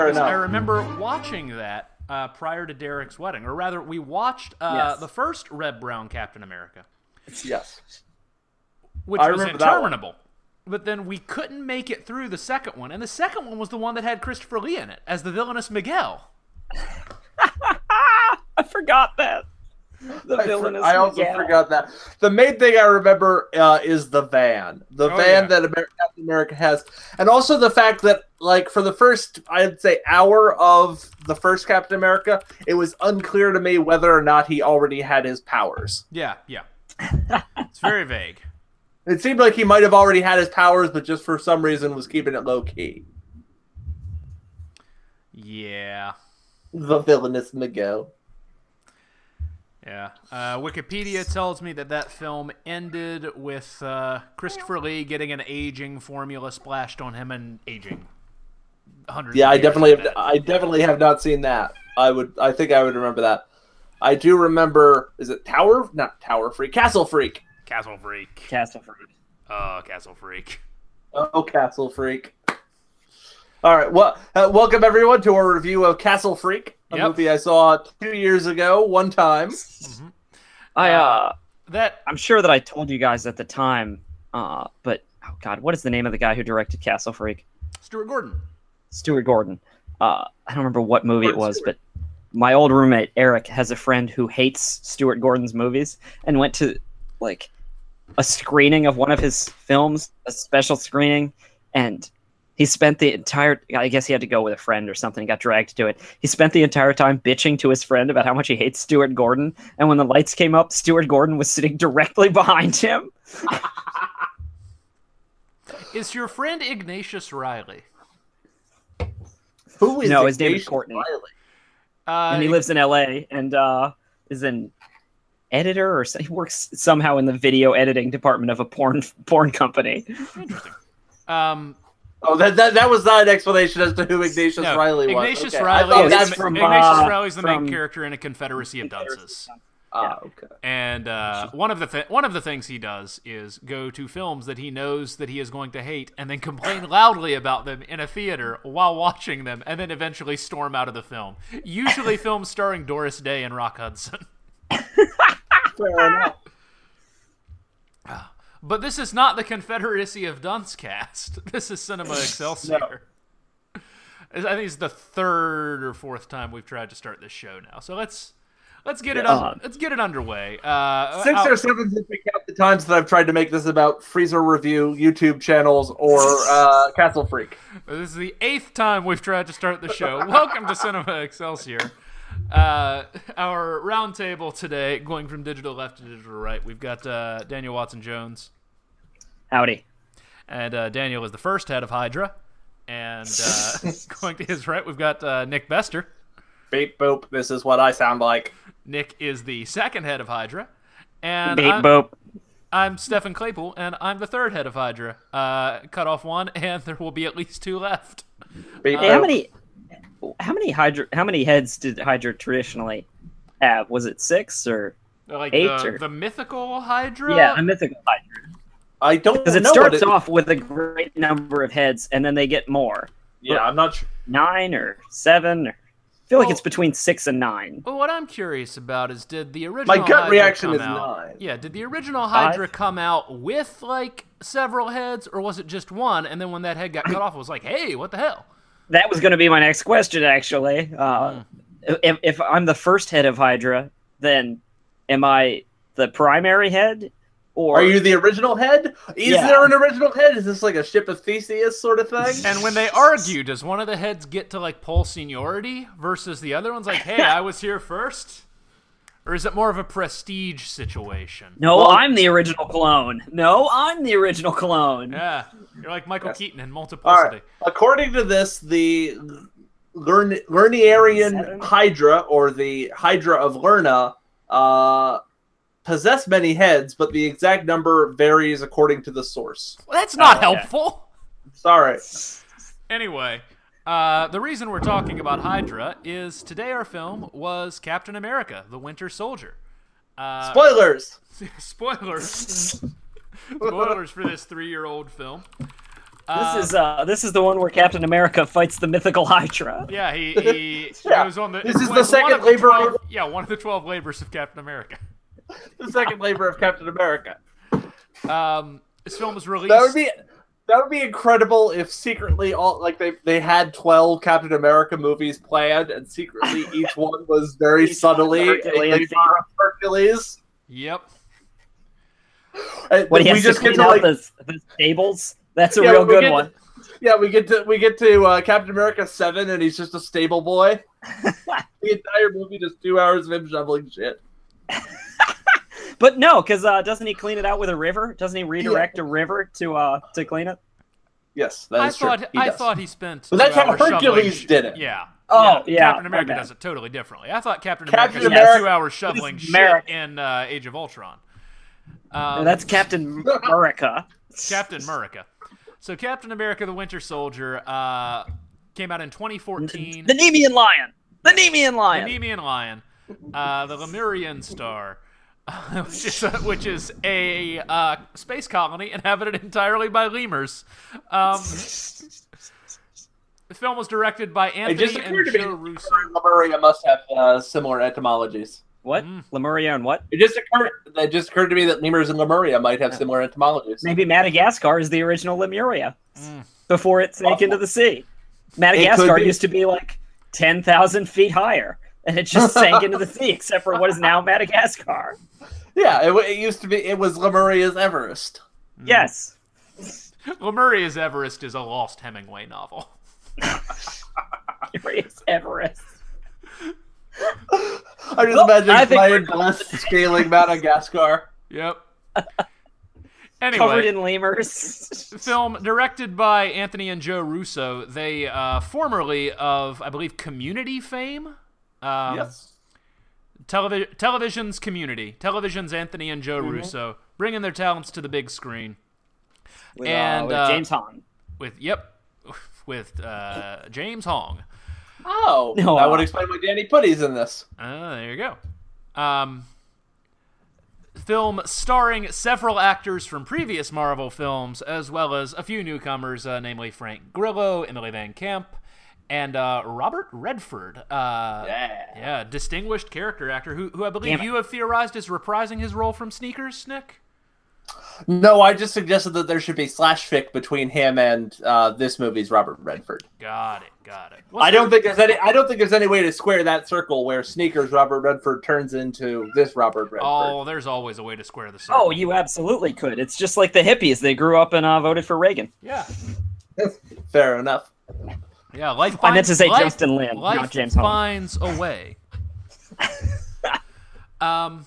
Fair because I remember watching that uh, prior to Derek's wedding, or rather, we watched uh, Yes. the first Reb Brown Captain America, Yes. which I was remember that one. interminable. But then we couldn't make it through the second one, and the second one was the one that had Christopher Lee in it as the villainous Miguel. I forgot that. The I, for- villainous I also Miguel. forgot that. The main thing I remember uh, is the van, the Oh, van yeah. that Amer- Captain America has, and also the fact that, like, for the first, I'd say, hour of the first Captain America, it was unclear to me whether or not he already had his powers. Yeah, yeah. it's very vague. It seemed like he might have already had his powers, but just for some reason was keeping it low key. Yeah. The villainous Miguel. Yeah. Uh, Wikipedia tells me that that film ended with uh, Christopher Lee getting an aging formula splashed on him and aging. Yeah, I definitely, have. I definitely have not seen that. I would, I think I would remember that. I do remember. Is it Tower? Not Tower Freak. Castle Freak. Castle Freak. Castle Freak. Oh, Castle Freak. Oh, Castle Freak. All right. Well, uh, welcome everyone to our review of Castle Freak, a Yep. movie I saw two years ago, one time. I uh, That I'm sure that I told you guys at the time. Uh, but oh god, what is the name of the guy who directed Castle Freak? Stuart Gordon. Stuart Gordon. Uh, I don't remember what movie it was, Stewart. but my old roommate Eric has a friend who hates Stuart Gordon's movies and went to like a screening of one of his films, a special screening, and he spent the entire I guess he had to go with a friend or something, got dragged to it. He spent the entire time bitching to his friend about how much he hates Stuart Gordon, and when the lights came up, Stuart Gordon was sitting directly behind him. Is your friend Ignatius Reilly? Who is No, it? his name is Jason Courtney. Reilly? Uh, and he lives in LA and uh, is an editor or so- he works somehow in the video editing department of a porn porn company. Interesting. Um, Oh, that, that that was not an explanation as to who Ignatius no, Reilly was. Ignatius Okay. Reilly thought is that's the, from, Ignatius uh, Reilly's the main character in a Confederacy of Dunces. Ah, okay. And uh, one of the th- one of the things he does is go to films that he knows that he is going to hate, and then complain loudly about them in a theater while watching them, and then eventually storm out of the film. Usually, films starring Doris Day and Rock Hudson. Fair enough. But this is not the Confederacy of Dunce cast. This is Cinema Excelsior. I think it's the third or fourth time we've tried to start this show now. So let's let's get it Yeah. un- let's get it underway. Uh, Six I'll- or seven since we count the times that I've tried to make this about Freezer Review, YouTube channels, or uh, Castle Freak. This is the eighth time we've tried to start the show. Welcome to Cinema Excelsior. Uh, our roundtable today, going from digital left to digital right, we've got uh, Daniel Watson Jones, Howdy. and uh, Daniel is the first head of Hydra. And uh, going to his right, we've got uh, Nick Bester. Beep boop. This is what I sound like. Nick is the second head of Hydra. And Beep I'm, boop. I'm Stephen Claypool, and I'm the third head of Hydra. Uh, cut off one, and there will be at least two left. Beep Hey, how many how many Hydra how many heads did Hydra traditionally have? Was it six or Like Eight the, or- the mythical Hydra. yeah, a mythical Hydra? I don't Because it know what starts off with a great number of heads and then they get more. Yeah, I'm not sure. Nine or seven or I feel like it's between six and nine. Well, what I'm curious about is did the original My gut Hydra reaction come is out, nine. Yeah, did the original Five? Hydra come out with like several heads, or was it just one? And then when that head got cut off, it was like, hey, what the hell? That was going to be my next question, actually. Uh, Hmm. if, if I'm the first head of Hydra, then am I the primary head? Or Are you the original head? Is Yeah. there an original head? Is this like a ship of Theseus sort of thing? And when they argue, does one of the heads get to like pull seniority versus the other one's like, hey, I was here first? Or is it more of a prestige situation? No, Well- I'm the original clone. No, I'm the original clone. Yeah, you're like Michael Yes. Keaton in All Multiplicity. right. According to this, the Lern- Lerniarian Hydra, or the Hydra of Lerna, uh, possess many heads, but the exact number varies according to the source. Well, that's not Oh, okay. helpful. Sorry. Anyway, uh, the reason we're talking about Hydra is today our film was Captain America: The Winter Soldier. Uh, Spoilers. spoilers. spoilers for this three-year-old film. Uh, This is uh, this is the one where Captain America fights the mythical Hydra. yeah, he, he Yeah. goes on the. This is the second one of labor 12 of- yeah, one of the twelve labors of Captain America. the second labor of Captain America. Um, this film was released. That would be that would be incredible if secretly all like they they had twelve Captain America movies planned, and secretly each one was very Each subtly one's a Herculean labor of Hercules. Yep. And When he we just get clean to like the, the stables. That's a Yeah, real good get- one. yeah we get to we get to uh, Captain America seven, and he's just a stable boy. the entire movie just two hours of him shoveling shit. But no, because uh, doesn't he clean it out with a river? Doesn't he redirect a river to uh to clean it? Yes, that I is true. thought He I does. thought he spent. But that's two how hours shoveling Hercules did it. Yeah. Oh, yeah, Captain America does it totally differently. I thought Captain, Captain America spent two hours shoveling shit America. in uh, Age of Ultron. No, Um, that's Captain America. Captain America. So Captain America: The Winter Soldier uh, came out in 2014. The Nemean Lion. The Nemean Lion. The Lion. Nemean Lion, uh, the Lemurian Star, which is a, which is a uh, space colony inhabited entirely by lemurs. Um, the film was directed by It Anthony just and to Joe that Russo. Lemuria must have uh, similar etymologies. What? Mm. Lemuria and what? It just occurred. It just occurred to me that lemurs and Lemuria might have similar etymologies. Maybe Madagascar is the original Lemuria Mm. before it sank Possible. into the sea. Madagascar be. used to be like ten thousand feet higher, and it just sank into the sea, except for what is now Madagascar. Yeah, it, it used to be. It was Lemuria's Everest. Yes. Lemuria's Everest is a lost Hemingway novel. Curious Everest. I just Well, imagine I think Brian Blessed scaling Madagascar. Yep. Anyway, Covered in lemurs. film directed by Anthony and Joe Russo. They uh, formerly of, I believe, Community fame. Um, yes. televi- television's Community. Television's Anthony and Mm-hmm. Joe Russo bringing their talents to the big screen With, and, uh, with uh, James Hong. with yep, with uh, James Hong. Oh, No, that uh, would explain why Danny Pudi's in this. Ah, there you go. Um, film starring several actors from previous Marvel films, as well as a few newcomers, uh, namely Frank Grillo, Emily Van Camp, and uh, Robert Redford. Uh, Yeah. yeah, distinguished character actor who, who I believe you have theorized is reprising his role from Sneakers, Nick. No, I just suggested that there should be slash fic between him and uh, this movie's Robert Redford. Got it, got it. I don't think there's any. I don't think there's any way to square that circle where Sneakers Robert Redford turns into this Robert Redford. Oh, there's always a way to square the circle. Oh, you absolutely could. It's just like the hippies. They grew up and uh, voted for Reagan. Yeah, Fair enough. Yeah. Life. I meant finds- to say life- Justin Lin, Life not James Hong. finds a way. um,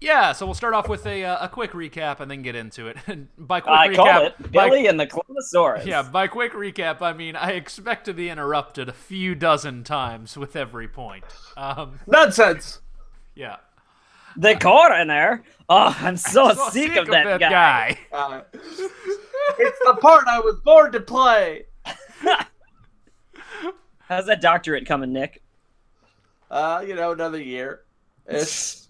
yeah. So we'll start off with a uh, a quick recap and then get into it. And by quick I recap, call it by- Billy and the Clonosaurus. yeah, by quick recap, I mean I expect to be interrupted a few dozen times with every point. Um, Nonsense. yeah. The coroner. Oh, I'm so, So sick, of that, guy. Uh, it's the part I was born to play. How's that doctorate coming, Nick? Uh, you know, another year. Ish.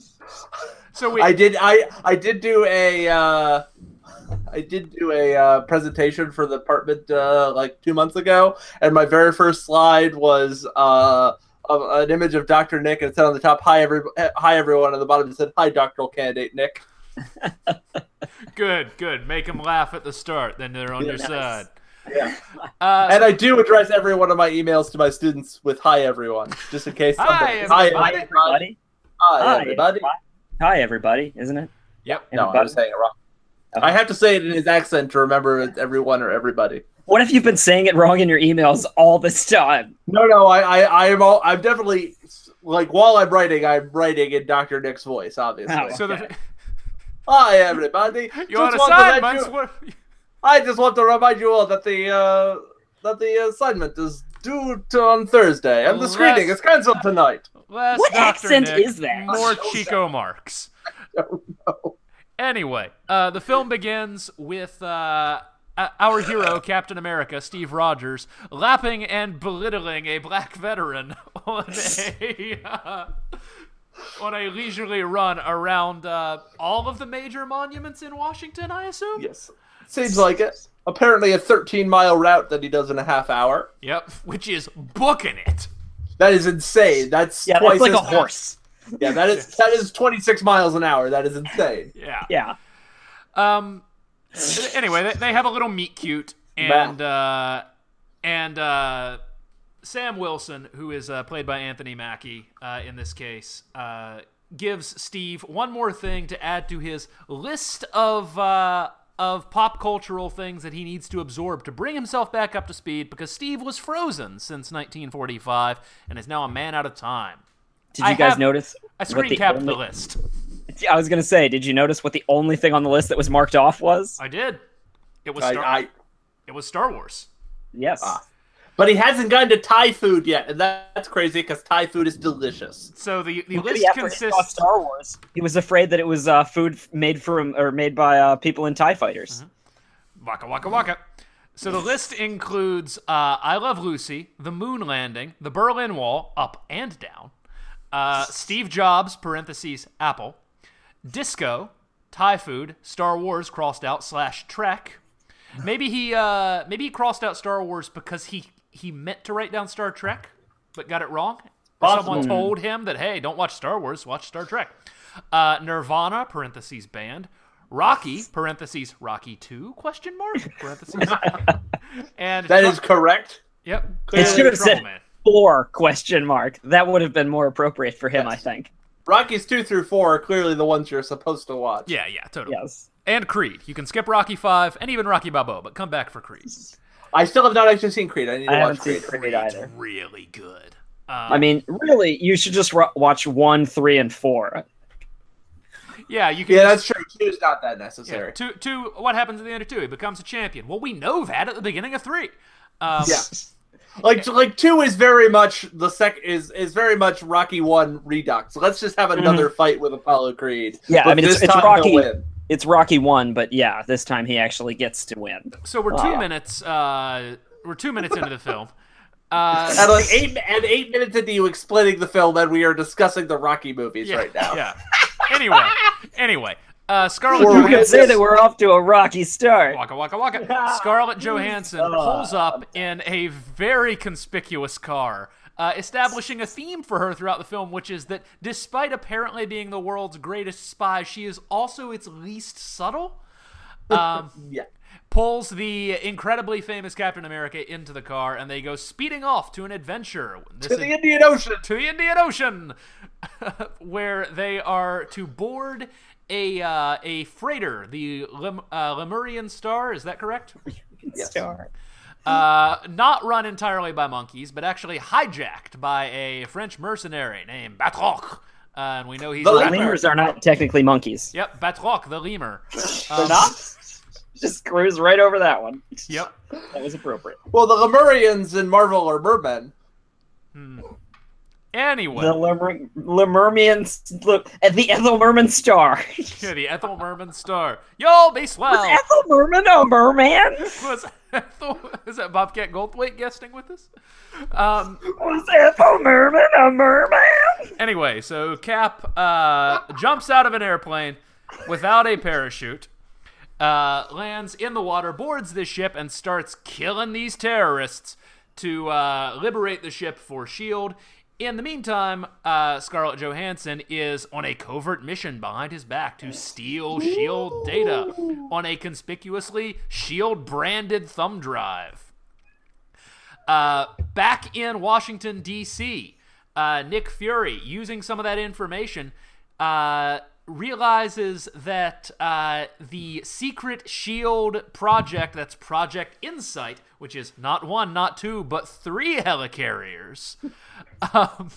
So we. I did. I I did do a. Uh, I did do a uh, presentation for the department uh, like two months ago, and my very first slide was uh, of an image of Dr. Nick, and it said on the top, "Hi every, hi everyone," and the bottom it said, "Hi doctoral candidate Nick." Good, good. Make them laugh at the start, then they're on Yeah, your nice. side. Yeah. Uh, And I do address every one of my emails to my students with "Hi everyone," just in case. Hi, somebody- everybody. Hi, everybody. Hi everybody. Hi, everybody. Isn't it? yep. No, I was saying it wrong. I have to say it in his accent to remember it's everyone or everybody. What if you've been saying it wrong in your emails all this time? No, no, I, I, I am all. I'm definitely like while I'm writing, I'm writing in Dr. Nick's voice, obviously. Oh. So the, Hi, everybody. You Just want to let assignments you- were. I just want to remind you all that the uh, that the assignment is due to, on Thursday, and the Less- screening is canceled tonight. Less What Dr. accent Nick, is that? More So Chico Marx. don't know. Anyway, uh, the film begins with uh, uh, our hero, Captain America, Steve Rogers, lapping and belittling a black veteran on a uh, on a leisurely run around uh, all of the major monuments in Washington. I assume. Yes, seems like it. apparently a 13 mile route that he does in a half hour. Yep, which is booking it. That is insane. That's Yeah, twice that's like a as fast. horse. Yeah, that is that is 26 miles an hour. That is insane. Yeah. Yeah. Um. anyway, they, they have a little meet cute, and uh, and uh, Sam Wilson, who is uh, played by Anthony Mackie uh, in this case, uh, gives Steve one more thing to add to his list of uh, of pop cultural things that he needs to absorb to bring himself back up to speed because Steve was frozen since 1945 and is now a man out of time. Did you I guys notice? I what screen the capped only- the list. I was gonna say, did you notice what the only thing on the list that was marked off was? I did. It was I, Star, I, it was Star Wars. Yes. Ah. But he hasn't gotten to Thai food yet, and that's crazy because Thai food is delicious. So the the Maybe list after he consists Star Wars. He was afraid that it was uh, food made from or made by uh, people in Tie Fighters. Waka waka waka. So the list includes uh, I Love Lucy, The Moon Landing, The Berlin Wall, up and down, uh, Steve Jobs (parentheses Apple), Disco, Thai food, Star Wars crossed out slash Trek. Maybe he uh, maybe he crossed out Star Wars because he he meant to write down Star Trek, but got it wrong. Or Someone told him that hey, don't watch Star Wars, watch Star Trek. Uh, Nirvana (parentheses band). Rocky (parentheses Rocky Two question mark parentheses) and That Tru- is correct. yep. It should have said Man. four question mark. That would have been more appropriate for him, I think. Rockies two through four are clearly the ones you're supposed to watch. Yeah, yeah, totally. Yes. And Creed. You can skip Rocky Five and even Rocky Balboa, but come back for Creed. I still have not actually seen Creed. I need to I watch haven't seen Creed. Creed either. Really good. Uh, I mean, really, you should just ro- watch one, three, and four. yeah, you can. Yeah, just- that's true. Two is not that yeah, necessary. two, two. What happens at the end of two? He becomes a champion. Well, we know that at the beginning of three. Um, Yeah. Like like two is very much the sec is is very much Rocky one redux. Let's just have another fight with Apollo Creed. Mm-hmm. Yeah, I mean, it's- this it's time Rocky- he'll win. It's Rocky one, but yeah, this time he actually gets to win. So we're two yeah. minutes. Uh, we're two minutes into the film. Uh, At like eight and eight minutes into you explaining the film, and we are discussing the Rocky movies yeah, right now. yeah. Anyway, anyway, uh, Scarlett We're You could say that we're off to a rocky start. Waka waka waka. Scarlett Johansson pulls up in a very conspicuous car, uh, establishing a theme for her throughout the film, which is that despite apparently being the world's greatest spy, she is also its least subtle. Um, Yeah. pulls the incredibly famous Captain America into the car, and they go speeding off to an adventure. This To is- the Indian Ocean. to the Indian Ocean, where they are to board a uh, a freighter, the Lem- uh, Lemurian Star. Is that correct? Star. Uh, not run entirely by monkeys, but actually hijacked by a French mercenary named Batroc. Uh, and we know he's The The Bat- lemurs are not technically monkeys. Yep, Batroc, the lemur. They're Um, not. Just cruise right over that one. Yep. That was appropriate. Well, the Lemurians in Marvel are mermen. Anyway, The Lemur- Lemurmian, look at the Ethel Merman star. yeah, the Ethel Merman Star. Yo, be swell. Was Ethel Merman a merman? Was Ethel, is that Bobcat Goldthwait guesting with us? Um, Was Ethel Merman a merman? Anyway, so Cap uh, jumps out of an airplane without a parachute, uh, lands in the water, boards the ship, and starts killing these terrorists to uh, liberate the ship for S.H.I.E.L.D. In the meantime, uh, Scarlett Johansson is on a covert mission behind his back to steal S.H.I.E.L.D. data on a conspicuously S.H.I.E.L.D. branded thumb drive. Uh, back in Washington, D.C., uh, Nick Fury, using some of that information, uh, realizes that uh, the secret SHIELD project, that's Project Insight, which is not one, not two, but three helicarriers, um,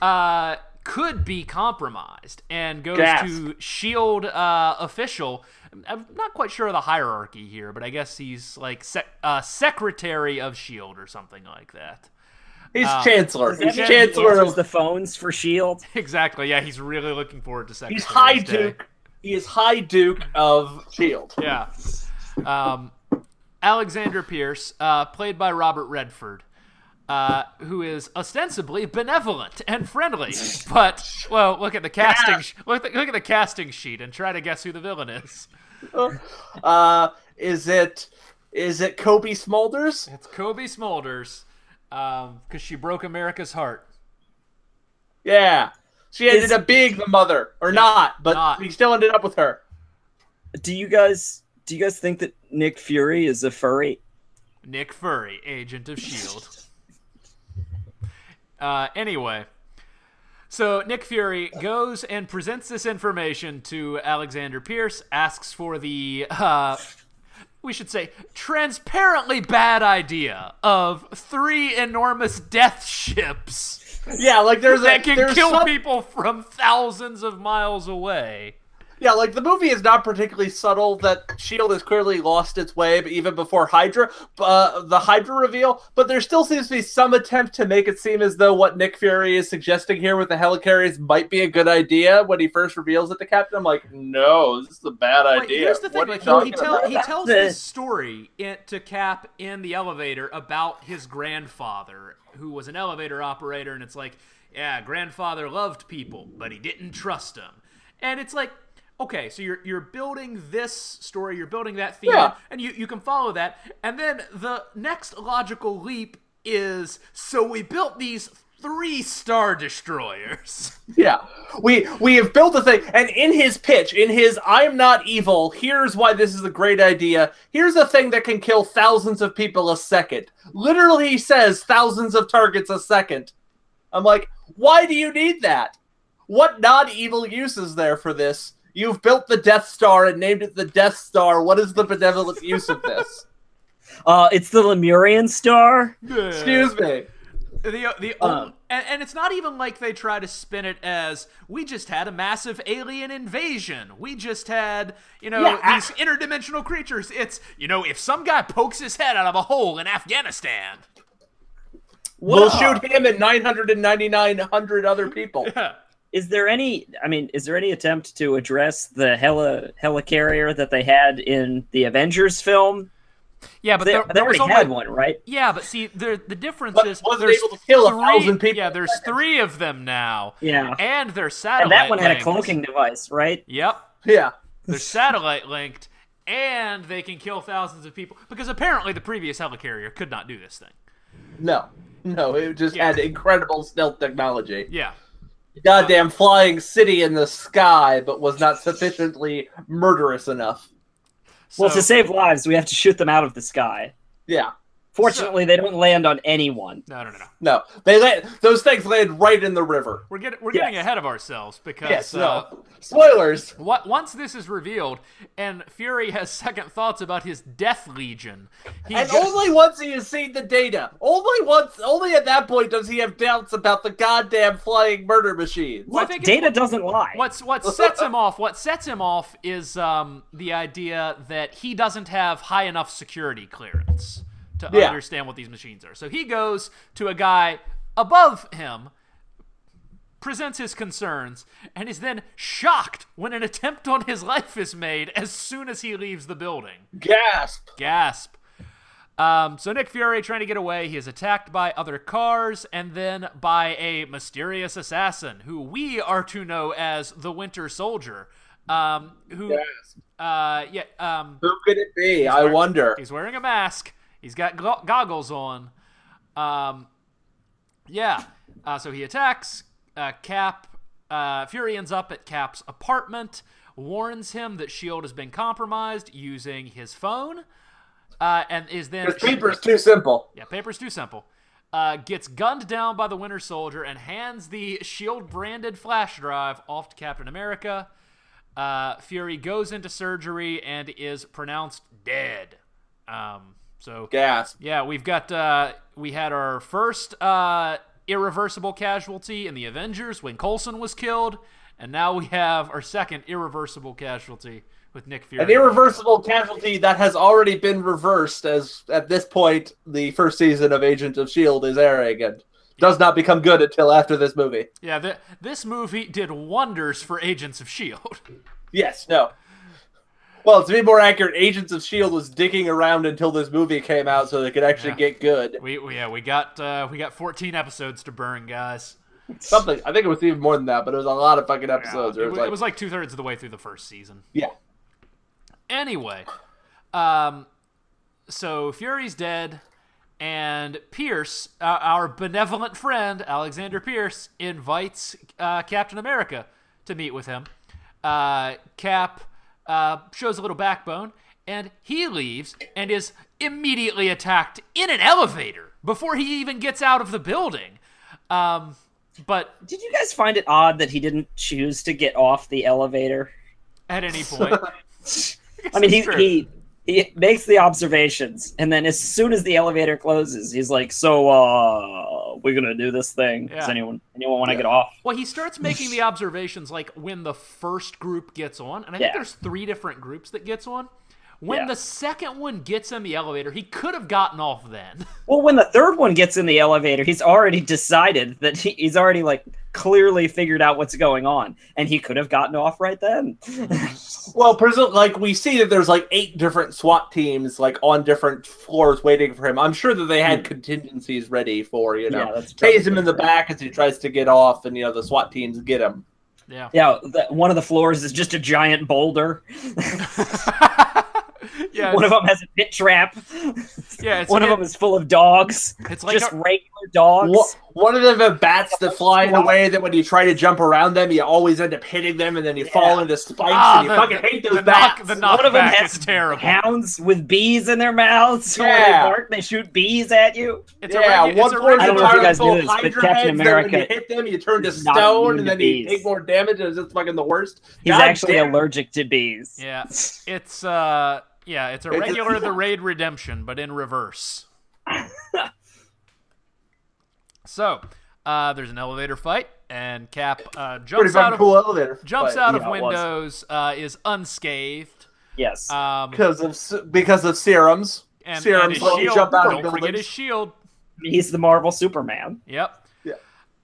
uh, could be compromised and goes Gasp. to SHIELD uh, official. I'm not quite sure of the hierarchy here, but I guess he's like sec- uh, secretary of SHIELD or something like that. He's Uh, chancellor. He's he chancellor of. the phones for Shield. Exactly. Yeah, he's really looking forward to second. He's High Duke. He is High Duke of Shield. Yeah. Um, Alexander Pierce, uh, played by Robert Redford, uh, who is ostensibly benevolent and friendly, but well, look at the casting. sh- Look, at- look at the casting sheet and try to guess who the villain is. Uh, Is it is it Cobie Smulders? It's Cobie Smulders, um, because she broke America's heart. Yeah. She ended Is- up being the mother, or not, but not. he still ended up with her. Do you guys do you guys think that Nick Fury is a furry? Nick Fury, agent of Shield. Uh, anyway, so Nick Fury goes and presents this information to Alexander Pierce, asks for the, uh, we should say, transparently bad idea of three enormous death ships Yeah, like there's that a can there's kill some- people from thousands of miles away. Yeah, like the movie is not particularly subtle that Shield has clearly lost its way, but even before Hydra, uh, the Hydra reveal. But there still seems to be some attempt to make it seem as though what Nick Fury is suggesting here with the helicarriers might be a good idea when he first reveals it to Captain. I'm like, no, this is a bad Like, idea. here's the thing: What are like, you he, he, tell, about? he tells The- this story in, to Cap in the elevator about his grandfather, who was an elevator operator, and it's like, yeah, grandfather loved people, but he didn't trust them, and it's like. Okay, so you're you're building this story, you're building that theme, Yeah. and you, you can follow that. And then the next logical leap is so we built these three star destroyers. Yeah, we we have built a thing, and in his pitch, in his "I'm not evil," here's why this is a great idea. Here's a thing that can kill thousands of people a second. Literally, he says thousands of targets a second. I'm like, why do you need that? What non-evil use is there for this? You've built the Death Star and named it the Death Star. What is the benevolent use of this? Uh, it's the Lemurian star. Excuse me. The the Uh. and, and it's not even like they try to spin it as we just had a massive alien invasion. We just had you know Yeah, I- these interdimensional creatures. It's you know if some guy pokes his head out of a hole in Afghanistan. We'll Whoa. shoot him and 999 other people. Is there any? I mean, is there any attempt to address the heli helicarrier that they had in the Avengers film? Yeah, but They, there, they there was already only had one, right? yeah, but see the the difference But is wasn't there's able to kill a three, thousand people Yeah, there's three of them now, Yeah. and they're satellite. And that one had a linked. cloaking device, right? Yep, Yeah. they're satellite linked, and they can kill thousands of people because apparently the previous helicarrier could not do this thing. No, no, it just Yeah. had incredible stealth technology. Yeah. Goddamn flying city in the sky, but was not sufficiently murderous enough. Well, So- to save lives, we have to shoot them out of the sky. Yeah, Fortunately, they don't land on anyone. No, no, no, no. no, they land. Those things land right in the river. We're getting we're getting Yes. ahead of ourselves because Yes, uh. Spoilers. what once this is revealed and Fury has second thoughts about his Death Legion, he And go- only once he has seen the data. Only once. Only at that point does he have doubts about the goddamn flying murder machines. Well, Data it- doesn't lie. What's what sets him off? What sets him off is um, the idea that he doesn't have high enough security clearance to Yeah. understand what these machines are. So he goes to a guy above him, presents his concerns, and is then shocked when an attempt on his life is made as soon as he leaves the building. Gasp. Gasp. Um, so Nick Fury trying to get away, he is attacked by other cars and then by a mysterious assassin who we are to know as the Winter Soldier. Um, who, Gasp. uh, yeah, um, Who could it be? I wearing- wonder. He's wearing a mask. He's got go- goggles on. Um, yeah. Uh, so he attacks uh, Cap. Uh, Fury ends up at Cap's apartment, warns him that Shield has been compromised using his phone, uh, and is then Because paper's too simple. yeah, paper's too simple. Uh, gets gunned down by the Winter Soldier and hands the Shield branded flash drive off to Captain America. Uh, Fury goes into surgery and is pronounced dead. Um, so Gasp. yeah, we've got uh, we had our first uh, irreversible casualty in the Avengers when Coulson was killed, and now we have our second irreversible casualty with Nick Fury. An irreversible casualty that has already been reversed as at this point the first season of Agent of Shield is airing and does not become good until after this movie. Yeah, th- this movie did wonders for Agents of Shield. Yes, no. Well, to be more accurate, Agents of Shield was digging around until this movie came out so they could actually Yeah. get good. We, we yeah we got uh, we got 14 episodes to burn, guys. Something. I think it was even more than that, but it was a lot of fucking episodes. Yeah, it, was wa- like, it was like two thirds of the way through the first season. yeah. Anyway, Um, so Fury's dead, and Pierce, uh, our benevolent friend Alexander Pierce, invites uh, Captain America to meet with him. Uh, Cap uh, shows a little backbone, and he leaves and is immediately attacked in an elevator before he even gets out of the building. Um, but Did you guys find it odd that he didn't choose to get off the elevator? at any point, I mean, he, he he makes the observations, and then as soon as the elevator closes, he's like, "So, uh, we're gonna do this thing. Does anyone anyone want to Yeah. get off?" Well, he starts making the observations like when the first group gets on, and I think Yeah. there's three different groups that gets on. When Yeah. the second one gets in the elevator, he could have gotten off then. Well, when the third one gets in the elevator, he's already decided that he, he's already like clearly figured out what's going on, and he could have gotten off right then. Well, presu- like we see that there's like eight different SWAT teams like on different floors waiting for him. I'm sure that they had hmm. contingencies ready for you know. Yeah, tase him in the probably back as he tries to get off, and you know the SWAT teams get him. yeah. Yeah, the, one of the floors is just a giant boulder. yeah. One of them has a pit trap. yeah. It's, one of it- them is full of dogs, It's like just a- regular dogs. Wha- One of them have bats that fly in a way that when you try to jump around them, you always end up hitting them, and then you fall into spikes, Ah, and you the- fucking hate those the bats. knock, the One of them has is terrible. Hounds with bees in their mouths. So when they Yeah. bark, they shoot bees at you. It's yeah, a regu- one it's a floor is I don't know if you guys full do this, but Captain heads when America you hit them, you turn to stone, and to then you take more damage, and it's fucking the worst. He's God actually damn. allergic to bees. Yeah. It's uh yeah, it's a It's- regular the raid redemption, but in reverse. so, uh, there's an elevator fight, and Cap uh, Pretty jumps out of cool elevator. jumps out of Yeah, it was. windows, uh, is unscathed. Yes. Um, because of because of serums. and, and serums his shield. jump out Don't forget buildings. his shield. He's the Marvel Superman. Yep.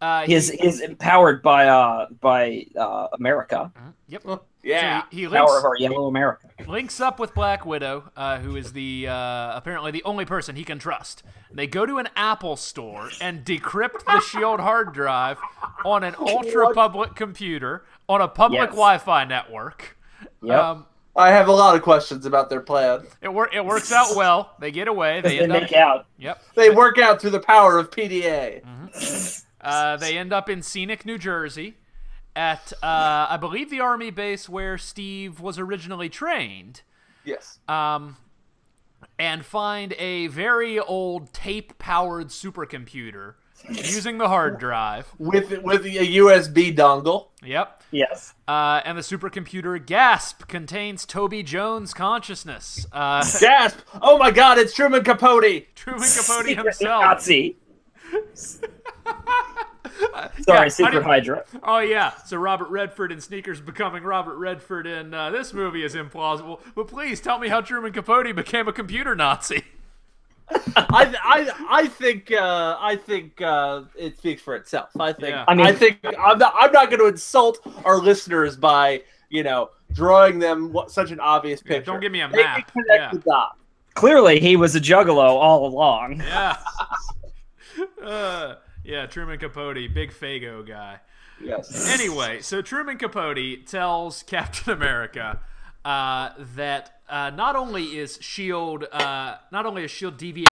Yeah. Uh, He's he, he's empowered by uh by uh America. yep. Yeah, So he, he Power links, of our yellow America. links up with Black Widow, uh, who is the uh, apparently the only person he can trust. They go to an Apple store and decrypt the Shield hard drive on an ultra public computer on a public Yes. Wi-Fi network. Yep. Um, I have a lot of questions about their plan. it wor- it works out well. They get away. They they end up. make out. Yep. They work out through the power of PDA. Uh, they end up in scenic New Jersey, at uh, I believe the army base where Steve was originally trained. Yes. um, and find a very old tape powered supercomputer using the hard drive. With with a USB dongle. Yep. Yes. Uh, and the supercomputer Gasp contains Toby Jones' consciousness. Uh, Gasp! Oh my God! It's Truman Capote. Truman Capote himself. Nazi. Yeah, Sorry, I Secret Hydra. Oh yeah, so Robert Redford in Sneakers becoming Robert Redford in uh, this movie is implausible. But please tell me how Truman Capote became a computer Nazi. I, I, I think uh, I think uh, it speaks for itself. I think Yeah. I, I mean- think I'm not I'm not going to insult our listeners by you know drawing them what, such an obvious Yeah, picture. don't give me a They can map. connect Yeah. the dots. Clearly, he was a juggalo all along. Yeah. uh, yeah, Truman Capote, big Faygo guy. Yes. Anyway, so Truman Capote tells Captain America uh, that uh, not only is Shield, uh, not only is Shield deviating.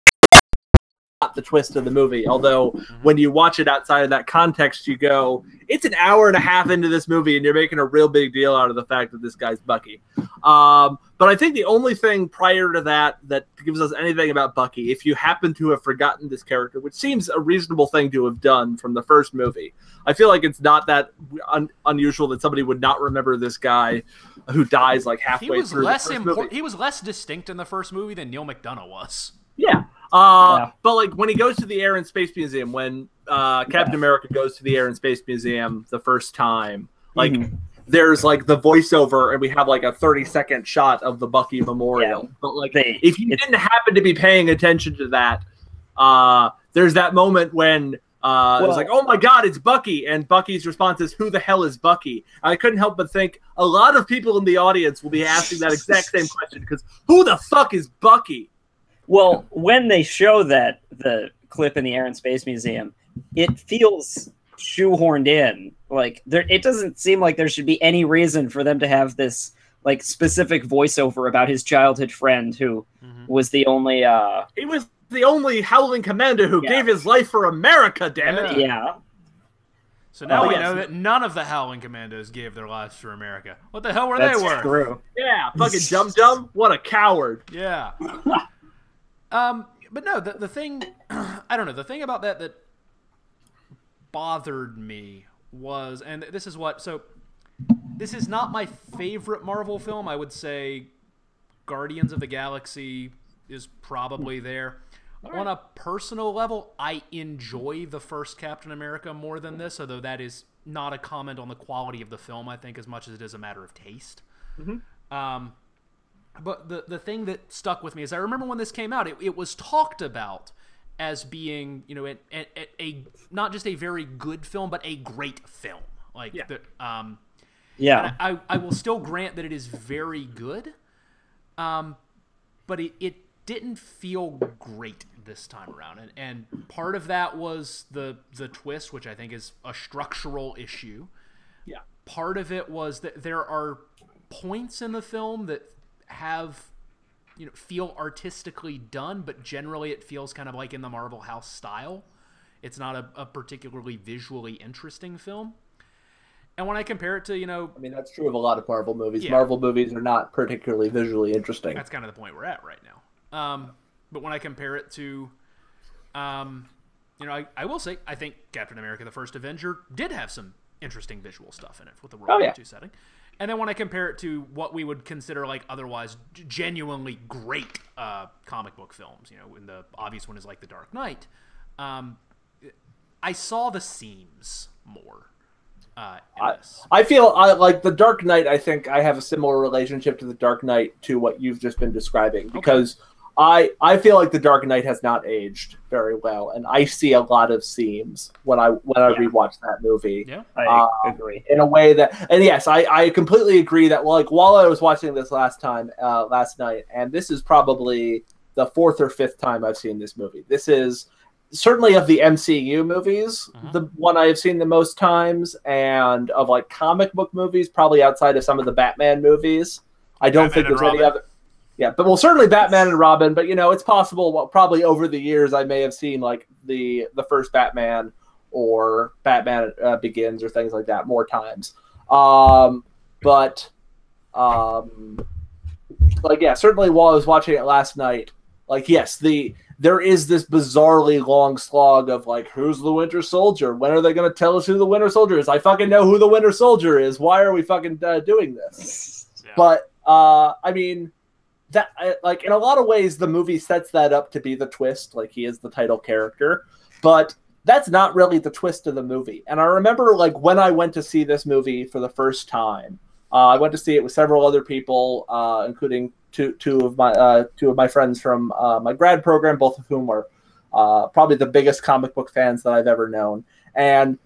Not the twist of the movie. Although Mm-hmm. when you watch it outside of that context, you go, it's an hour and a half into this movie, and you're making a real big deal out of the fact that this guy's Bucky. Um, but I think the only thing prior to that that gives us anything about Bucky, if you happen to have forgotten this character, which seems a reasonable thing to have done from the first movie, I feel like it's not that un- unusual that somebody would not remember this guy who dies like He halfway was through less the movie. He was less distinct in the first movie than Neal McDonough was. Yeah. Uh, Yeah. But like when he goes to the Air and Space Museum, when uh, Captain America goes to the Air and Space Museum the first time, like Mhm. there's like the voiceover, and we have like a 30 second shot of the Bucky Memorial. But like They- if you didn't happen to be paying attention to that, uh, there's that moment when. Uh, it's Well- like, oh my God, it's Bucky, and Bucky's response is, "Who the hell is Bucky?" I couldn't help but think a lot of people in the audience will be asking that exact same question because who the fuck is Bucky? Well, when they show that the clip in the Air and Space Museum, it feels shoehorned in. Like there, it doesn't seem like there should be any reason for them to have this like specific voiceover about his childhood friend who Mhm. was the only uh He was the only Howling Commander who Yeah. gave his life for America. Damn it! Yeah. yeah. So now Oh, we yes. know that none of the Howling Commandos gave their lives for America. What the hell were That's they worth? true. Yeah, fucking dumb dumb. What a coward. Yeah. um, but no, the the thing, I don't know, the thing about that that bothered me was, and this is what, so this is not my favorite Marvel film. I would say Guardians of the Galaxy is probably there. On a personal level, I enjoy the first Captain America more than this, although that is not a comment on the quality of the film, I think, as much as it is a matter of taste. Um, but the the thing that stuck with me is I remember when this came out, it, it was talked about as being you know a, a, a not just a very good film, but a great film. Like Yeah. the, um, Yeah. I, I will still grant that it is very good, um, but it, it didn't feel great this time around, and and part of that was the the twist, which I think is a structural issue. Yeah. Part of it was that there are points in the film that have you know feel artistically done, but generally it feels kind of like in the Marvel House style. It's not a, a particularly visually interesting film. And when I compare it to, you know, I mean, that's true of a lot of Marvel movies. Yeah. Marvel movies are not particularly visually interesting. that's kind of the point we're at right now. Um, but when I compare it to, um, you know, I, I will say I think Captain America: The First Avenger did have some interesting visual stuff in it with the World Oh, War yeah. II setting. And then when I compare it to what we would consider like otherwise genuinely great uh, comic book films, you know, and the obvious one is like The Dark Knight, um, I saw the seams more. Uh, in I- this. I feel I like the Dark Knight. I think I have a similar relationship to the Dark Knight to what you've just been describing because I I feel like the Dark Knight has not aged very well, and I see a lot of seams when I when I Yeah. rewatch that movie. Yeah. I Uh, agree. in a way that and yes i, I completely agree that like while i was watching this last time uh, last night and this is probably the fourth or fifth time i've seen this movie this is certainly of the mcu movies Mhm. the one i have seen the most times and of like comic book movies probably outside of some of the batman movies i don't Batman think there's any other yeah but well certainly batman and robin but you know it's possible well, probably over the years i may have seen like the the first batman or Batman uh, Begins or things like that more times. Um, but um, like yeah, certainly while I was watching it last night, like yes, the there is this bizarrely long slog of like who's the Winter Soldier? When are they going to tell us who the Winter Soldier is? I fucking know who the Winter Soldier is. Why are we fucking uh, doing this? Yeah. But uh, I mean, that like in a lot of ways, the movie sets that up to be the twist. Like he is the title character, but that's not really the twist of the movie. And I remember like when I went to see this movie for the first time, uh, I went to see it with several other people, uh, including two two of my uh, two of my friends from uh, my grad program, both of whom were uh, probably the biggest comic book fans that I've ever known. And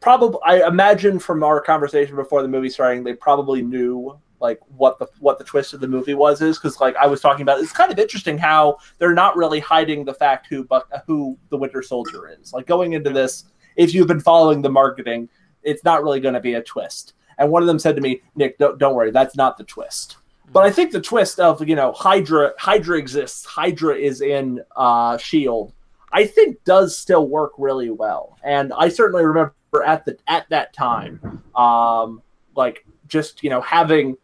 probably, I imagine from our conversation before the movie starting, they probably knew like what the what the twist of the movie was is because like I was talking about, it's kind of interesting how they're not really hiding the fact who Buck who the Winter Soldier is. Like going into this, if you've been following the marketing, it's not really going to be a twist. And one of them said to me, Nick, don't, don't worry, that's not the twist. But I think the twist of you know Hydra Hydra exists, Hydra is in uh, Shield. I think does still work really well, and I certainly remember at the at that time, um, like just you know having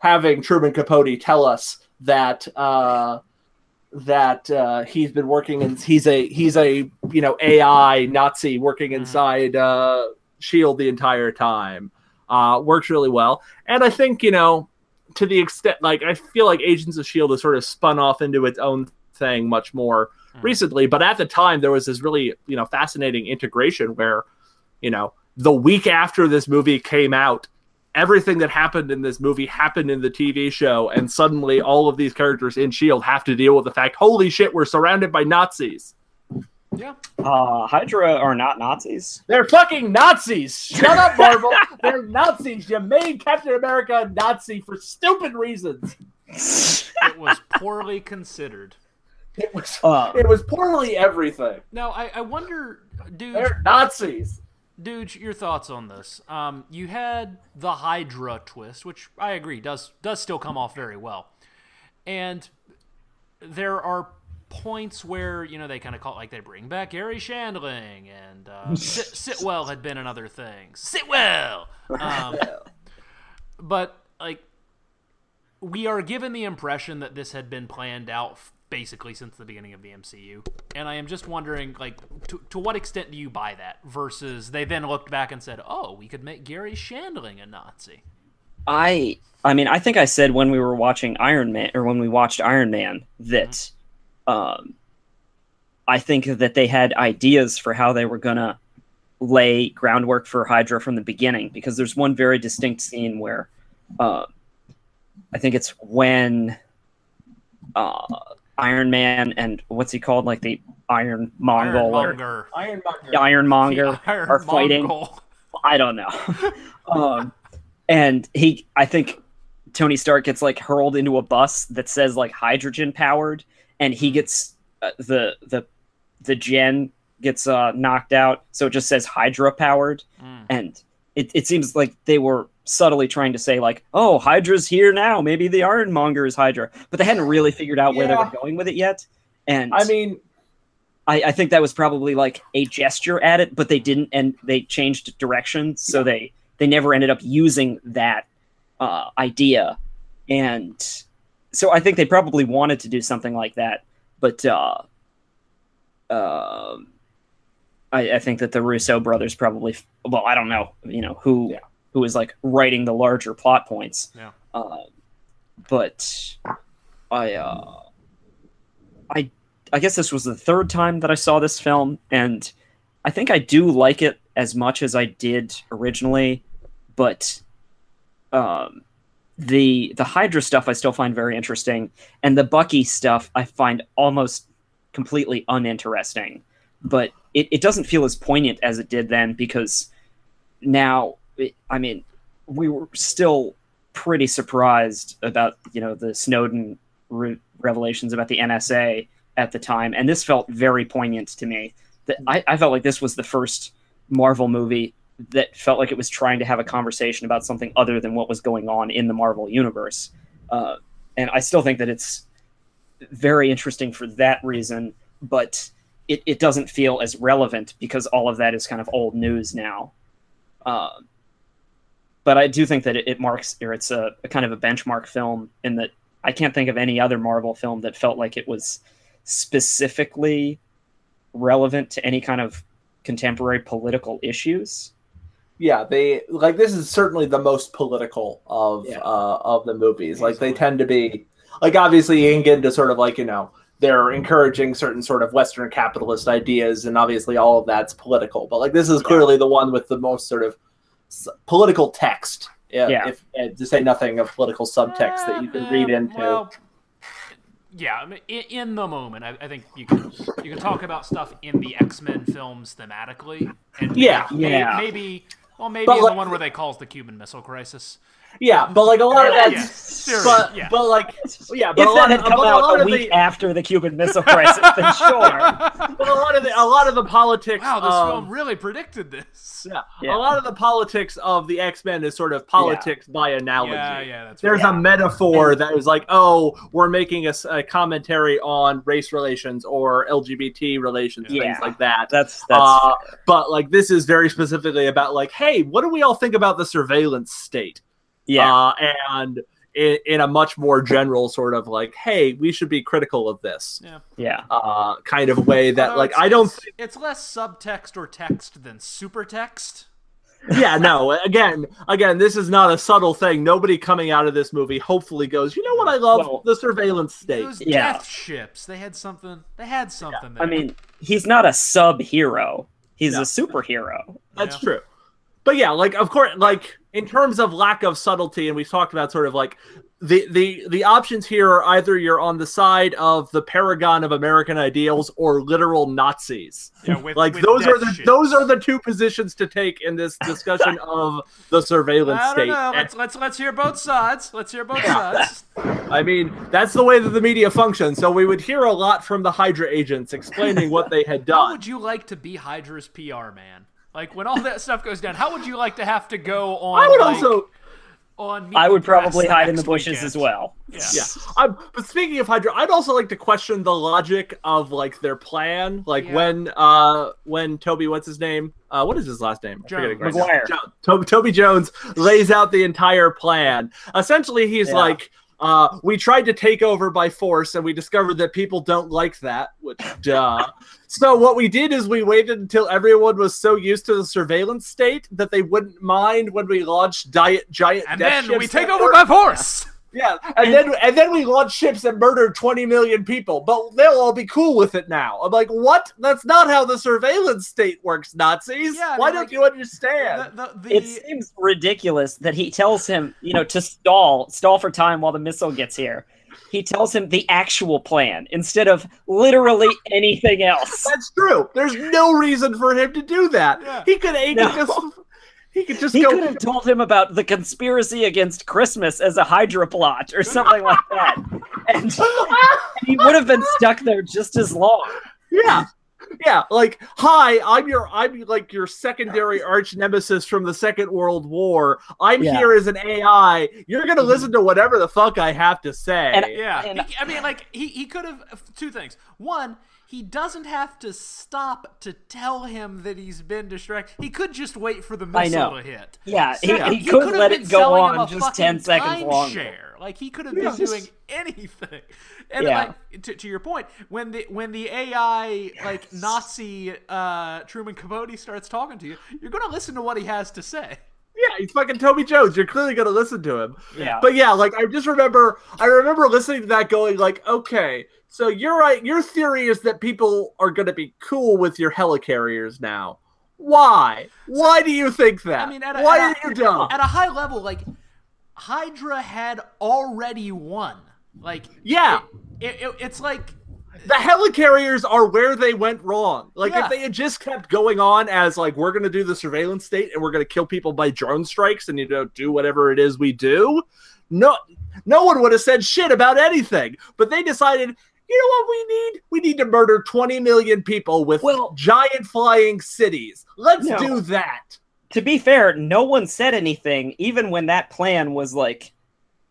having Truman Capote tell us that uh, that uh, he's been working and he's a he's a you know AI Nazi working inside uh, Shield the entire time. Uh, works really well, and I think you know to the extent like I feel like Agents of Shield has sort of spun off into its own thing much more Mhm. recently. But at the time, there was this really you know fascinating integration where you know the week after this movie came out everything that happened in this movie happened in the TV show, and suddenly all of these characters in Shield have to deal with the fact, holy shit, we're surrounded by Nazis. Yeah. Uh, Hydra are not Nazis. They're fucking Nazis. Shut up, Marvel. They're Nazis. You made Captain America a Nazi for stupid reasons. It was poorly considered. It was Uh, it was poorly everything. Now, I, I wonder, dude. They're Nazis. Dude, your thoughts on this? Um, you had the Hydra twist, which I agree does does still come off very well, and there are points where you know they kind of call like they bring back Garry Shandling and uh, Sit- Sitwell had been in other things. Sitwell, um, but like we are given the impression that this had been planned out basically since the beginning of the MCU, and I am just wondering like to to what extent do you buy that versus they then looked back and said, oh, we could make Garry Shandling a Nazi. I I mean I think I said when we were watching Iron Man or when we watched Iron Man that um I think that they had ideas for how they were gonna lay groundwork for Hydra from the beginning because there's one very distinct scene where uh, I think it's when uh, Iron Man and what's he called like the Iron Mongol or Ironmonger. Ironmonger. Ironmonger The Iron Monger are fighting. Mongol. I don't know. um, and he, I think Tony Stark gets like hurled into a bus that says like hydrogen powered, and he gets uh, the the the gen gets uh, knocked out, so it just says Hydra powered, Mm. and it, it seems like they were subtly trying to say like, oh, Hydra's here now, maybe the Ironmonger is Hydra, but they hadn't really figured out where they were going with it yet. And I mean, I, I think that was probably like a gesture at it, but they didn't, and they changed direction, so they they never ended up using that uh, idea, and so I think they probably wanted to do something like that, but uh, um I, I think that the Russo brothers probably, well, I don't know, you know who Yeah. who was like writing the larger plot points, Yeah. uh, but I uh, I I guess this was the third time that I saw this film, and I think I do like it as much as I did originally, but um, the the Hydra stuff I still find very interesting, and the Bucky stuff I find almost completely uninteresting. But it, it doesn't feel as poignant as it did then because now, it- I mean, we were still pretty surprised about you know the Snowden re- revelations about the NSA at the time, and this felt very poignant to me. That I, I felt like this was the first Marvel movie that felt like it was trying to have a conversation about something other than what was going on in the Marvel universe, uh, and I still think that it's very interesting for that reason, but it, it doesn't feel as relevant because all of that is kind of old news now. Uh, but I do think that it, it marks or it's a, a kind of a benchmark film in that I can't think of any other Marvel film that felt like it was specifically relevant to any kind of contemporary political issues. yeah, they like this is certainly the most political of Yeah. uh, of the movies. Like they tend to be like obviously you can get into sort of like you know they're encouraging certain sort of Western capitalist ideas, and obviously all of that's political. But like this is Yeah. clearly the one with the most sort of political text. Yeah, Yeah. If, uh, to say nothing of political subtext that you can read uh, into. well, yeah, I mean, in, in the moment, I, I think you can you can talk about stuff in the X Men films thematically, and Yeah. may- Yeah. maybe. Well, maybe But in like- the one where they calls the Cuban Missile Crisis. Yeah, but like a lot of Yeah, that's yeah, but yeah. but like yeah, but if a lot that had of, come but a out a week the, after the Cuban Missile Crisis, then sure. but a lot of the a lot of the politics. Wow, this of, film really predicted this. Yeah. Yeah. A lot of the politics of the X Men is sort of politics by analogy. Yeah, yeah, that's There's right. a metaphor that is like, oh, we're making a commentary on race relations or LGBT relations, Yeah. things like that. That's that's Uh, but like, this is very specifically about like, hey, what do we all think about the surveillance state? Yeah. Uh, and in, in a much more general sort of like, hey, we should be critical of this yeah. yeah. uh, kind of way that Although like I don't It's, it's less subtext or text than super text. yeah no again again this is not a subtle thing nobody coming out of this movie hopefully goes you know what i love Well- the surveillance state Those Yeah. death ships, they had something. They had something. I there. mean, he's not a sub hero. He's No. a superhero. that's Yeah. true but yeah like of course like in terms of lack of subtlety and we've talked about sort of like the the the options here are either you're on the side of the paragon of american ideals or literal nazis yeah, with, like with those are the ships. those are the two positions to take in this discussion of the surveillance I don't state know. Let's let's let's hear both sides. Let's hear both Yeah. sides. I mean, that's the way that the media functions. So we would hear a lot from the Hydra agents explaining what they had done. How would you like to be Hydra's PR man? Like when all that stuff goes down, how would you like to have to go on? I would like, also on. I would probably hide in the bushes weekend. as well. Yeah. Yeah. I'm, but speaking of Hydra, I'd also like to question the logic of like their plan. Like Yeah. when uh when Toby, what's his name? Uh, what is his last name? I'm Jones. right now. McGuire. Jo- Toby, Toby Jones lays out the entire plan. Essentially, he's Yeah. like. Uh, we tried to take over by force, and we discovered that people don't like that. Which, duh. so what we did is we waited until everyone was so used to the surveillance state that they wouldn't mind when we launched diet giant. And then we take over by force. yeah, and then and then we launch ships and murder 20 million people, but they'll all be cool with it now. I'm like, what? That's not how the surveillance state works, Nazis. Yeah, I Why mean, don't like, you understand? The, the, the, It seems ridiculous that he tells him, you know, to stall, stall for time while the missile gets here. He tells him the actual plan instead of literally anything else. That's true. There's no reason for him to do that. Yeah. He could he No. could just he could just He go could have told him about the conspiracy against Christmas as a Hydra plot or something like that. And he would have been stuck there just as long. Yeah. Yeah, like, hi, I'm your I'm like your secondary arch nemesis from the Second World War. I'm Yeah. here as an AI. You're gonna mm-hmm. listen to whatever the fuck I have to say. And- Yeah, And- he, I mean, like he he could have two things. One, he doesn't have to stop to tell him that he's been distracted. He could just wait for the missile to hit. Yeah, he, Second, he could could've let been it go on a just fucking 10 seconds longer. timeshare. Like he could have Yeah. been doing anything. And Yeah. like to, to your point, when the when the AI like Nazi uh, Truman Capote starts talking to you, you're gonna listen to what he has to say. Yeah, he's fucking Toby Jones. You're clearly gonna listen to him. Yeah. But yeah, like I just remember I remember listening to that going like, okay, so you're right, your theory is that people are gonna be cool with your helicarriers now. Why? Why do you think that? I mean, at a, Why at a- are you dumb? At a high level, like Hydra had already won. Like Yeah. it, it, it's like The helicarriers are where they went wrong. Like Yeah. if they had just kept going on as like we're gonna do the surveillance state and we're gonna kill people by drone strikes and you know do whatever it is we do, no no one would have said shit about anything. But they decided, you know what we need? We need to murder 20 million people with Well- giant flying cities. Let's No. do that. To be fair, no one said anything, even when that plan was like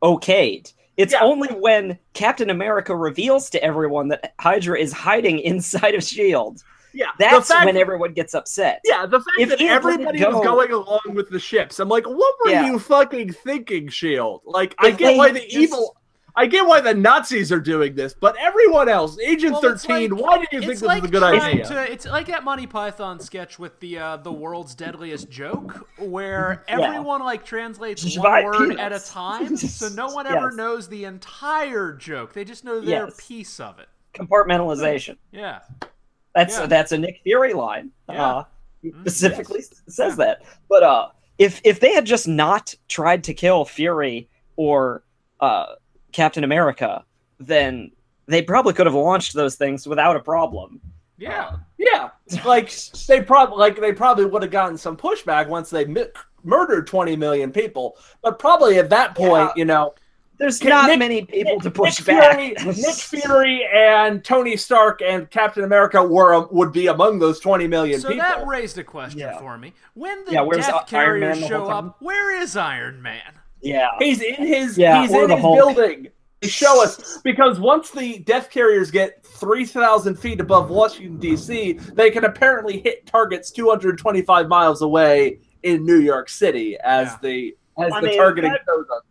okayed. It's Yeah. only when Captain America reveals to everyone that Hydra is hiding inside of Shield. Yeah. That's fact, when everyone gets upset. Yeah, the fact If that he had let it everybody was going along with the ships, I'm like, what were Yeah. you fucking thinking, Shield? Like, I get why the just- evil, I get why the Nazis are doing this, but everyone else, Agent Well, 13, like- why did you think this like was a good idea? To, it's like that Monty Python sketch with the uh, the world's deadliest joke, where Yeah. everyone like translates Just one word peanuts. at a time, so no one ever Yes. knows the entire joke. They just know their Yes. piece of it. Compartmentalization. Yeah. That's Yeah. that's a Nick Fury line. Yeah. Uh, he Mm, specifically yes. says that. But uh, if if they had just not tried to kill Fury or uh, Captain America, then they probably could have launched those things without a problem. Yeah. Uh, yeah, like they probably like they probably would have gotten some pushback once they mi- murdered 20 million people, but probably at that point, Yeah. you know, There's Can not Nick- many people to push Nick back. Fury, Nick Fury and Tony Stark and Captain America were would be among those 20 million So people. that raised a question Yeah. for me. When the Yeah, Death Carriers the show whole up, where is Iron Man? Yeah. He's in his Yeah, he's in the his Hulk. building. Show us because once the death carriers get three thousand feet above Washington D.C., they can apparently hit targets two hundred twenty-five miles away in New York City as Yeah. the as I the mean, targeting that- goes on.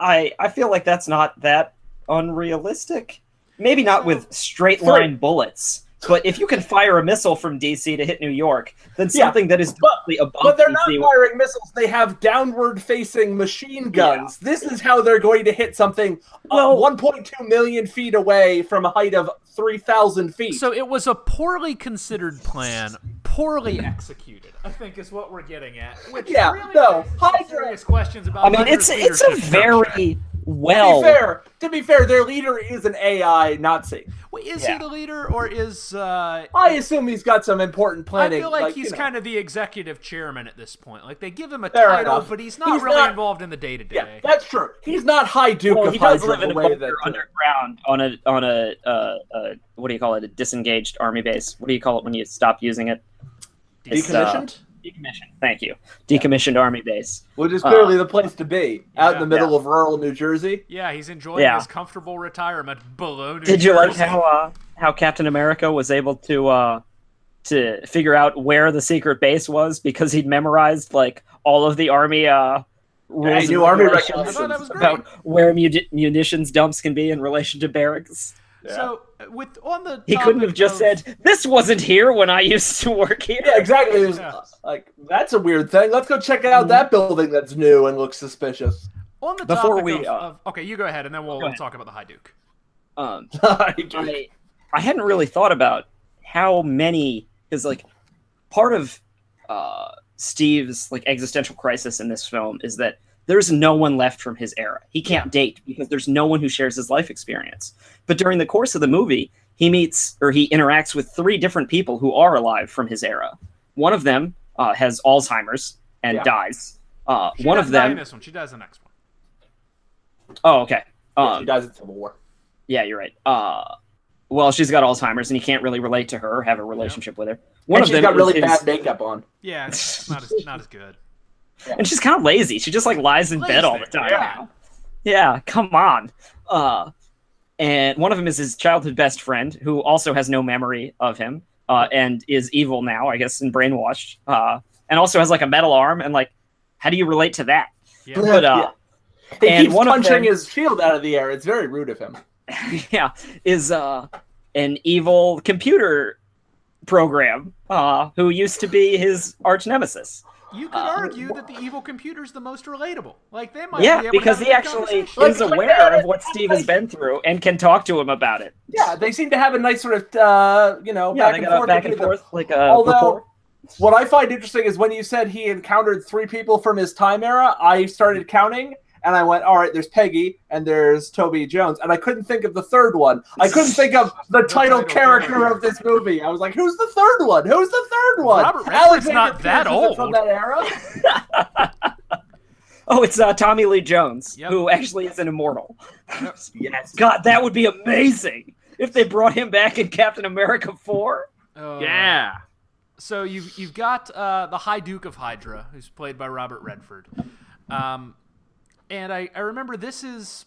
I I feel like that's not that unrealistic. Maybe not with straight line bullets, but if you can fire a missile from DC to hit New York, then Yeah, something that is but- directly above But they're not DC. firing missiles; they have downward-facing machine guns. This is how they're going to hit something uh, Well- well, 1.2 million feet away from a height of 3,000 feet. So it was a poorly considered plan, poorly executed. I think is what we're getting at. Which Yeah, really no, raises some Hydra- serious questions about. I mean, it's it's a very. structure. Very to be fair, to be fair, their leader is an AI Nazi. Wait, is Yeah. he the leader or is? Uh, I assume he's got some important planning. I feel like, you he's know. kind of the executive chairman at this point. Like they give him a Fair title, enough. but he's not He's really not- involved in the day to Yeah, day. that's true. He's not High Duke Well, of he does Hydra live in a bunker that. underground on a on a uh, uh, what do you call it? A disengaged army base. What do you call it when you stop using it? It's, uh, Decommissioned? Decommissioned. Thank you. Decommissioned army base. Which is Uh, clearly the place to be, out in the middle of rural New Jersey. Yeah, he's enjoying Yeah. his comfortable retirement below New Did you like how uh, how Captain America was able to uh, to figure out where the secret base was because he'd memorized like all of the army uh, rules he knew and army regulations I thought that was great. about where muni- munitions dumps can be in relation to barracks. So, uh, with on the He couldn't have just of- said, "This wasn't here when I used to work here." Yeah, exactly. It was Yeah. uh, like that's a weird thing. Let's go check out that building that's new and looks suspicious. on the Before topic we, of, uh, of- okay, you go ahead, and then we'll, we'll talk about the High Duke. Um, I I, I hadn't really thought about how many because like part of uh, Steve's like existential crisis in this film is that there's no one left from his era. He can't date because there's no one who shares his life experience. But during the course of the movie, he meets or he interacts with three different people who are alive from his era. One of them uh, has Alzheimer's and Yeah. dies. Uh, one of them. this one. She dies the next one. Oh, okay. Yeah, Um, she dies in Civil War. Yeah, you're right. Uh, well, she's got Alzheimer's, and he can't really relate to her, or have a relationship with her. One and of she's them got really his- bad makeup on. Yeah, it's not as not as good. And she's kind of lazy. She just like lies in Lays bed all the time. yeah. Yeah, come on. Uh, and one of them is his childhood best friend, who also has no memory of him, uh, and is evil now, I guess, and brainwashed. Uh, and also has like a metal arm, and like, how do you relate to that? Yeah. But uh, He And keeps one of punching them- his shield out of the air. It's very rude of him. yeah, is uh, an evil computer program uh, who used to be his arch nemesis. You could Uh, argue that the evil computer's the most relatable. Like they might Yeah, be able because have he actually conversation. is aware of what Steve has been through and can talk to him about it. Yeah, they seem to have a nice sort of, uh, you know, Yeah, back they and got forth. back and between them. forth like a Although- rapport. What I find interesting is when you said he encountered three people from his time era, I started counting and I went, all right, there's Peggy and there's Toby Jones. And I couldn't think of the third one. I couldn't think of the title title character character. of this movie. I was like, who's the third one? Who's the third one? Robert Redford's not that Pierce, is From old. that era? Oh, it's uh, Tommy Lee Jones, Yep. who actually is an immortal. yes. God, that would be amazing if they brought him back in Captain America 4. Uh, Yeah. So you've you've got uh, the High Duke of Hydra, who's played by Robert Redford, um, and I, I remember this is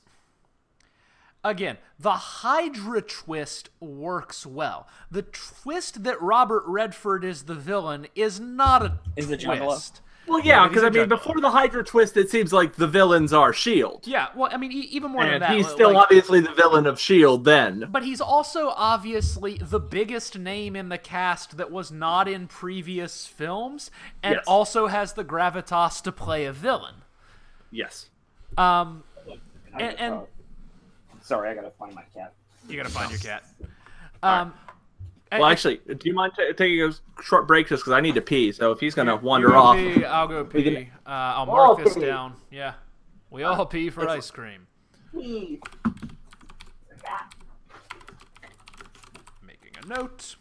again the Hydra twist works well. The twist that Robert Redford is the villain is not a Is the Juggalo? twist. Well, yeah, Yeah, because he's I a mean, juggler. before the Hydra twist, it seems like the villains are Shield, Yeah, well, I mean, e- even more than that, he's like- still obviously the villain of Shield. Then, But he's also obviously the biggest name in the cast that was not in previous films, and Yes. also has the gravitas to play a villain. yes. Um, and, and Sorry, I gotta find my cat. you gotta find your cat. Um, Well, and- actually, do you mind ta taking a short break just because I need to pee? So if he's gonna wander go off, pee, I'll go We can- pee. Uh, I'll all mark this pee. down. Yeah, we all pee for ice cream. Pee. Making a note.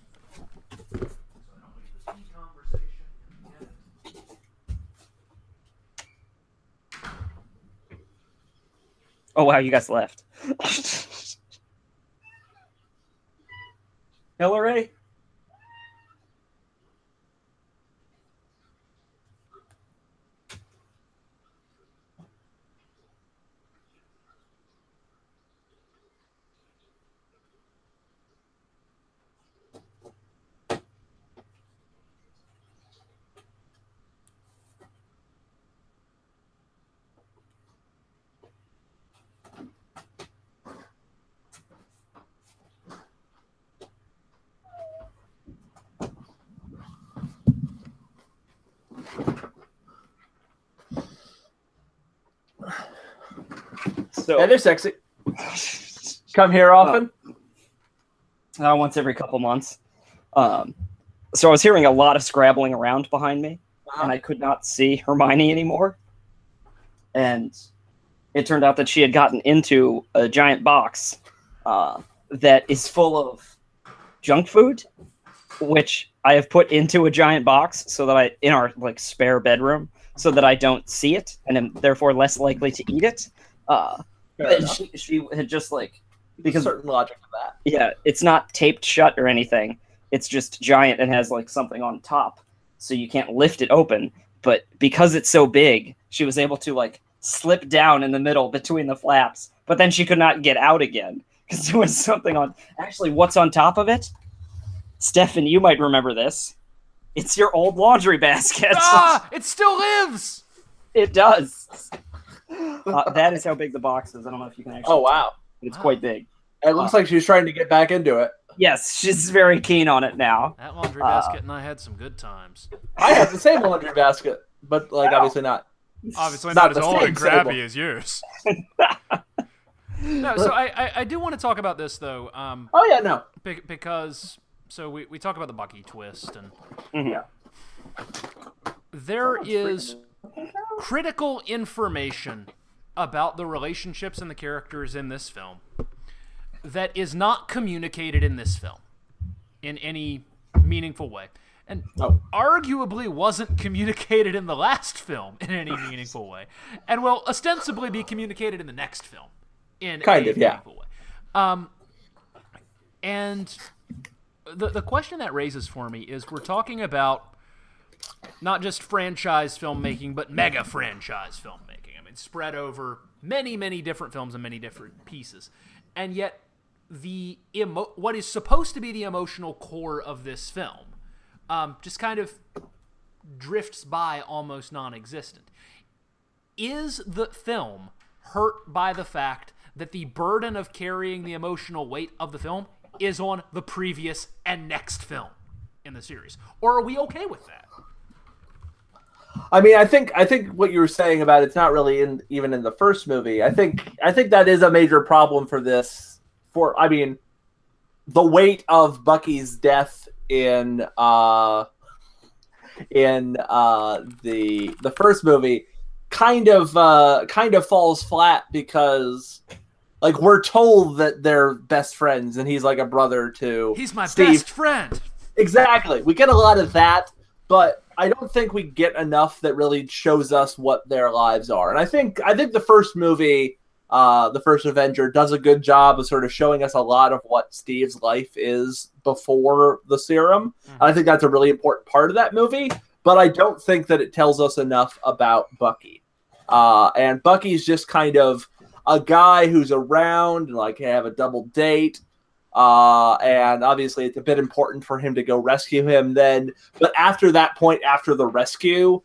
Oh, wow, you guys left. Hillary? So, yeah, they're sexy. Come here often. uh, once every couple months. Um, so I was hearing a lot of scrabbling around behind me, and I could not see Hermione anymore. And it turned out that she had gotten into a giant box uh, that is full of junk food, which I have put into a giant box so that I in our like spare bedroom, so that I don't see it and am therefore less likely to eat it. Uh, but enough. she, she had just like Because because certain logic of that. yeah, it's not taped shut or anything. It's just giant and has like something on top. so you can't lift it open. But because it's so big, she was able to like slip down in the middle between the flaps. But then she could not get out again because there was something on. Actually, what's on top of it? Stefan, you might remember this. It's your old laundry basket. ah, it still lives. it does. Uh, that is how big the box is. I don't know if you can actually. Oh wow! but it's quite big. It looks like she's trying to get back into it. Yes, she's very keen on it now. That laundry Uh, basket and I had some good times. I have the same laundry basket, but like obviously not. Obviously Not not, as old and grabby as yours. no, so I, I, I do want to talk about this though, um, Oh yeah, no. be- because so we, we talk about the Bucky twist and Yeah. there is critical information about the relationships and the characters in this film that is not communicated in this film in any meaningful way and Oh. arguably wasn't communicated in the last film in any meaningful way and will ostensibly be communicated in the next film in Kind a of, yeah. way um, and the, the question that raises for me is we're talking about not just franchise filmmaking, but mega franchise filmmaking. I mean, spread over many, many different films and many different pieces. And yet, the emo- what is supposed to be the emotional core of this film um, just kind of drifts by almost non existent. Is the film hurt by the fact that the burden of carrying the emotional weight of the film is on the previous and next film in the series? Or are we okay with that? I mean, I think I think what you were saying about it's not really in even in the first movie. I think I think that is a major problem for this. For I mean, the weight of Bucky's death in uh in uh the the first movie kind of uh kind of falls flat because like we're told that they're best friends and he's like a brother to He's my Steve. best friend. Exactly. We get a lot of that, but I don't think we get enough that really shows us what their lives are. And I think I think the first movie, uh, the first Avenger, does a good job of sort of showing us a lot of what Steve's life is before the serum. And I think that's a really important part of that movie. But I don't think that it tells us enough about Bucky. Uh, and Bucky's just kind of a guy who's around and like have a double date uh, and obviously it's a bit important for him to go rescue him then. But after that point after the rescue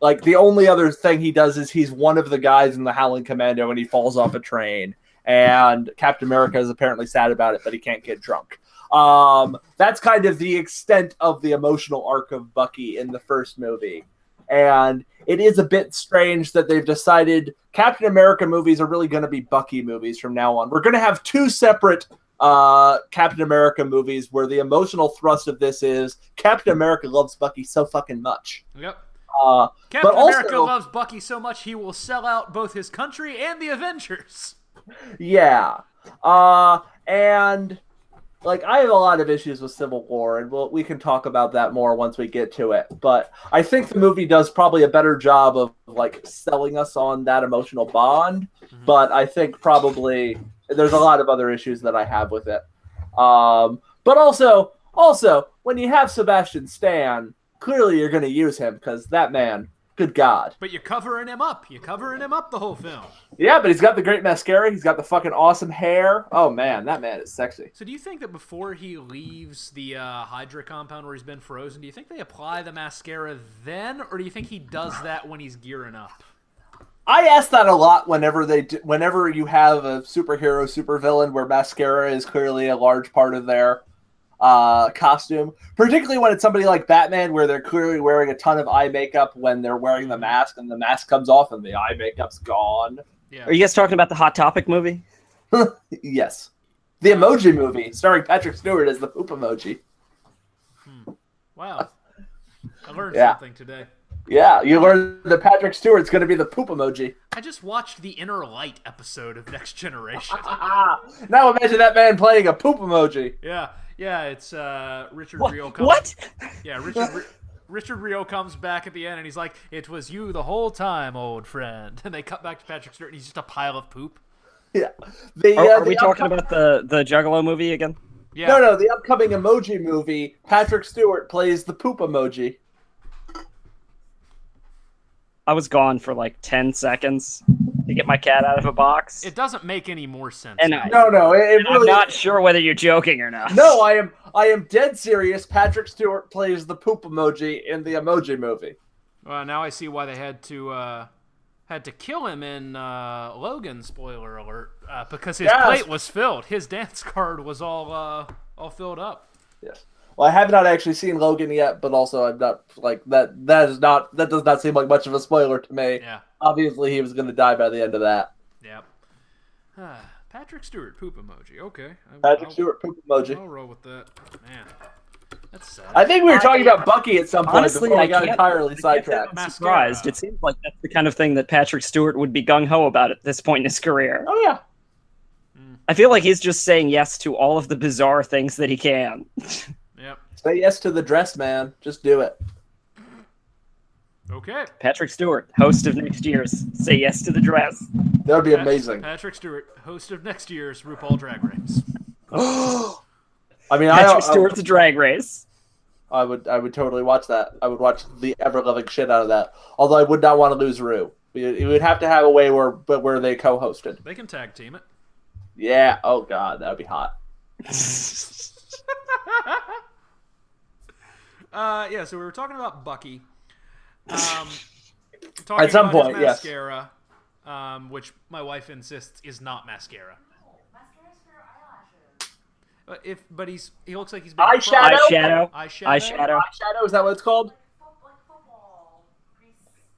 like the only other thing he does is he's one of the guys in the howling commando and he falls off a train. And captain america is apparently sad about it but he can't get drunk. Um, that's kind of the extent of the emotional arc of bucky in the first movie. And it is a bit strange that they've decided captain america movies are really going to be bucky movies from now on. We're going to have two separate uh, Captain America movies where the emotional thrust of this is Captain America loves Bucky so fucking much. Yep. Uh, Captain But also- America loves Bucky so much he will sell out both his country and the Avengers. yeah. Uh, and like I have a lot of issues with Civil War, and we'll, we can talk about that more once we get to it. But I think the movie does probably a better job of like selling us on that emotional bond. But I think probably there's a lot of other issues that I have with it. Um, but also, also when you have Sebastian Stan, clearly you're going to use him because that man, good God. But you're covering him up. You're covering him up the whole film. Yeah, but he's got the great mascara. He's got the fucking awesome hair. Oh man, that man is sexy. So do you think that before he leaves the uh, Hydra compound where he's been frozen, do you think they apply the mascara then, or do you think he does that when he's gearing up? I ask that a lot whenever they, do, whenever you have a superhero, supervillain where mascara is clearly a large part of their uh, costume. Particularly when it's somebody like Batman, where they're clearly wearing a ton of eye makeup when they're wearing the mask, and the mask comes off and the eye makeup's gone. Yeah. Are you guys talking about the Hot Topic movie? yes, the Emoji Movie, starring Patrick Stewart as the poop emoji. Wow. I learned Yeah. something today. Yeah, you learned that Patrick Stewart's going to be the poop emoji. I just watched the Inner Light episode of Next Generation. Now imagine that man playing a poop emoji. yeah, yeah, it's uh, Richard What? Rio. Comes, what? Yeah, Richard. Ri- Richard Rio comes back at the end and he's like, "It was you the whole time, old friend." And they cut back to Patrick Stewart and he's just a pile of poop. Yeah. The, Are, uh, are we the talking upcom- about the the Juggalo movie again? Yeah. No, no, the upcoming emoji movie, Patrick Stewart plays the poop emoji. I was gone for like ten seconds to get my cat out of a box. It doesn't make any more sense. And. I- No, no, it, it I'm really. not sure whether you're joking or not. No, I am. I am dead serious. Patrick Stewart plays the poop emoji in the Emoji Movie. Well, now I see why they had to uh, had to kill him in uh, Logan. Spoiler alert! Uh, because his Yes. plate was filled. His dance card was all uh, all filled up. Yes. Well, I have not actually seen Logan yet, but also I'm not like that. That is not. That does not seem like much of a spoiler to me. Yeah. Obviously, he was going to die by the end of that. Yep. Ah, Patrick Stewart poop emoji. Okay. I- Patrick I'll, Stewart poop emoji. I'll roll with that. Man, that's sad. I think we were talking I- about Bucky at some point Honestly, before I got entirely I sidetracked. I'm surprised. It seems like that's the kind of thing that Patrick Stewart would be gung ho about at this point in his career. Oh yeah. I feel like he's just saying yes to all of the bizarre things that he can. Yep. Say yes to the dress, man. Just do it. Okay. Patrick Stewart, host of next year's Say Yes to the Dress. That would be Pat- amazing. Patrick Stewart, host of next year's RuPaul Drag Race. I mean, I, Patrick I, Stewart's Drag Race. I would, I would totally watch that. I would watch the ever loving shit out of that. Although I would not want to lose Ru. It would have to have a way where, but where they co-hosted. They can tag team it. Yeah. Oh god, that would be hot. Uh, yeah, so we were talking about Bucky. Um, talking At some about point, his yes. mascara, um, which my wife insists is not mascara. Mascara's for eyelashes. But if, but he's he looks like he's been Eyeshadow? Eyeshadow. Eyeshadow. Eyeshadow. Eyeshadow is that what it's called? Fo- like football. Grease.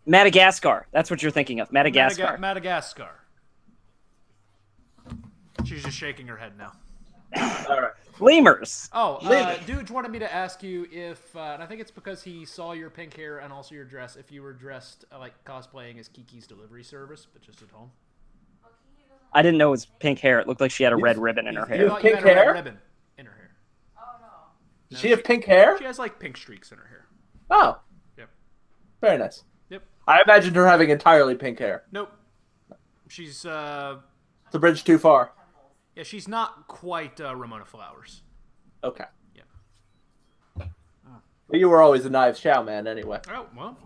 Madagascar. That's what you're thinking of. Madagascar. Madaga- Madagascar. She's just shaking her head now. All right. Lemurs. Oh, uh, Dude wanted me to ask you if, uh, and I think it's because he saw your pink hair and also your dress, if you were dressed uh, like cosplaying as Kiki's Delivery Service, but just at home. I didn't know it was pink hair. It looked like she had a red ribbon in her hair. thought you Pink had hair? ribbon in her hair. Oh no. Does she have pink hair? She has like pink streaks in her hair. Oh, Yep. very nice. Yep. I imagined her having entirely pink hair. Nope. She's uh, It's a bridge too far. Yeah, she's not quite uh, Ramona Flowers. Okay. Yeah. But you were always a Knives Chau man, anyway. Oh well,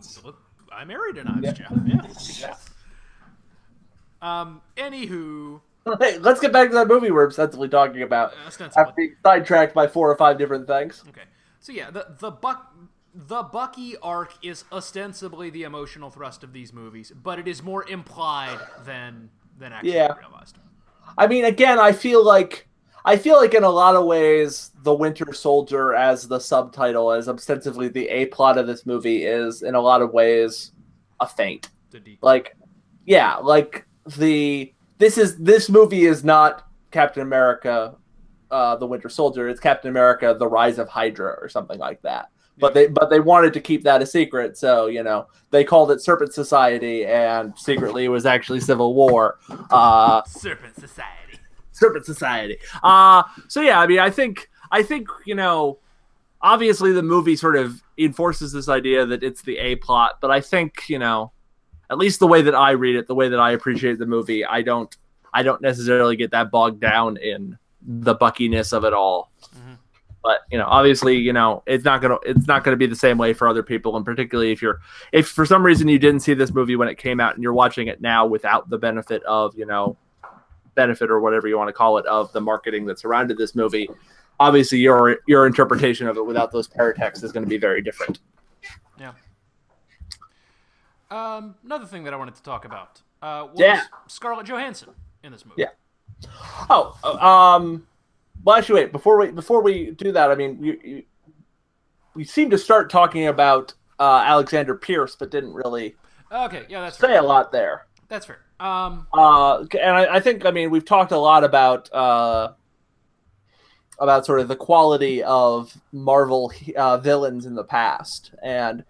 I married an Ives Yeah. Chau. Yeah. Um. Anywho, Hey, let's get back to that movie we're ostensibly talking about. ostensibly. After being sidetracked by four or five different things. Okay. So yeah, the the Buck the Bucky arc is ostensibly the emotional thrust of these movies, but it is more implied than than actually Yeah. realized. I mean, again, I feel like I feel like in a lot of ways, the Winter Soldier as the subtitle, as ostensibly the a plot of this movie, is in a lot of ways a feint. Like, yeah, like the this is this movie is not Captain America, uh, the Winter Soldier. It's Captain America: The Rise of Hydra or something like that. But they but they wanted to keep that a secret, so you know they called it Serpent Society, and secretly it was actually Civil War. Uh, Serpent Society. Serpent Society. Uh so yeah, I mean I think I think, you know, obviously the movie sort of enforces this idea that it's the A plot, but I think, you know, at least the way that I read it, the way that I appreciate the movie, I don't I don't necessarily get that bogged down in the buckiness of it all. But you know, obviously, you know, it's not gonna it's not gonna be the same way for other people, and particularly if you're if for some reason you didn't see this movie when it came out and you're watching it now without the benefit of you know benefit or whatever you want to call it of the marketing that surrounded this movie obviously your your interpretation of it without those paratexts is going to be very different Yeah. Um, another thing that I wanted to talk about uh, was Yeah. Scarlett Johansson in this movie. Yeah. oh uh, um well actually wait before we before we do that i mean you, you, we seem to start talking about uh, alexander pierce but didn't really Okay, yeah, that's say fair. a lot there That's fair. Um, uh, and I, I think I mean we've talked a lot about uh, about sort of the quality of Marvel uh, villains in the past, and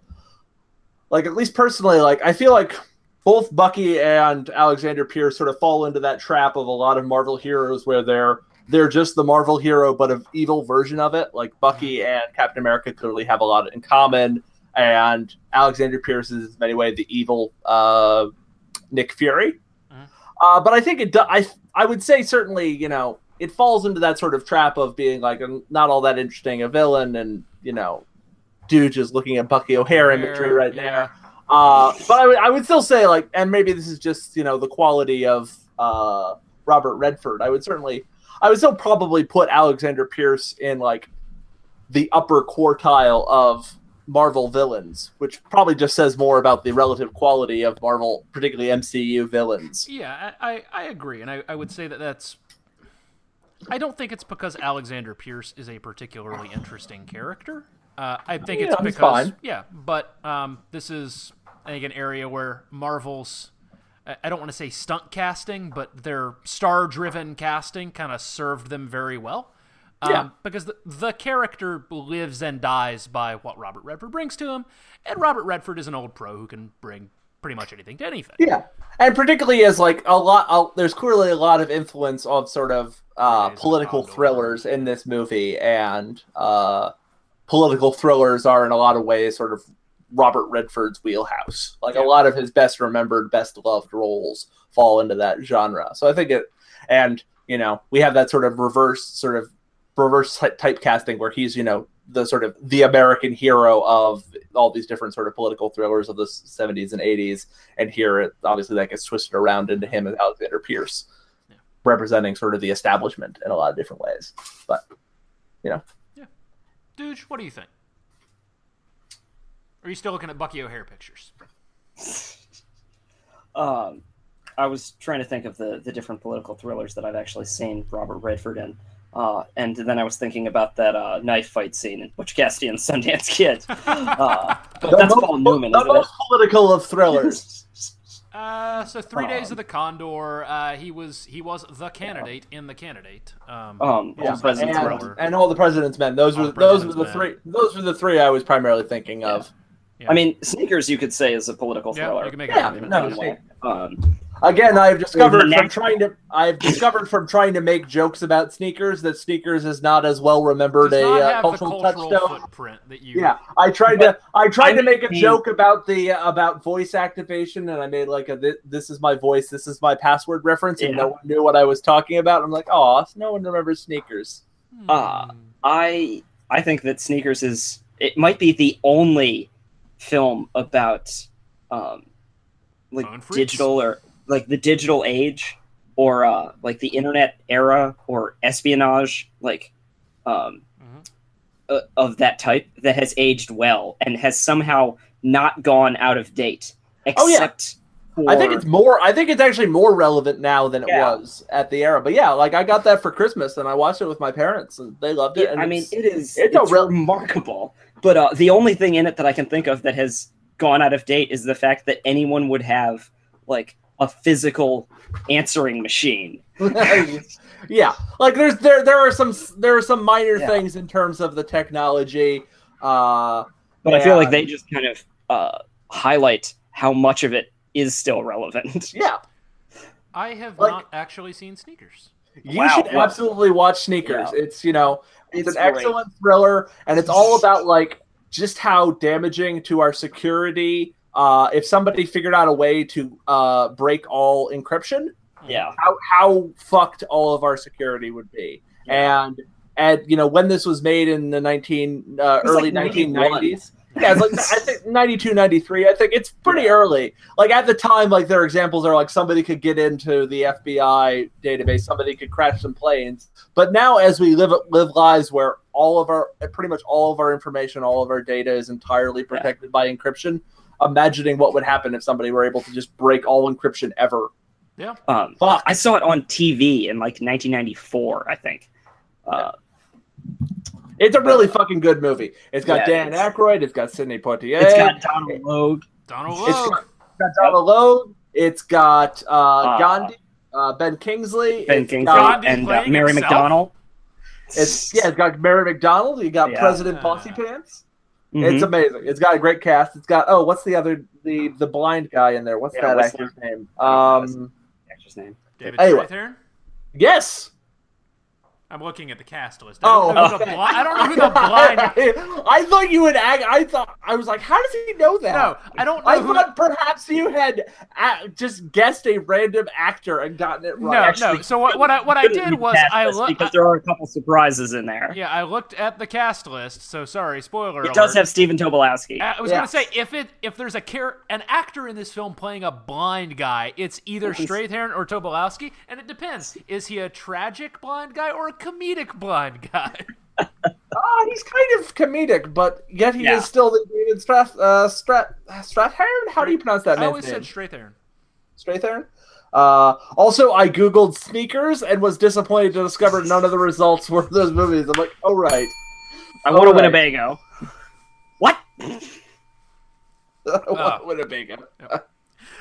like at least personally, like I feel like both Bucky and Alexander Pierce sort of fall into that trap of a lot of Marvel heroes where they're they're just the Marvel hero but an evil version of it. Like Bucky and Captain America clearly have a lot in common, and Alexander Pierce is in many ways the evil uh, Nick Fury. Mhm. Uh, but I think it. Do, I I would say certainly you know it falls into that sort of trap of being like a, not all that interesting a villain, and you know, dude just looking at Bucky O'Hare imagery right yeah. there. Uh, but I would, would still say like, and maybe this is just you know the quality of uh, Robert Redford. I would certainly, I would still probably put Alexander Pierce in like the upper quartile of Marvel villains, which probably just says more about the relative quality of Marvel, particularly MCU villains. Yeah, I, I, agree, and I, I would say that that's. I don't think it's because Alexander Pierce is a particularly interesting character. Uh, I think Yeah, it's because fine. yeah, but um, this is I think an area where Marvel's I don't want to say stunt casting, but their star-driven casting kind of served them very well. Um, Yeah. Because the, the character lives and dies by what Robert Redford brings to him, and Robert Redford is an old pro who can bring pretty much anything to anything. Yeah, and particularly as like a lot, there's clearly a lot of influence of sort of uh, political thrillers in this movie, and uh, political thrillers are in a lot of ways sort of Robert Redford's wheelhouse. Like Yeah. a lot of his best remembered, best loved roles fall into that genre. So I think it, and you know, we have that sort of reverse sort of reverse typecasting where he's you know the sort of the American hero of all these different sort of political thrillers of the 70s and 80s and here it obviously that gets twisted around into him as Alexander Pierce Yeah. representing sort of the establishment in a lot of different ways but you know yeah, Dude, what do you think? Are you still looking at Bucky O'Hare pictures? Um, I was trying to think of the the different political thrillers that I've actually seen Robert Redford in. Uh, and then I was thinking about that uh, knife fight scene in Butch Cassidy and the Sundance Kid. Uh, but that's most, Paul Newman, the isn't it? most political of thrillers Uh, so three days Um, of the Condor. Uh, he was he was the candidate in the candidate. Um, Um, Yeah, President's and, Thriller. and all the president's men those All were the those were the Men. three those were the three I was primarily thinking of yeah. I mean, Sneakers, you could say, is a political Yeah, thriller. you can make Yeah, an no, argument. in one way. Um, Again, I've discovered from trying to I've discovered from trying to make jokes about sneakers that sneakers is not as well remembered a uh, cultural, cultural touchstone. footprint that you. Yeah, I tried to I tried I to make a joke about the uh, about voice activation, and I made like a "this is my voice, this is my password" reference, and Yeah. no one knew what I was talking about. I'm like, oh, no one remembers sneakers. Hmm. Uh, I I think that Sneakers is it might be the only film about um, like digital or like the digital age or uh, like the internet era or espionage like um, Mhm. uh, of that type that has aged well and has somehow not gone out of date Oh, yeah. except for I think it's more. I think it's actually more relevant now than it Yeah. was at the era. But yeah, like I got that for Christmas, and I watched it with my parents, and they loved it. Yeah, and I mean, it's- it is it's it's, a real- remarkable. But uh, the only thing in it that I can think of that has gone out of date is the fact that anyone would have like a physical answering machine. yeah, like there's there there are some there are some minor Yeah. things in terms of the technology. Uh, But I feel like they just kind of uh, highlight how much of it is still relevant. yeah, I have like- not actually seen Sneakers. you Wow. should absolutely watch Sneakers. Yeah. It's you know it's, It's an great. excellent thriller, and it's all about like just how damaging to our security. Uh, if somebody figured out a way to uh, break all encryption, Yeah. how how fucked all of our security would be. Yeah. And and you know when this was made in the 19 uh, early like 1990s. Yeah, it's like I think 92 93. I think it's pretty early. Like at the time like their examples are like somebody could get into the FBI database, somebody could crash some planes. But now as we live live lives where all of our pretty much all of our information, all of our data is entirely protected by encryption, imagining what would happen if somebody were able to just break all encryption ever. Um, Fuck. I saw it on TV in like 1994, I think. Uh, It's a really fucking good movie. It's got Yeah, Dan it's- Aykroyd. It's got Sidney Poitier. it's got Donal Logue. Donal It's Logue. got, it's got Donal Logue. It's got uh, Uh, Gandhi, uh, Ben Kingsley. Ben Kingsley got- Gandhi and uh, Mary himself? McDonnell. It's yeah. It's got Mary McDonnell. You got Yeah. President Bossy Pants. Mhm. It's amazing. It's got a great cast. It's got oh, what's the other the the blind guy in there? What's Yeah, that what's actor's name? I don't know Um, actor's name. David Anyway. Strathairn? yes. I'm looking at the cast list. I don't, know, who the okay. bli- I don't know who the blind. I thought you would act. I thought I was like, how does he know that? No, I don't know I who. thought perhaps you had uh, just guessed a random actor and gotten it No, right. no. So what, what I what I did was I looked. because there are a couple surprises in there. Yeah, I looked at the cast list. So sorry, spoiler. It does have Stephen Tobolowsky. I was Yeah. gonna say if it if there's a char- an actor in this film playing a blind guy, it's either Strathairn or Tobolowsky, and it depends. Is he a tragic blind guy or a comedic blind guy? Ah, he's kind of comedic, but yet he Yeah. is still the David Strath uh, Strat Strathairn. How do you pronounce that I man's always name? said Strathairn. Strathairn? Uh, also, I googled sneakers and was disappointed to discover none of the results were those movies. I'm like, oh right, I want a Alright. Winnebago. What? Oh. Winnebago.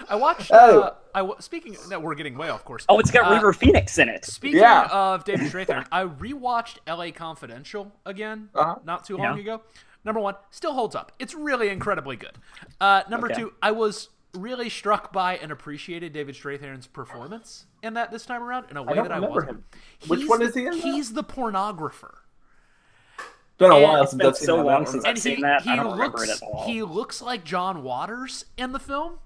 I watched. Oh. Uh, I w- speaking. No, we're getting way off course. Oh, it's got Uh, River Phoenix in it. Speaking Yeah. of David Strathairn, I rewatched L.A. Confidential again Uh-huh. not too long Yeah. ago. Number one, still holds up. It's really incredibly good. Uh, number Okay. two, I was really struck by and appreciated David Strathairn's performance in that this time around in a way don't that I wasn't. him. Which one is he in that? He's the pornographer. Been a And while it's since been I've seen so that. long since I've And he, that. he I don't remember looks it at all. he looks like John Waters in the film.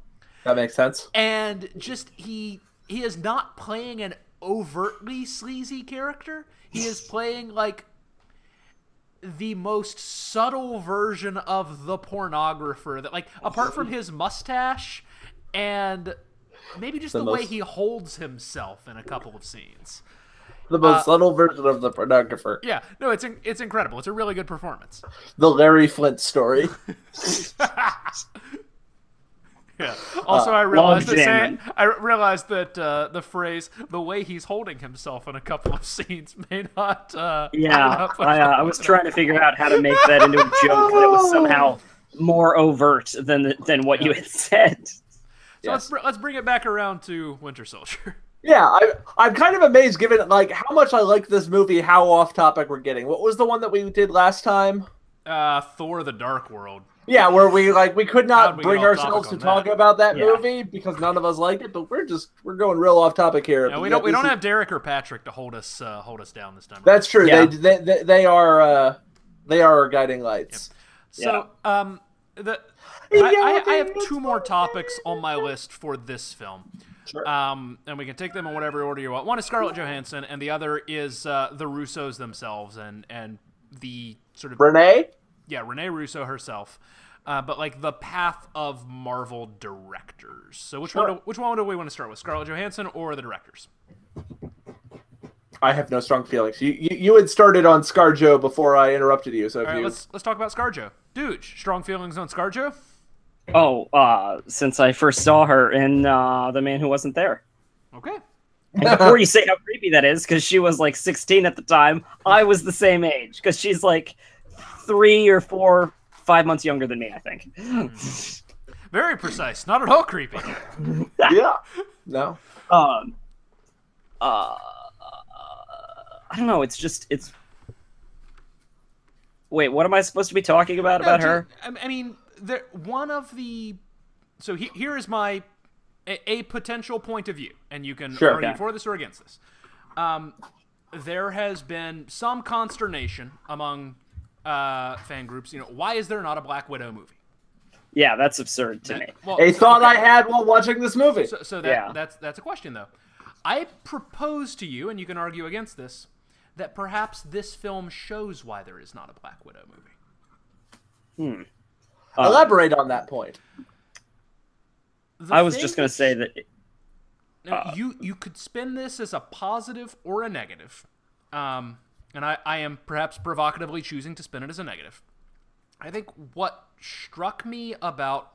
That makes sense. and just he he is not playing an overtly sleazy character. He is playing like the most subtle version of the pornographer that like apart from his mustache and maybe just the, The way he holds himself in a couple of scenes. The most Uh, subtle version of the pornographer. Yeah, no, it's in, it's incredible. It's a really good performance. The Larry Flynt story. Yeah. Also, Uh, I realized that jamming. saying, I realized that uh, the phrase "the way he's holding himself" in a couple of scenes may not. Uh, Yeah, I, uh, I was trying to figure out how to make that into a joke that was somehow more overt than than what you had said. So let's let's bring it back around to Winter Soldier. Yeah, I, I'm kind of amazed given like how much I like this movie, how off topic we're getting. What was the one that we did last time? Uh, Thor: The Dark World. Yeah, where we like we could not we bring ourselves to topic talk about that Yeah. movie because none of us liked it, but we're just we're going real off topic here. No, we don't we don't have Derek or Patrick to hold us uh, hold us down this time. around. That's true. Yeah. They, they they they are uh they are our guiding lights. So, um, the I, I, I have two more topics on my list for this film. Sure. Um, and we can take them in whatever order you want. One is Scarlett Johansson, and the other is uh, the Russos themselves, and and the sort of Renee. Yeah Renee Russo herself. Uh, but like the path of Marvel directors. So which one? Do, which one do we want to start with? Scarlett Johansson or the directors? I have no strong feelings. You you, you had started on ScarJo before I interrupted you, so if All right, you let's let's talk about ScarJo. Dooge, strong feelings on ScarJo? Oh, uh, since I first saw her in uh, The Man Who Wasn't There. Okay. And before you say how creepy that is, because she was like 16 at the time, I was the same age, because she's like three or four, five months younger than me, I think. Very precise. Not at all creepy. yeah. No. um, uh, I don't know. It's just it's. Wait, what am I supposed to be talking about No, about ju- her? I I mean, there, one of the. So he, here is my a, a potential point of view, and you can Sure. argue Okay. for this or against this. Um, there has been some consternation among uh, fan groups. You know, why is there not a Black Widow movie? Yeah, that's absurd to me. Well, A thought I had while watching this movie. So, so that, Yeah. that's that's a question though. I propose to you, and you can argue against this, that perhaps this film shows why there is not a Black Widow movie. Uh, Elaborate on that point. I was just gonna say that. Now, Uh, you you could spin this as a positive or a negative, um, and I, I am perhaps provocatively choosing to spin it as a negative. I think what struck me about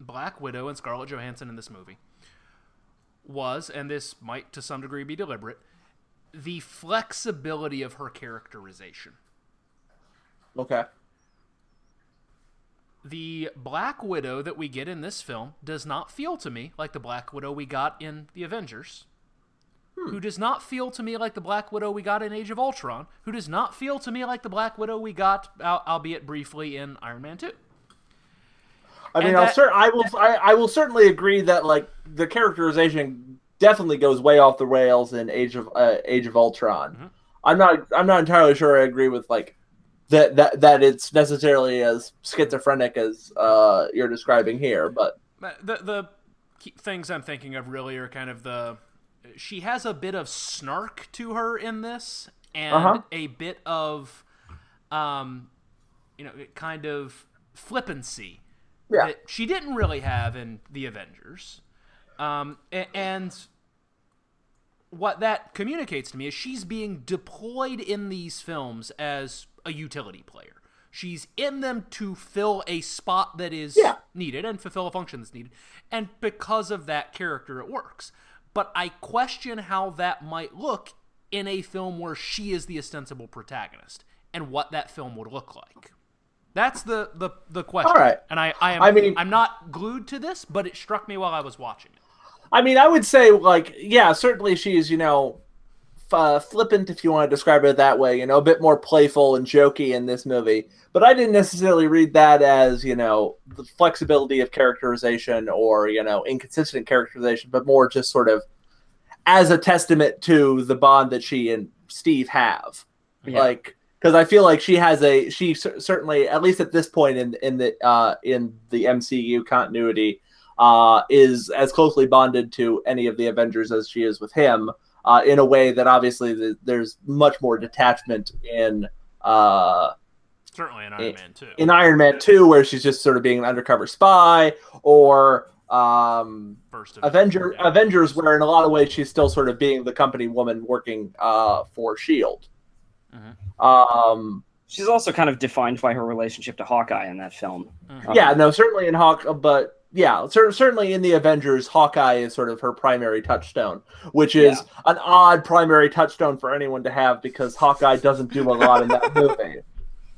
Black Widow and Scarlett Johansson in this movie was, and this might to some degree be deliberate, the flexibility of her characterization. Okay. the Black Widow that we get in this film does not feel to me like the Black Widow we got in the Avengers. Who does not feel to me like the Black Widow we got in Age of Ultron? Who does not feel to me like the Black Widow we got, albeit briefly, in Iron Man Two? I mean, I'll that- cer- I will I, I will certainly agree that like the characterization definitely goes way off the rails in Age of uh, Age of Ultron. Mhm. I'm not I'm not entirely sure I agree with like that that that it's necessarily as schizophrenic as uh, you're describing here, but The the things I'm thinking of really are kind of the she has a bit of snark to her in this and Uh-huh. a bit of um you know kind of flippancy Yeah. that she didn't really have in the Avengers. Um and what that communicates to me is she's being deployed in these films as a utility player. She's in them to fill a spot that is Yeah. needed and fulfill a function that's needed. And because of that character, it works. But I question how that might look in a film where she is the ostensible protagonist and what that film would look like. That's the the, the question. All right. And I, I am I mean- I'm not glued to this, but it struck me while I was watching it. I mean, I would say like yeah, certainly she's you know uh, flippant if you want to describe it that way, you know, a bit more playful and jokey in this movie. But I didn't necessarily read that as you know the flexibility of characterization or you know inconsistent characterization, but more just sort of as a testament to the bond that she and Steve have. Yeah. Like because I feel like she has a she cer- certainly at least at this point in in the uh, in the MCU continuity uh, is as closely bonded to any of the Avengers as she is with him. Uh, in a way that obviously the, there's much more detachment in uh, Certainly in Iron It- Man too. in Iron Man two, where she's just sort of being an undercover spy, or um, First of Avenger yeah. Avengers, where in a lot of ways she's still sort of being the company woman working uh, for Shield. Mhm. Um, She's also kind of defined by her relationship to Hawkeye in that film. Mhm. Um, yeah, no, certainly in Hawk, but yeah, cer- certainly in the Avengers, Hawkeye is sort of her primary touchstone, which is an odd primary touchstone for anyone to have because Hawkeye doesn't do a lot in that movie.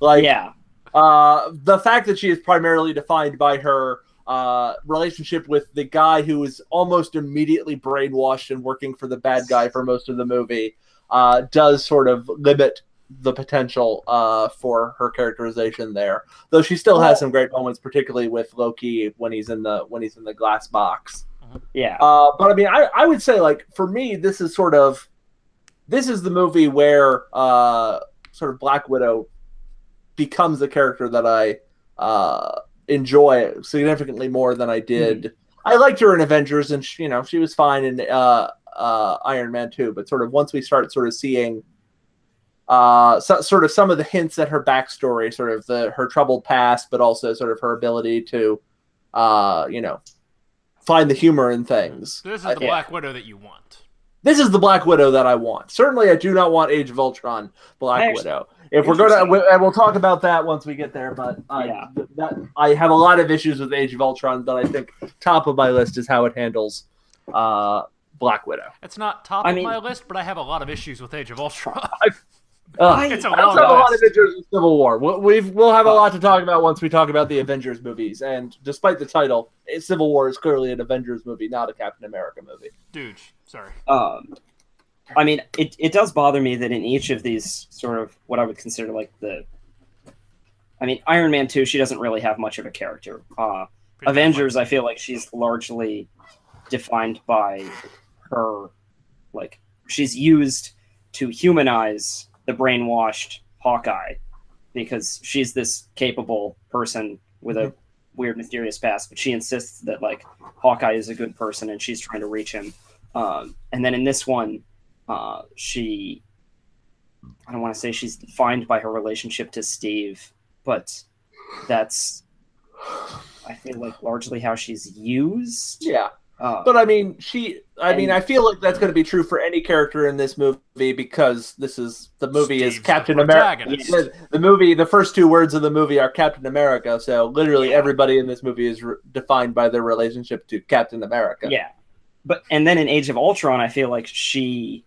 Like, yeah, uh, the fact that she is primarily defined by her uh, relationship with the guy who is almost immediately brainwashed and working for the bad guy for most of the movie uh, does sort of limit the potential uh, for her characterization there. Though she still has some great moments, particularly with Loki when he's in the when he's in the glass box. yeah, Uh, but I mean, I, I would say like for me, this is sort of this is the movie where uh, sort of Black Widow becomes a character that I uh, enjoy significantly more than I did. I liked her in Avengers, and she, you know she was fine in uh, uh, Iron Man too. But sort of once we start sort of seeing. Uh, so, sort of some of the hints at her backstory, sort of the her troubled past, but also sort of her ability to, uh, you know, find the humor in things. This is the yeah. Black Widow that you want. this is the Black Widow that I want. Certainly, I do not want Age of Ultron Black Actually- Widow. If we're going to, Interesting. and we'll talk about that once we get there. But uh, Yeah. that I have a lot of issues with Age of Ultron, but I think top of my list is how it handles uh, Black Widow. It's not top I of mean- my list, but I have a lot of issues with Age of Ultron. Ugh. it's a I long also have a lot of list. issues with Civil War. We'll, we've we'll have a lot to talk about once we talk about the Avengers movies. And despite the title, eh, Civil War is clearly an Avengers movie, not a Captain America movie. Dude, sorry. um, I mean, it, it does bother me that in each of these sort of what I would consider like the, I mean, Iron Man two, she doesn't really have much of a character. Uh, Pretty Avengers, I feel like she's largely defined by her, like she's used to humanize the brainwashed Hawkeye because she's this capable person with a weird, mysterious past, but she insists that like Hawkeye is a good person and she's trying to reach him. Um, and then in this one, uh, she, I don't want to say she's defined by her relationship to Steve, but that's, I feel like largely how she's used. Yeah. Uh, But I mean, she. I mean, I feel like that's going to be true for any character in this movie because this is the movie is Captain America. The, the movie, the first two words of the movie are Captain America. So literally Yeah. everybody in this movie is re- defined by their relationship to Captain America. Yeah. But and then in Age of Ultron, I feel like she,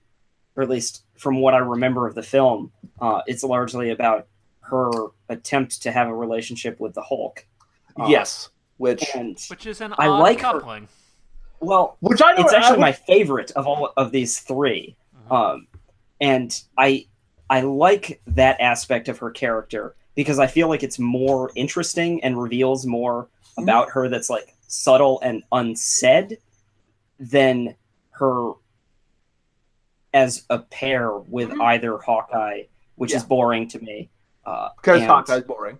or at least from what I remember of the film, uh, it's largely about her attempt to have a relationship with the Hulk. Uh, Yes. Which, And Which is an I odd like her- coupling. Well, which I it's I actually would- my favorite of all of these 3 Mhm. Um, and I I like that aspect of her character because I feel like it's more interesting and reveals more Mm-hmm. about her that's like subtle and unsaid than her as a pair with Mhm. either Hawkeye, which is boring to me. Uh, Because and- Hawkeye's boring.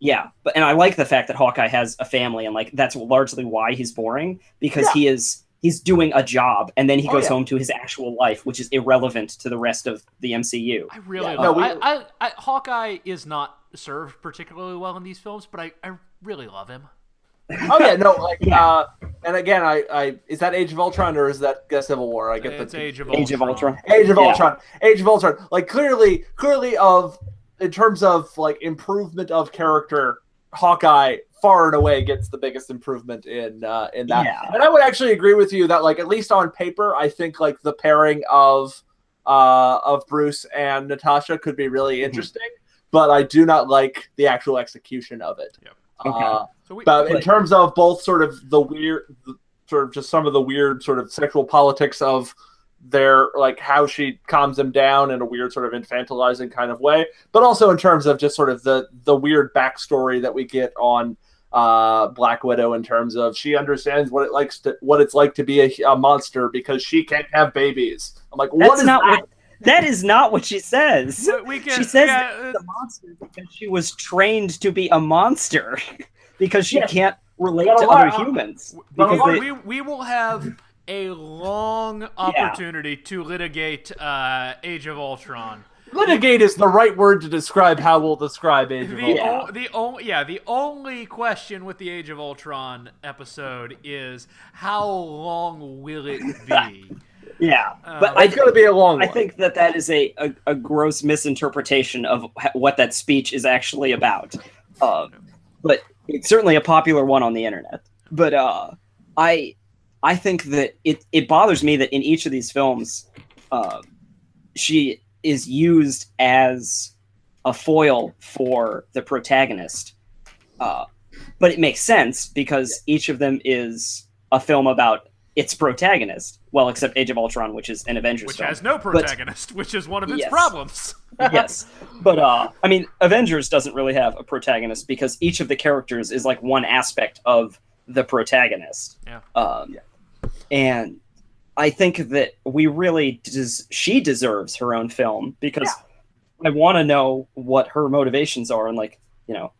Yeah, but and I like the fact that Hawkeye has a family, and like that's largely why he's boring because Yeah. he is he's doing a job, and then he Oh, goes yeah. home to his actual life, which is irrelevant to the rest of the MCU. I really Yeah, love. no, we- I, I, I, Hawkeye is not served particularly well in these films, but I, I really love him. Oh yeah, no, like Yeah. uh and again I I is that Age of Ultron or is that uh, Civil War? I get It's the Age of Age of Ultron. Age of Yeah. Ultron. Age of Ultron. Like clearly clearly of in terms of like improvement of character, Hawkeye far and away gets the biggest improvement in uh in that. Yeah. And I would actually agree with you that like at least on paper, I think like the pairing of uh of Bruce and Natasha could be really interesting, but I do not like the actual execution of it. Yep. Okay. Uh, So we, but in terms of both sort of the weird, the- sort of just some of the weird sort of sexual politics of their like how she calms him down in a weird sort of infantilizing kind of way, but also in terms of just sort of the the weird backstory that we get on uh Black Widow in terms of she understands what it likes to what it's like to be a, a monster because she can't have babies. I'm like, what That's is not that? what that is not what she says. we- we can, She says yeah, that uh, she's monster because she was trained to be a monster because she Yeah. can't relate to lot- other humans. Because lot- they- we, we will have a long opportunity to litigate uh, Age of Ultron. Litigate is the right word to describe how we'll describe Age of The, Ultron. o- the only yeah, the only question with the Age of Ultron episode is how long will it be? yeah, Uh, but I It's going to be a long I one. think that that is a, a, a gross misinterpretation of what that speech is actually about. Uh, but it's certainly a popular one on the internet. But uh, I I think that it, it bothers me that in each of these films, uh, she is used as a foil for the protagonist. Uh, but it makes sense because each of them is a film about its protagonist. Well, except Age of Ultron, which is an Avengers Which film has no protagonist, which is one of its Yes. problems. yes but uh i mean avengers doesn't really have a protagonist because each of the characters is like one aspect of the protagonist Yeah. um and i think that we really des- she deserves her own film because i want to know what her motivations are and like you know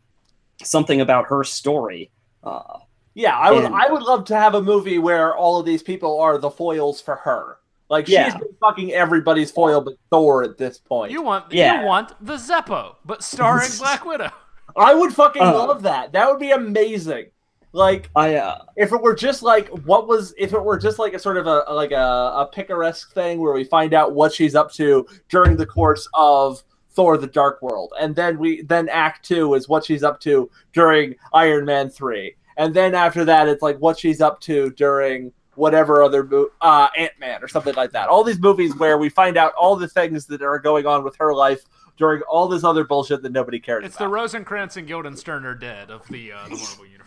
something about her story uh Yeah, I would. And- I would love to have a movie where all of these people are the foils for her. Like Yeah. she's been fucking everybody's foil but Thor at this point. You want Yeah. you want the Zeppo, but starring Black Widow. I would fucking Uh. love that. That would be amazing. Like i uh if it were just like what was if it were just like a sort of a like a, a picaresque thing where we find out what she's up to during the course of Thor: The Dark World, and then we then Act Two is what she's up to during Iron Man Three, and then after that it's like what she's up to during whatever other mo- uh, Ant Man or something like that. All these movies where we find out all the things that are going on with her life during all this other bullshit that nobody cares It's the about. Rosencrantz and Guildenstern are dead of the uh, the Marvel universe.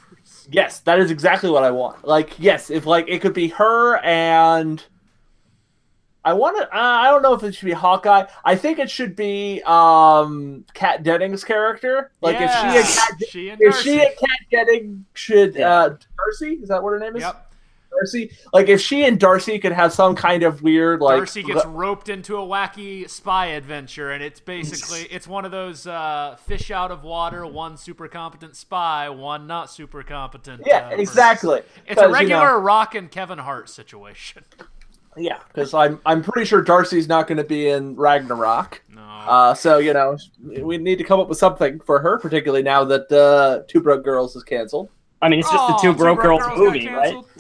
Yes, that is exactly what I want. Like, yes, if like it could be her and I want to. Uh, I don't know if it should be Hawkeye. I think it should be um Kat Dennings' character. Like yeah, if she and Kat, she and if Darcy. she and Kat Denning should Yeah. uh Darcy is that what her name is? Yep. Darcy. Like if she and Darcy could have some kind of weird like Darcy gets roped into a wacky spy adventure, and it's basically it's one of those uh, fish out of water. One super competent spy, one not super competent. yeah, uh, exactly. It's a 'Cause, you regular know- Rock and Kevin Hart situation. yeah, because I'm I'm pretty sure Darcy's not going to be in Ragnarok. No, Uh, so you know, we need to come up with something for her, particularly now that uh, Two Broke Girls is canceled. i mean it's just Oh, the two broke girls, got movie right canceled?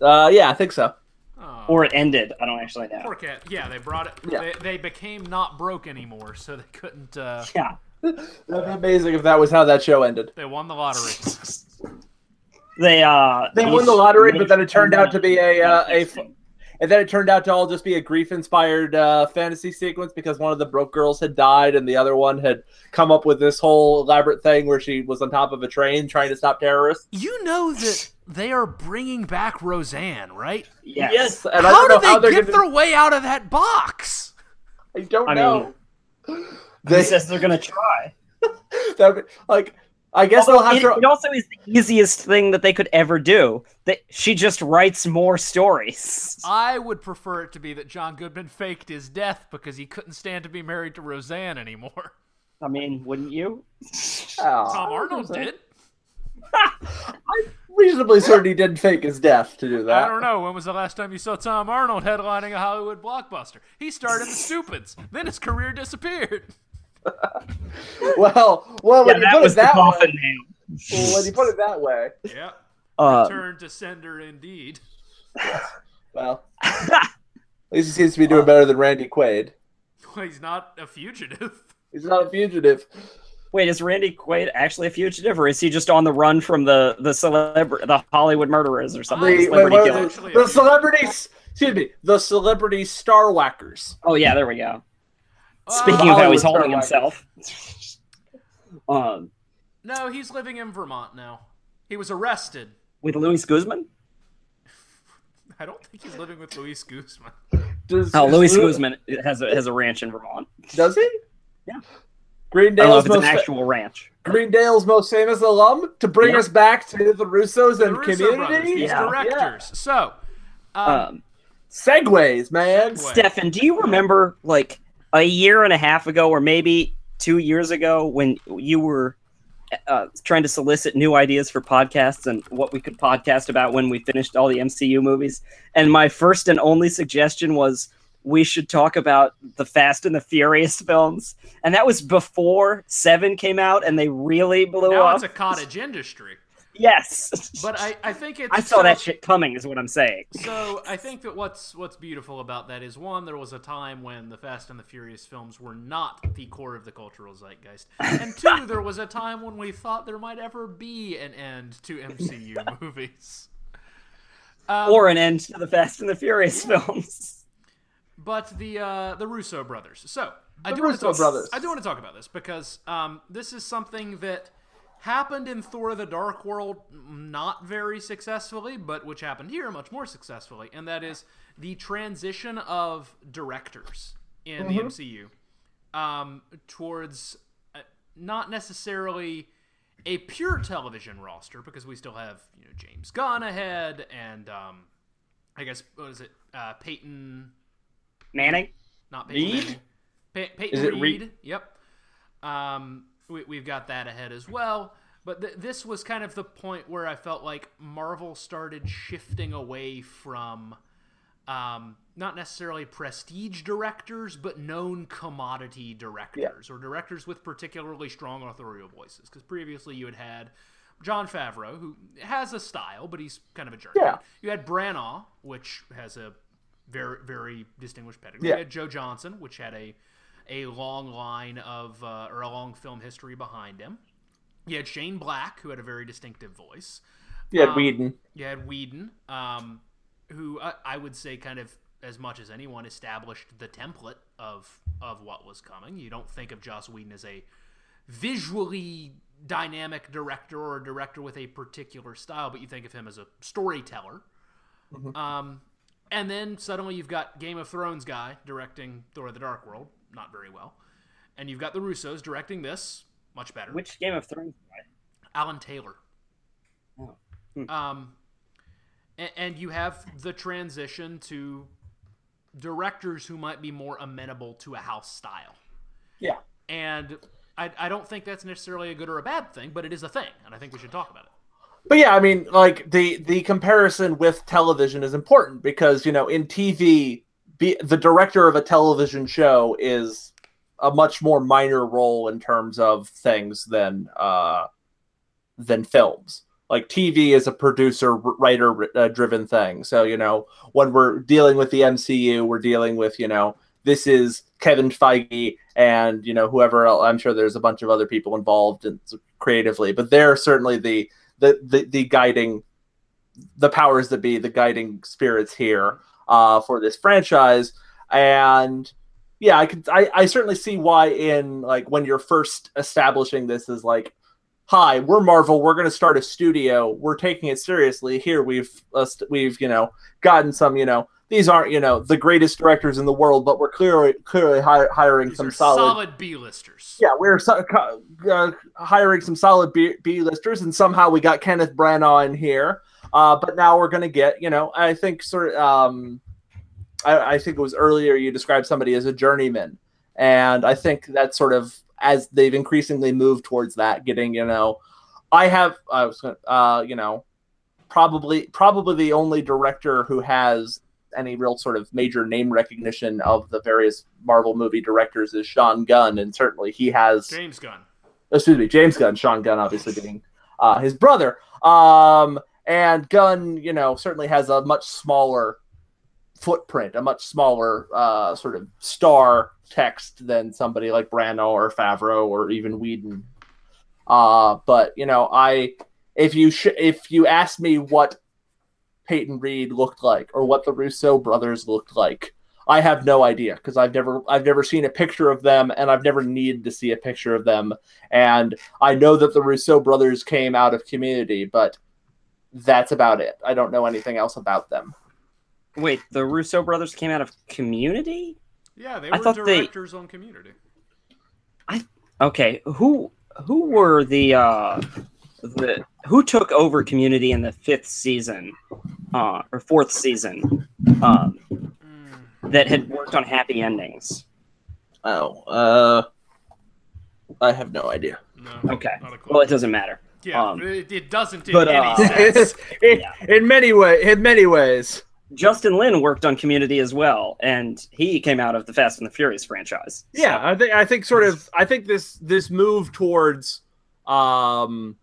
Uh, yeah, I think so. Oh, or it ended i don't actually know poor Kat. Yeah, they brought it. Yeah. They, they became not broke anymore, so they couldn't. Uh, yeah That'd be amazing if that was how that show ended. they won the lottery. they uh They won the lottery, but then it turned out to be a uh, a, and then it turned out to all just be a grief-inspired uh, fantasy sequence because one of the broke girls had died, and the other one had come up with this whole elaborate thing where she was on top of a train trying to stop terrorists. You know that they are bringing back Roseanne, right? yes, and I how don't know do how they they're get gonna. their way out of that box? I don't I know. Who They says they're gonna try? that like I guess Although they'll have it, to. it also is the easiest thing that they could ever do. That she just writes more stories. I would prefer it to be that John Goodman faked his death because he couldn't stand to be married to Roseanne anymore. I mean, wouldn't you? Oh, Tom Arnold did. I'm reasonably certain he didn't fake his death to do that. I don't know. When was the last time you saw Tom Arnold headlining a Hollywood blockbuster? He starred in The Stupids. Then his career disappeared. Well, well, Yeah, when you that put was it the that coffin way, nail. well, when you put it that way, Yeah. Uh, Return to sender indeed. well, at least he seems to be doing better than Randy Quaid. Well, he's not a fugitive. He's not a fugitive. wait, is Randy Quaid actually a fugitive, or is he just on the run from the the celebr the Hollywood murderers or something? The- The, Celebrity wait, killer. wait, the celebrities, excuse me, the celebrity star whackers. Oh yeah, there we go. Uh, Speaking of how he's holding himself. um, No, he's living in Vermont now. He was arrested. with Luis Guzman. I don't think he's living with Luis Guzman. Does, Oh, Luis Lu- Guzman has a has a ranch in Vermont. Does he? Yeah. Greendale's I don't know if it's an most, actual ranch. Greendale's most famous alum to bring Yeah. us back to the Russos The and Russo brothers, community. these Yeah. directors. So, um, Um, Segues, man. Segue. Stefan, do you remember like a year and a half ago, or maybe two years ago, when you were uh, trying to solicit new ideas for podcasts and what we could podcast about when we finished all the MCU movies? And my first and only suggestion was we should talk about the Fast and the Furious films, and that was before Seven came out, and they really blew now up. it's a cottage industry. Yes, But I, I think it's I saw that shit coming, is what I'm saying. So I think that what's what's beautiful about that is one, there was a time when the Fast and the Furious films were not the core of the cultural zeitgeist, and two, there was a time when we thought there might ever be an end to MCU movies. Um, Or an end to the Fast and the Furious films. but the uh, the Russo brothers. So I The do want to Russo talk, brothers. I do want to talk about this because um, this is something that happened in Thor: The Dark World, not very successfully, but which happened here much more successfully, and that is the transition of directors in the MCU um, towards uh, not necessarily a pure television roster because we still have you know James Gunn ahead and um, I guess what is it uh, Peyton Manning? not Peyton Reed? Manning. Pey- Peyton Is it Reed. Reed? Yep. Um, we, we've got that ahead as well. But th- this was kind of the point where I felt like Marvel started shifting away from um, not necessarily prestige directors, but known commodity directors or directors with particularly strong authorial voices. Because previously you had had Jon Favreau, who has a style, but he's kind of a jerk. Yeah. You had Branagh, which has a very very distinguished pedigree. Yeah. You had Joe Johnston, which had a a long line of uh, or a long film history behind him. You had Shane Black, who had a very distinctive voice. Yeah, Um, Whedon. You had Whedon, um, who I, I would say kind of as much as anyone established the template of of what was coming. You don't think of Joss Whedon as a visually dynamic director or a director with a particular style, but you think of him as a storyteller. Um, and then suddenly you've got Game of Thrones guy directing Thor: The Dark World, not very well, and you've got the Russos directing this, much better. Which Game of Thrones? Alan Taylor. Oh. Hmm. Um, and, and you have the transition to directors who might be more amenable to a house style. Yeah. And I, I don't think that's necessarily a good or a bad thing, but it is a thing, and I think we should talk about it. But yeah, I mean, like the the comparison with television is important because you know in TV, be, the director of a television show is a much more minor role in terms of things than uh, than films. Like TV is a producer writer uh, driven thing. So you know when we're dealing with the MCU, we're dealing with you know this is Kevin Feige and you know whoever else. I'm sure there's a bunch of other people involved in, creatively, but they're certainly the the, the the guiding the powers that be the guiding spirits here uh, for this franchise and yeah i could I, I certainly see why in like when you're first establishing this is like hi we're marvel we're going to start a studio we're taking it seriously here we've uh, we've you know gotten some you know these aren't you know the greatest directors in the world, but we're clearly clearly hi- hiring These some solid. solid B-listers. Yeah, we're so, uh, hiring some solid B, B listers, and somehow we got Kenneth Branagh in here. Uh, but now we're gonna get you know I think sort of um, I, I think it was earlier you described somebody as a journeyman, and I think that sort of as they've increasingly moved towards that, getting you know, I have I was uh, you know, probably probably the only director who has any real sort of major name recognition of the various Marvel movie directors is Sean Gunn, and certainly he has. James Gunn. Excuse me, James Gunn. Sean Gunn, obviously being uh, his brother. Um, and Gunn, you know, certainly has a much smaller footprint, a much smaller uh, sort of star text than somebody like Branagh or Favreau or even Whedon. Uh, but you know, I if you sh- if you ask me what Peyton Reed looked like or what the Russo brothers looked like, I have no idea because I've never I've never seen a picture of them and I've never needed to see a picture of them. And I know that the Russo brothers came out of Community, but that's about it. I don't know anything else about them. Wait, the Russo brothers came out of Community? Yeah, they I were thought they- directors on Community. I okay, who who were the uh the who took over Community in the fifth season, uh, or fourth season, um, Mm, that had worked on Happy Endings? Oh, uh, I have no idea. no. Okay, Not a clue. well it doesn't matter. Yeah, um, it, it doesn't in but, any uh, sense. in, Yeah. in many way, in many ways. Justin Lin worked on Community as well, and he came out of the Fast and the Furious franchise. So- Yeah, I think I think sort of I think this this move towards um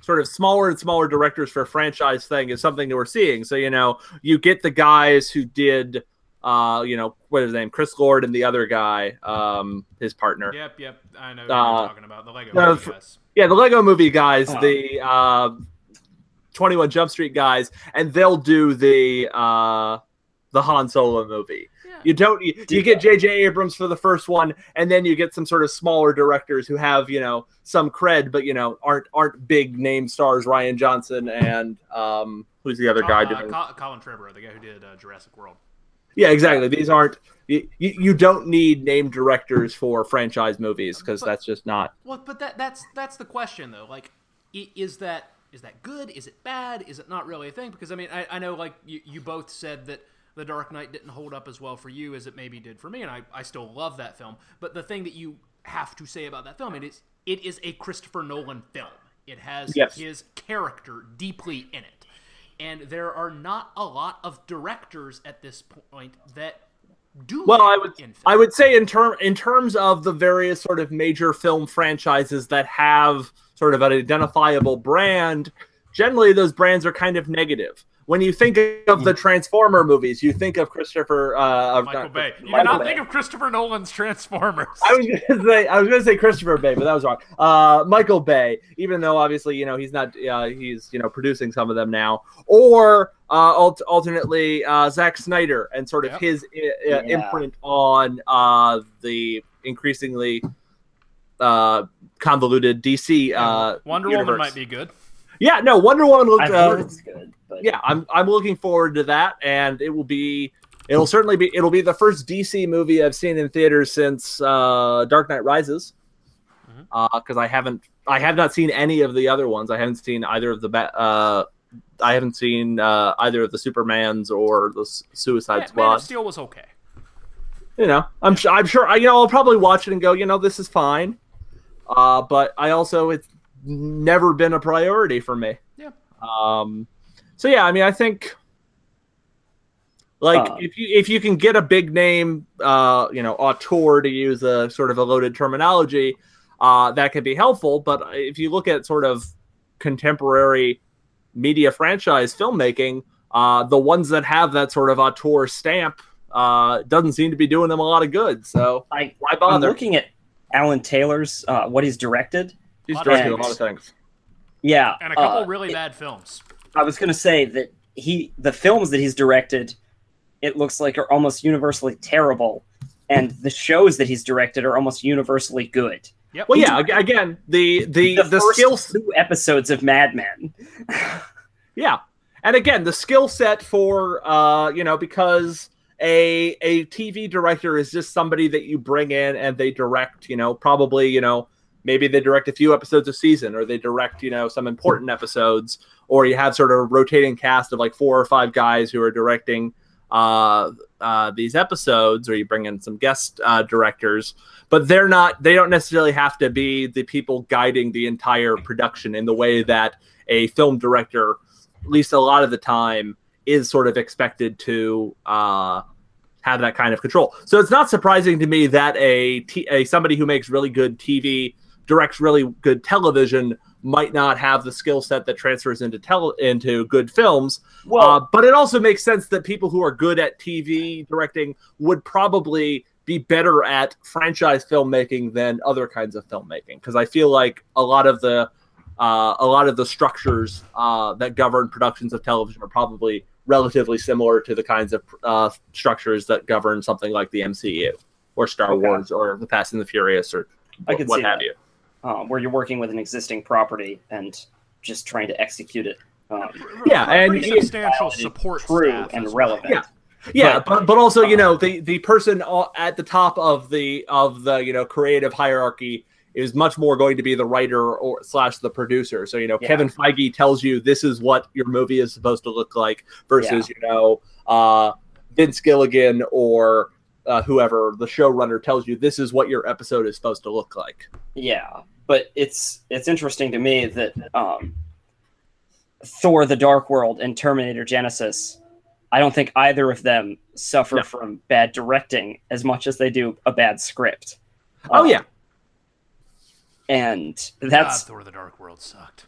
sort of smaller and smaller directors for a franchise thing is something that we're seeing. So you know, you get the guys who did uh you know what is his name Chris Lord and the other guy um his partner. Yep, yep. I know what Uh, you're talking about. The Lego no, movie for- guys. the Lego movie guys, Oh. the uh 21 Jump Street guys and they'll do the uh the Han Solo movie. Yeah. You don't you, you get J.J. Abrams for the first one, and then you get some sort of smaller directors who have you know some cred, but you know aren't aren't big name stars. Rian Johnson and um, who's the other guy uh, Colin Trevorrow, the guy who did uh, Jurassic World. Yeah, exactly. These aren't you, you don't need name directors for franchise movies because that's just not. Well, but that that's that's the question though. Like, is that is that good? Is it bad? Is it not really a thing? Because I mean, I, I know like you, you both said that The Dark Knight didn't hold up as well for you as it maybe did for me, and I, I still love that film. But the thing that you have to say about that film it is it is a Christopher Nolan film. It has Yes. his character deeply in it, and there are not a lot of directors at this point that do. Well, I would. I would say in term in terms of the various sort of major film franchises that have sort of an identifiable brand, generally those brands are kind of negative. When you think of the Transformer movies, you think of Christopher uh, of Michael not- Bay. You did Michael not Bay. think of Christopher Nolan's Transformers. I was gonna say I was gonna say Christopher Bay, but that was wrong. Uh, Michael Bay, even though obviously you know he's not uh, he's you know producing some of them now, or uh, alt- alternately uh, Zack Snyder and sort of Yep. his uh, Yeah. imprint on uh, the increasingly uh, convoluted DC. Uh, Wonder Woman might be good. Yeah, no, Wonder Woman looked. I've Uh, good, but yeah, I'm I'm looking forward to that, and it will be it'll certainly be it'll be the first DC movie I've seen in theaters since uh, Dark Knight Rises, because I haven't I have not seen any of the other ones. I haven't seen either of the ba- uh, I haven't seen uh, either of the Supermans or the Suicide Yeah, Man Squad. of Steel was okay. You know, I'm su- I'm sure I, you know I'll probably watch it and go, you know, this is fine, uh, but I also it's never been a priority for me. Yeah. Um, so yeah, I mean, I think like Uh, if you if you can get a big name, uh, you know, auteur to use a sort of a loaded terminology, uh, that can be helpful. But if you look at sort of contemporary media franchise filmmaking, uh, the ones that have that sort of auteur stamp uh, doesn't seem to be doing them a lot of good. So I, why I'm bother? looking at Alan Taylor's uh, what he's directed. He's lot of directing a lot of things. Yeah, And a couple uh, really it- bad films. I was going to say that he the films that he's directed, it looks like are almost universally terrible, and the shows that he's directed are almost universally good. Yep. Well, yeah. Again, the the The, the, first skills. two episodes of Mad Men. Yeah, and again, the skill set for uh, you know, because a a TV director is just somebody that you bring in and they direct, you know, probably, you know, maybe they direct a few episodes a season or they direct, you know, some important episodes, or you have sort of a rotating cast of like four or five guys who are directing uh, uh, these episodes, or you bring in some guest uh, directors, but they're not, they don't necessarily have to be the people guiding the entire production in the way that a film director, at least a lot of the time, is sort of expected to uh, have that kind of control. So it's not surprising to me that a, t- a somebody who makes really good TV directs really good television might not have the skill set that transfers into tele- into good films. Well, uh, but it also makes sense that people who are good at TV directing would probably be better at franchise filmmaking than other kinds of filmmaking because I feel like a lot of the uh, a lot of the structures uh, that govern productions of television are probably relatively similar to the kinds of uh, structures that govern something like the MCU or Star Okay. Wars or the Fast and the Furious or I what, what have you. Um, where you're working with an existing property and just trying to execute it. Um, Yeah, and substantial support true staff and as well. relevant. Yeah. Yeah, But- but but also you know the the person at the top of the of the you know creative hierarchy is much more going to be the writer or slash the producer. So you know Yeah. Kevin Feige tells you this is what your movie is supposed to look like versus you know uh, Vince Gilligan or uh, whoever the showrunner tells you this is what your episode is supposed to look like. Yeah, but it's it's interesting to me that um, Thor: The Dark World and Terminator Genisys, I don't think either of them suffer No. from bad directing as much as they do a bad script. Oh Um, yeah, and God, that's Thor: The Dark World sucked.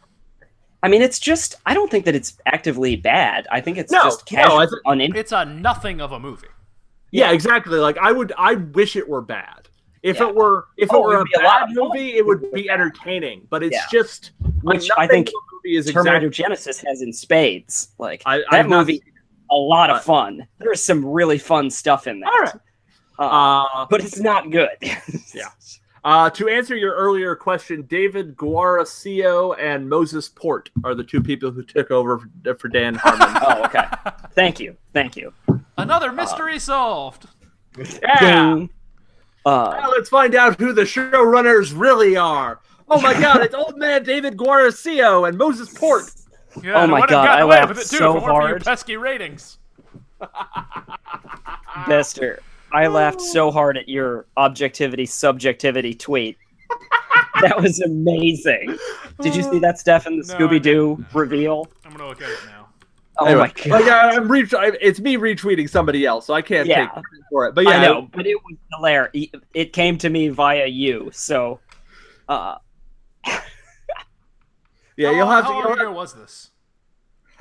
I mean, it's just I don't think that it's actively bad. I think it's No, just no, casual, I th- unin- It's a nothing of a movie. Yeah, exactly. Like I would, I wish it were bad. If Yeah. it were, if Oh, it were a bad movie, it would be entertaining. But it's Yeah. just like, Which I think in movie is Terminator exactly. Genisys has in spades. Like I, that I've movie, a lot of fun. There's some really fun stuff in there. All right. Uh, Uh, but it's not good. Yeah. uh, to answer your earlier question, David Guarascio and Moses Port are the two people who took over for, for Dan Harmon. oh, okay. Thank you. Thank you. Another mystery solved. yeah. Uh, Now let's find out who the showrunners really are. Oh my God! It's old man David Guarascio and Moses Port. Yeah, Oh my God, I laughed with it too so if it your hard. pesky ratings. Bester, I laughed so hard at your objectivity subjectivity tweet. that was amazing. Did you see that, Steph, in the No, Scooby Doo reveal? I'm gonna look at it now. Oh Anyway, my god! Like, I, I'm re- I, it's me retweeting somebody else, so I can't Yeah. take credit for it. But yeah, I know, but it was hilarious. It came to me via you, so uh, yeah, you'll long- have to. How you'll long ago was this?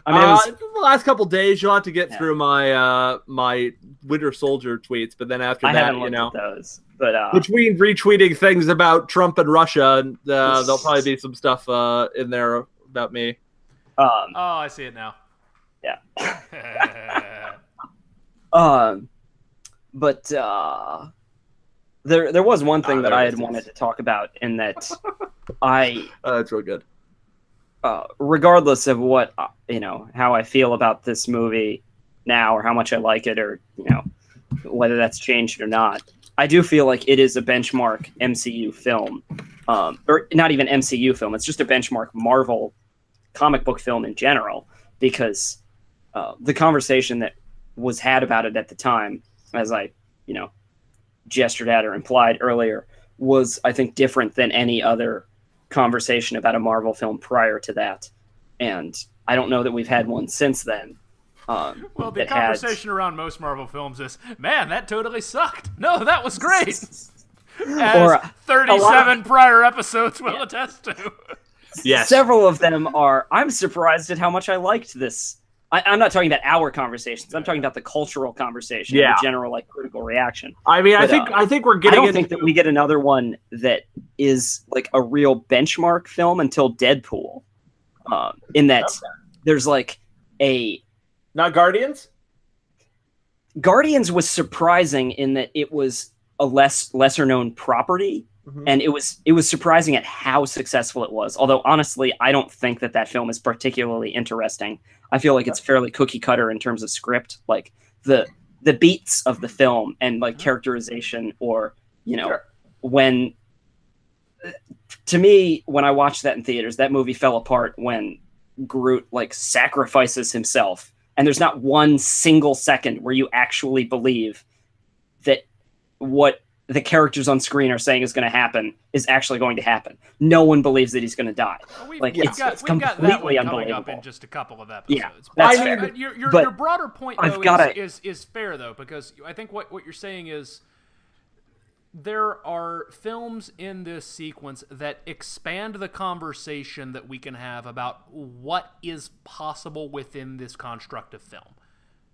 I mean, it was uh, the last couple days, you'll have to get Yeah. through my uh my Winter Soldier tweets, but then after I that, you know, those, but uh, between retweeting things about Trump and Russia, and uh, there'll probably be some stuff uh in there about me. um, Oh, I see it now. Yeah. Um, but uh, there there was one thing Ah, that I had is. wanted to talk about, in that I, Uh, that's real good. uh, regardless of what uh, you know, how I feel about this movie now, or how much I like it, or you know, whether that's changed or not, I do feel like it is a benchmark MCU film, um, or not even MCU film. It's just a benchmark Marvel comic book film in general, because uh, the conversation that was had about it at the time, as I, you know, gestured at or implied earlier, was I think different than any other conversation about a Marvel film prior to that, and I don't know that we've had one since then. Um, Well, the that had- conversation around most Marvel films is, man, that totally sucked. No, that was great. As Or, uh, 37 prior episodes will attest to. Yes. Several of them are. I'm surprised at how much I liked this. I, I'm not talking about our conversations. I'm talking about the cultural conversation, Yeah. the general like critical reaction. I mean, I think uh, I think we're getting. I don't into, think that we get another one that is like a real benchmark film until Deadpool. Um, in that there's like a not Guardians. Guardians was surprising in that it was a less lesser known property Mm-hmm. and it was it was surprising at how successful it was. Although honestly, I don't think that that film is particularly interesting. I feel like it's fairly cookie cutter in terms of script, like the the beats of the film and like mm-hmm. characterization, or you know, Sure. when to me when I watched that in theaters, that movie fell apart when Groot like sacrifices himself, and there's not one single second where you actually believe that what the characters on screen are saying is going to happen is actually going to happen. No one believes that he's going to die. Well, we've, Like, we've it's- got, it's we've got that one completely up in just a couple of episodes. Yeah, that's I- fair. uh, Your, your, But your broader point, though, gotta- is, is, is fair, though, because I think what, what you're saying is there are films in this sequence that expand the conversation that we can have about what is possible within this construct of film.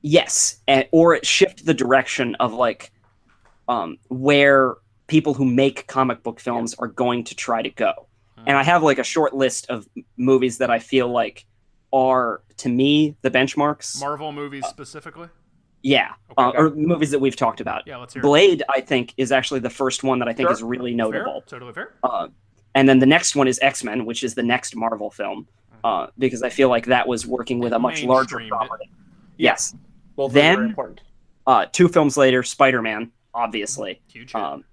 Yes, and, or it shift the direction of like um, where people who make comic book films are going to try to go. And I have like a short list of movies that I feel like are to me the benchmarks. Marvel movies specifically? yeah, uh, or movies that we've talked about. Yeah, let's hear it. Blade, I think, is actually the first one that I think Sure. is really Fair? notable. Totally fair. Uh, and then the next one is X Men, which is the next Marvel film, uh, because I feel like that was working with a much larger Mainstreamed it. property. Yes. Well, Then- very important. Uh, two films later, Spider Man, obviously. Huge. Um,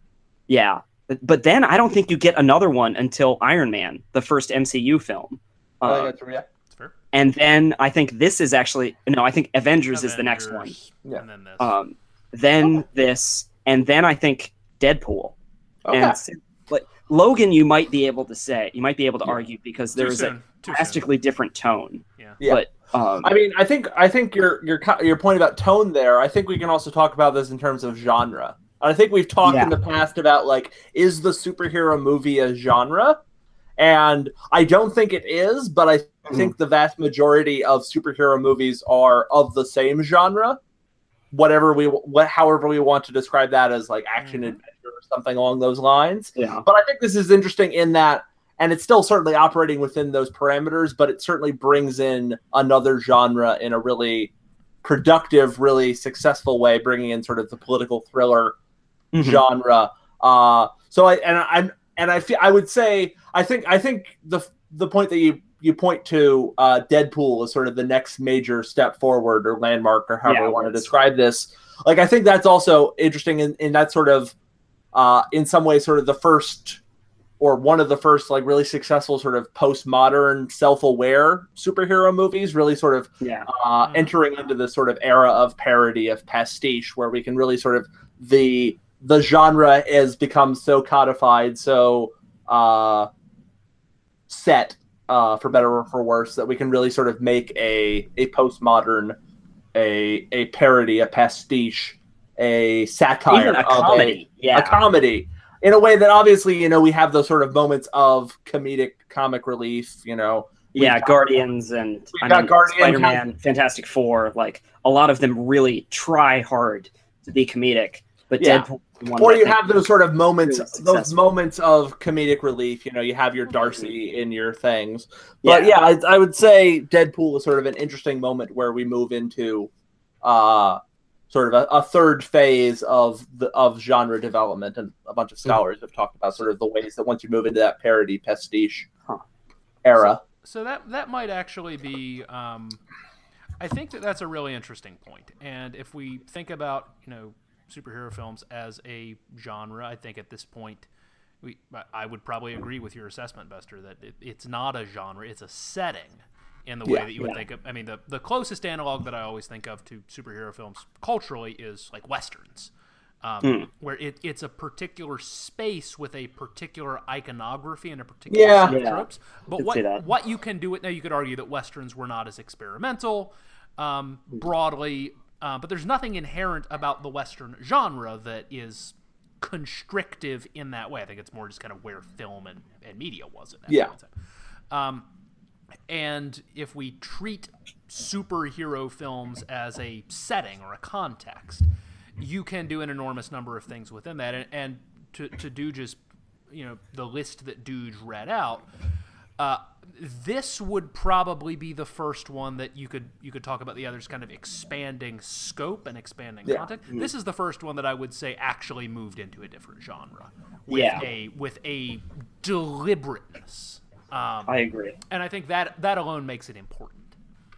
yeah, but, but then I don't think you get another one until Iron Man, the first MCU film. Uh, think that's- yeah. It's fair. and then I think this is actually no, I think Avengers, is the next one. Yeah. And then this. Um, then this, and then I think Deadpool. Okay. And like Logan, you might be able to say, you might be able to Yeah. argue because Too there is a soon. Too soon. drastically different tone. Yeah. Yeah. But um, I mean, I think I think your your your point about tone there. I think we can also talk about this in terms of genre. I think we've talked Yeah. in the past about like is the superhero movie a genre, and I don't think it is, but I think the vast majority of superhero movies are of the same genre. Whatever we what however we want to describe that as like action Mhm. adventure or something along those lines. yeah, But I think this is interesting in that, and it's still certainly operating within those parameters, but it certainly brings in another genre in a really productive, really successful way, bringing in sort of the political thriller Mhm. genre. Uh, so I and I'm and I feel I would say I think I think the the point that you you point to uh, Deadpool is sort of the next major step forward or landmark or however Yeah, you want to describe this. Like I think that's also interesting in, in that sort of uh, in some ways sort of the first or one of the first like really successful sort of postmodern self-aware superhero movies really sort of yeah, uh, entering into this sort of era of parody of pastiche where we can really sort of the the genre has become so codified so uh, set uh, for better or for worse that we can really sort of make a a postmodern a a parody a pastiche a satire even a comedy. yeah, a comedy in a way that obviously you know we have those sort of moments of comedic comic relief you know yeah, got- Guardians and I got mean, Guardians, Spider-Man, Fantastic Four. Like a lot of them really try hard to be comedic, but Yeah. Deadpool. or you have those sort of moments really those moments of comedic relief you know you have your darcy in your things but yeah, Yeah. I, I would say deadpool is sort of an interesting moment where we move into uh sort of a, a third phase of the of genre development and a bunch of Mm-hmm. scholars have talked about sort of the ways that once you move into that parody pastiche Huh. era So that that might actually be. Um, I think that that's a really interesting point. And if we think about you know superhero films as a genre, I think at this point. We, I- I would probably agree with your assessment, Buster, that it, it's not a genre; it's a setting in the way Yeah, that you would yeah. think of. I mean, the the closest analog that I always think of to superhero films culturally is like westerns, um, Hmm. where it, it's a particular space with a particular iconography and a particular Yeah. set of Yeah. tropes. But what what you can do it now, you could argue that westerns were not as experimental um, broadly, uh, but there's nothing inherent about the western genre that is constrictive in that way. I think it's more just kind of where film and, and media was at that Yeah. point in time. Um, and if we treat superhero films as a setting or a context, you can do an enormous number of things within that. And, and to, to do just, you know, the list that Dude read out, uh, this would probably be the first one that you could you could talk about the others kind of expanding scope and expanding Yeah. content. This is the first one that I would say actually moved into a different genre with Yeah. a with a deliberateness. Um, I agree. and I think that that alone makes it important.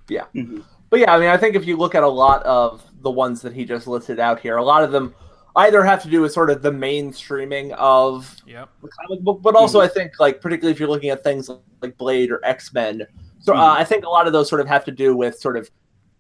Yeah. Mm-hmm. But yeah, I mean, I think if you look at a lot of the ones that he just listed out here, a lot of them either have to do with sort of the mainstreaming of Yep. the comic book, but also I think like particularly if you're looking at things like Blade or X Men, so uh, Mhm. I think a lot of those sort of have to do with sort of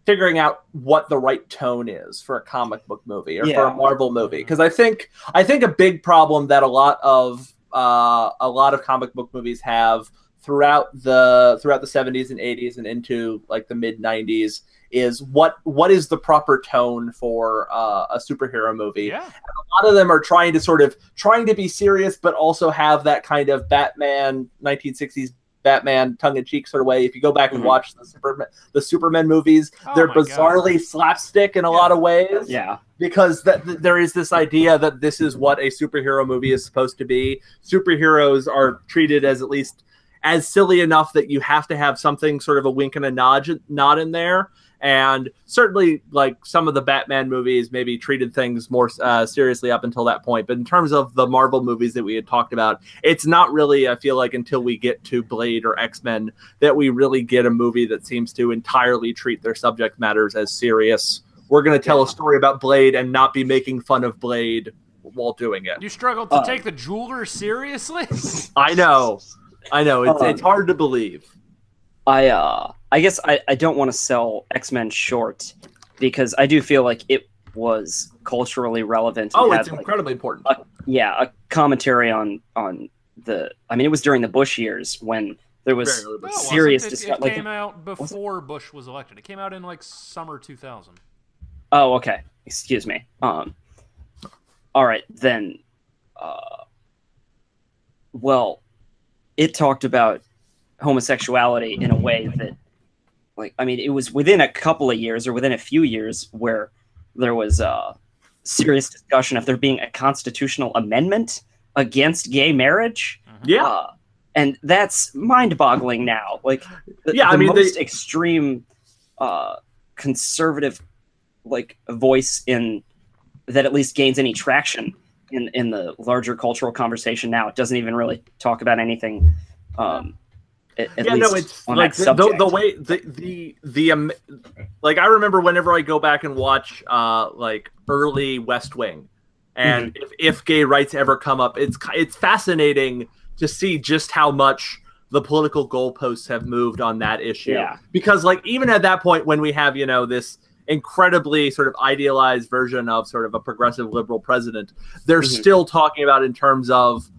figuring out what the right tone is for a comic book movie or for a Marvel movie. Because I think I think a big problem that a lot of uh, a lot of comic book movies have throughout the throughout the 70s and 80s and into like the mid 90s is what what is the proper tone for uh, a superhero movie Yeah. a lot of them are trying to sort of trying to be serious but also have that kind of batman 1960s batman tongue-in-cheek sort of way if you go back and Mhm. watch the superman the superman movies Oh they're my God. bizarrely slapstick in a lot of ways Yeah. because that th- there is this idea that this is what a superhero movie is supposed to be superheroes are treated as at least as silly enough that you have to have something sort of a wink and a nod nod in there. And certainly like some of the batman movies maybe treated things more uh, seriously up until that point. But in terms of the marvel movies that we had talked about it's not really i feel like until we get to blade or x-men that we really get a movie that seems to entirely treat their subject matters as serious. We're going to tell a story about blade and not be making fun of blade while doing it. You struggled to Uh, take the jeweler seriously? i know i know it's, Um, it's hard to believe I uh I guess I, I don't want to sell X Men short because I do feel like it was culturally relevant. oh had, it's like, incredibly important uh, yeah, a commentary on on the. I mean, it was during the Bush years when there was Very early. No, it serious It, discussion. it Like, came out before Bush was elected. It came out in like summer 2000. oh, okay. Excuse me. Um. All right then. Uh. Well, it talked about homosexuality in a way that, like, I mean, it was within a couple of years or within a few years where there was a serious discussion of there being a constitutional amendment against gay marriage. yeah Uh, and that's mind-boggling now. Like, the, Yeah, I the mean, they- most extreme uh, conservative like voice in that at least gains any traction in in the larger cultural conversation now. It doesn't even really talk about anything. Um, at, at yeah, no, it's like the, the, the way the the the um, like I remember whenever I go back and watch uh like early West Wing, and Mm-hmm. if if gay rights ever come up, it's it's fascinating to see just how much the political goalposts have moved on that issue. Yeah. because like even at that point when we have you know this incredibly sort of idealized version of sort of a progressive liberal president, they're Mhm. still talking about in terms of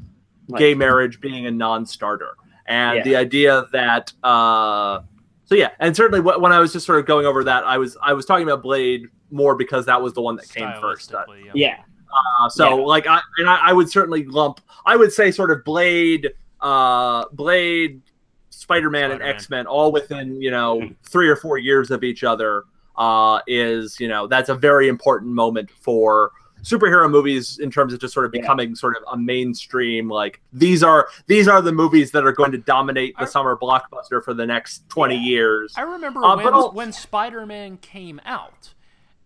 Like- gay marriage being a non-starter and Yeah. the idea that uh so yeah and certainly wh- when i was just sort of going over that i was i was talking about blade more because that was the one that came first uh, yeah, uh, so Yeah. like i and I, I would certainly lump i would say sort of blade uh blade spider-man, and x-men all within you know Mhm. three or four years of each other uh is you know that's a very important moment for superhero movies in terms of just sort of Yeah. becoming sort of a mainstream like these are these are the movies that are going to dominate the I- summer blockbuster for the next 20 Yeah. years I remember Uh, when, but when Spider-Man came out,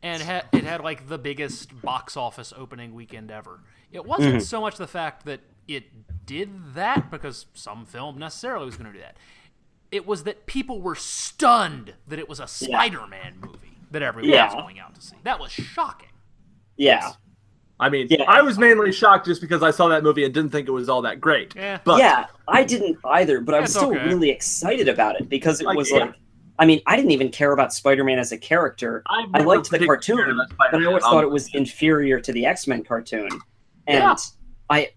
and ha- it had like the biggest box office opening weekend ever. It wasn't Mhm. so much the fact that it did that because some film necessarily was going to do that. It was that people were stunned that it was a Spider-Man movie that everyone was going out to see. That was shocking. yeah, i mean Yeah. i was mainly shocked just because i saw that movie and didn't think it was all that great Yeah. but yeah. I didn't either, but I was still okay. really excited about it because it Like, was yeah. like. I mean, I didn't even care about Spider-Man as a character. I've I never liked the cartoon, but I always thought it was inferior to the X-Men cartoon. And Yeah. I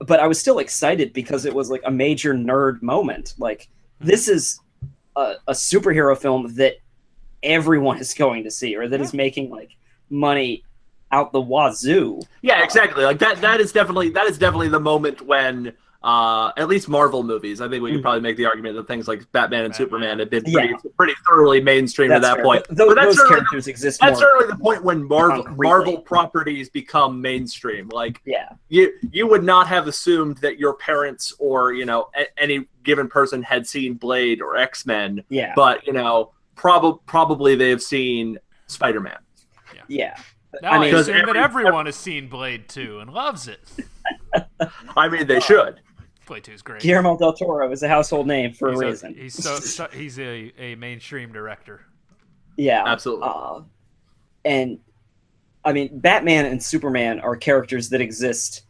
but I was still excited because it was like a major nerd moment. Like this is a, a superhero film that everyone is going to see or that is making like money out the wazoo. Yeah, exactly. Like that. That is definitely that is definitely the moment when uh, at least Marvel movies. I think we could probably make the argument that things like Batman and Batman. Superman had been Yeah. pretty, pretty thoroughly mainstream at that fair. point. Th- Those, but that's those certainly, characters exist that's more. certainly the point when Marvel concretely. Marvel properties become mainstream. Like Yeah. you you would not have assumed that your parents or you know a- any given person had seen Blade or X Men, Yeah. but you know probably probably they've seen Spider Man. yeah. Now I I, mean- assume Because that every- everyone has seen Blade 2 and loves it. I mean, they should. Blade 2 is great. Guillermo del Toro is a household name for he's a a- reason. he's so, so he's a, a mainstream director. Yeah, Absolutely. Uh, and I mean, Batman and Superman are characters that exist,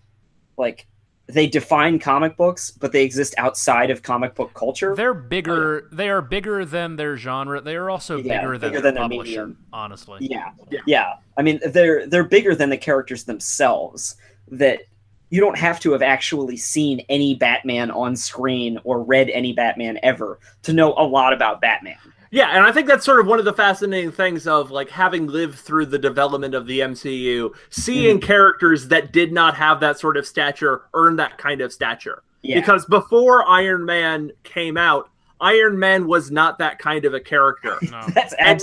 like they define comic books, but they exist outside of comic book culture. They're bigger. They are bigger than their genre. They are also Yeah, bigger than bigger their than their publisher. medium. Honestly, yeah, Yeah. yeah, I mean, they're they're bigger than the characters themselves. That you don't have to have actually seen any Batman on screen or read any Batman ever to know a lot about Batman. Yeah, and I think that's sort of one of the fascinating things of like having lived through the development of the MCU, seeing mm-hmm. characters that did not have that sort of stature earn that kind of stature. Yeah, Because before Iron Man came out, Iron Man was not that kind of a character. no. that's And abs-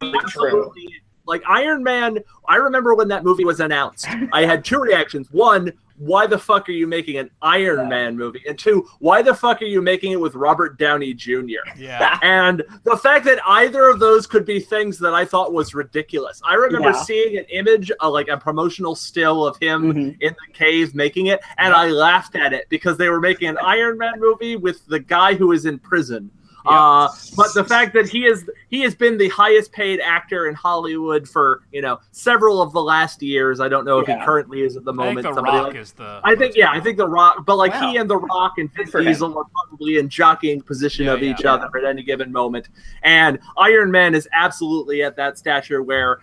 that- absolutely like Iron Man, I remember when that movie was announced. I had two reactions. One, why the fuck are you making an Iron Yeah. Man movie? And two, why the fuck are you making it with Robert Downey Jr.? yeah. And the fact that either of those could be things that I thought was ridiculous. I remember Yeah. seeing an image, uh, like a promotional still of him Mhm. in the cave making it, and I laughed at it because they were making an Iron Man movie with the guy who is in prison. Uh, but the fact that he is he has been the highest paid actor in Hollywood for you know several of the last years. I don't know if Yeah. he currently is at the I moment. think The Rock like- is the. I think yeah, I think the Rock, but like he and the Rock and Vin Good for him. Diesel are probably in jockeying position Yeah, of each yeah. other at any given moment. And Iron Man is absolutely at that stature where,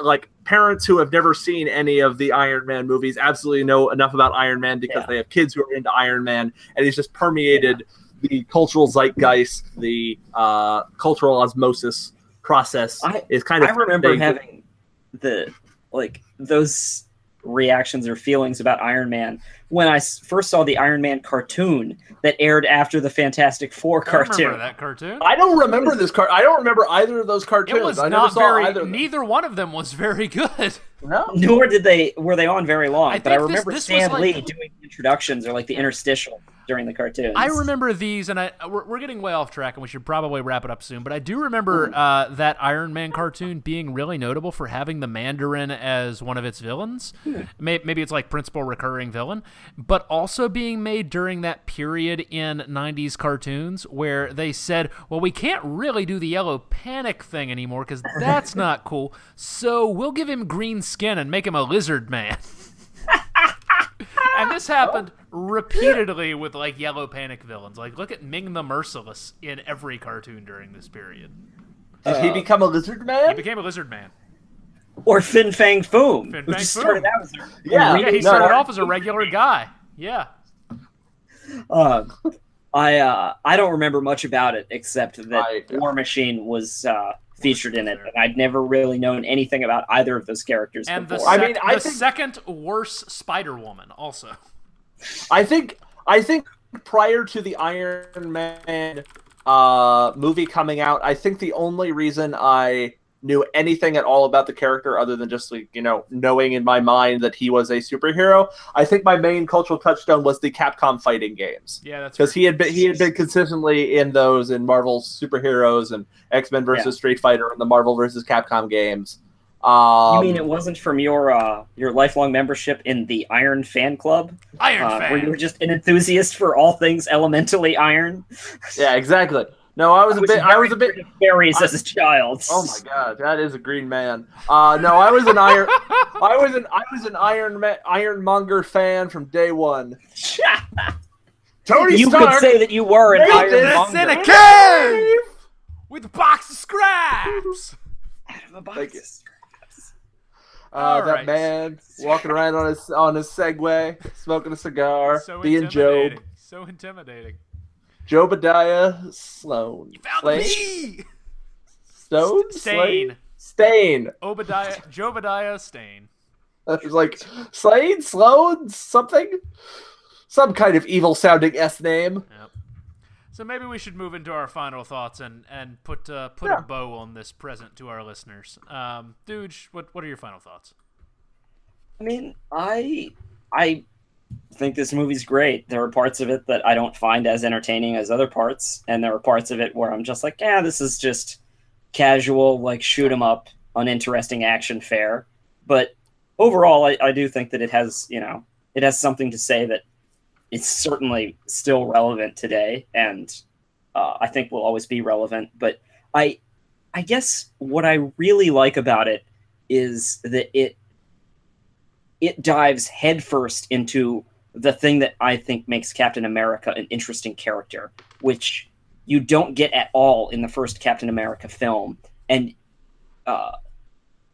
like parents who have never seen any of the Iron Man movies absolutely know enough about Iron Man because Yeah. they have kids who are into Iron Man, and he's just permeated the cultural zeitgeist, the uh, cultural osmosis process. I- is kind of I remember baked in. having the like those reactions or feelings about Iron Man when I first saw the Iron Man cartoon that aired after the Fantastic Four I remember cartoon. that cartoon. I don't remember this art. I don't remember either of those cartoons. It was I never not saw very. either. Of them. Neither one of them was very good. No. Nor did they were they on very long, I but I think this- remember this was Stan like- Lee doing introductions or like the interstitial during the cartoons. I remember these, and I we're, we're getting way off track, and we should probably wrap it up soon. But I do remember uh, that Iron Man cartoon being really notable for having the Mandarin as one of its villains. May, maybe it's like principal recurring villain, but also being made during that period in '90s cartoons where they said, "Well, we can't really do the yellow panic thing anymore because that's not cool. So we'll give him green skin and make him a lizard man." and this happened repeatedly with like yellow panic villains. Like look at Ming the Merciless in every cartoon during this period. Did he become a lizard man? He became a lizard man. or Fin Fang Foom, Fin Fang Foom. started out as a Yeah. Yeah, he no, started I- off as a regular guy. Yeah. Um, I uh, I don't remember much about it except that Right. War Machine was uh, featured in it, and I'd never really known anything about either of those characters And the, before. I mean, I the think- second worst Spider Woman also. I think I think prior to the Iron Man uh, movie coming out, I think the only reason I knew anything at all about the character other than just like you know knowing in my mind that he was a superhero, I think my main cultural touchstone was the Capcom fighting games. Yeah, that's Because he had been he had been consistently in those in Marvel's superheroes and X Men versus Yeah. Street Fighter and the Marvel versus Capcom games. Um, you mean it wasn't from your uh, your lifelong membership in the Iron Fan Club, Iron uh, Fan. where you were just an enthusiast for all things elementally iron? Yeah, exactly. No, I was a bit. I was a bit. fairies as a child. Oh my god, that is a green man. Uh, no, I was an iron. I was an I was an Iron Man, Ironmonger fan from day one. Tony you Stark. could say that you were an Ironmonger. In a cave with a box of scraps. Out of a box. Uh, that right. man walking around on his on his Segway, smoking a cigar, So being intimidating. Job, So intimidating. Jobadiah Sloan, Found Slane? me. Stone, Stain. Stain. Obadiah. Jobadiah Stain. It was like Slade, Sloan, something. some kind of evil sounding S name. Yep. So maybe we should move into our final thoughts and and put uh, put Yeah. a bow on this present to our listeners. Um, Dooge, what what are your final thoughts? I mean, I I think this movie's great. There are parts of it that I don't find as entertaining as other parts, and there are parts of it where I'm just like, yeah, this is just casual, like shoot 'em up, uninteresting action fare. But overall, I, I do think that it has, you know, it has something to say that it's certainly still relevant today, and uh, I think will always be relevant. But I, I guess what I really like about it is that it it dives headfirst into the thing that I think makes Captain America an interesting character, which you don't get at all in the first Captain America film, and uh,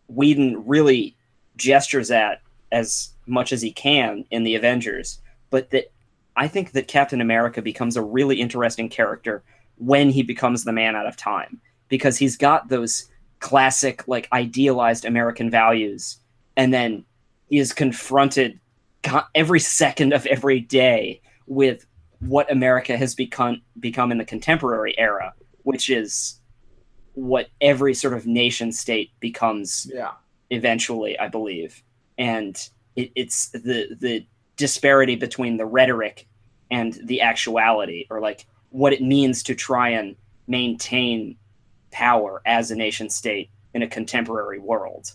Whedon really gestures at as much as he can in the Avengers. But that I think that Captain America becomes a really interesting character when he becomes the man out of time because he's got those classic, like idealized American values, and then he is confronted every second of every day with what America has become become in the contemporary era, which is what every sort of nation state becomes Yeah. eventually, I believe. And it, it's the the disparity between the rhetoric and the actuality, or like what it means to try and maintain power as a nation state in a contemporary world.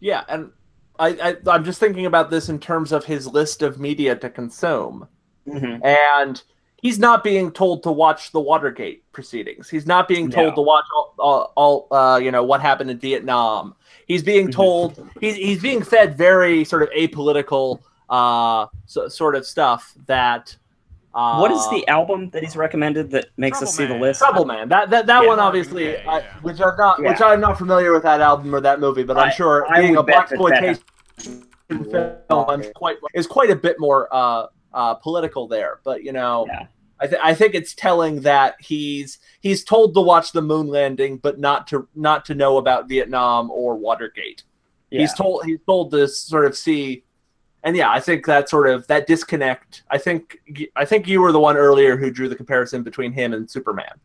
Yeah, and I, I I'm just thinking about this in terms of his list of media to consume. Mm-hmm. and he's not being told to watch the Watergate proceedings. He's not being told No. to watch all, all, all uh, you know what happened in Vietnam. He's being Mhm. told he's he's being fed very sort of apolitical uh so, sort of stuff that. Uh, what is the album that he's recommended that makes us see the list? Trouble Man? That that, that Yeah. one obviously, Yeah, I, which I'm not which I'm not familiar with that album or that movie, but I'm I- sure I being a black that that exploitation film I'm quite is quite a bit more uh, uh, political there. But you know, Yeah. I, th- I think it's telling that he's he's told to watch the moon landing, but not to not to know about Vietnam or Watergate. Yeah. He's told he's told to sort of see, and yeah, I think that sort of that disconnect. I think I think you were the one earlier who drew the comparison between him and Superman,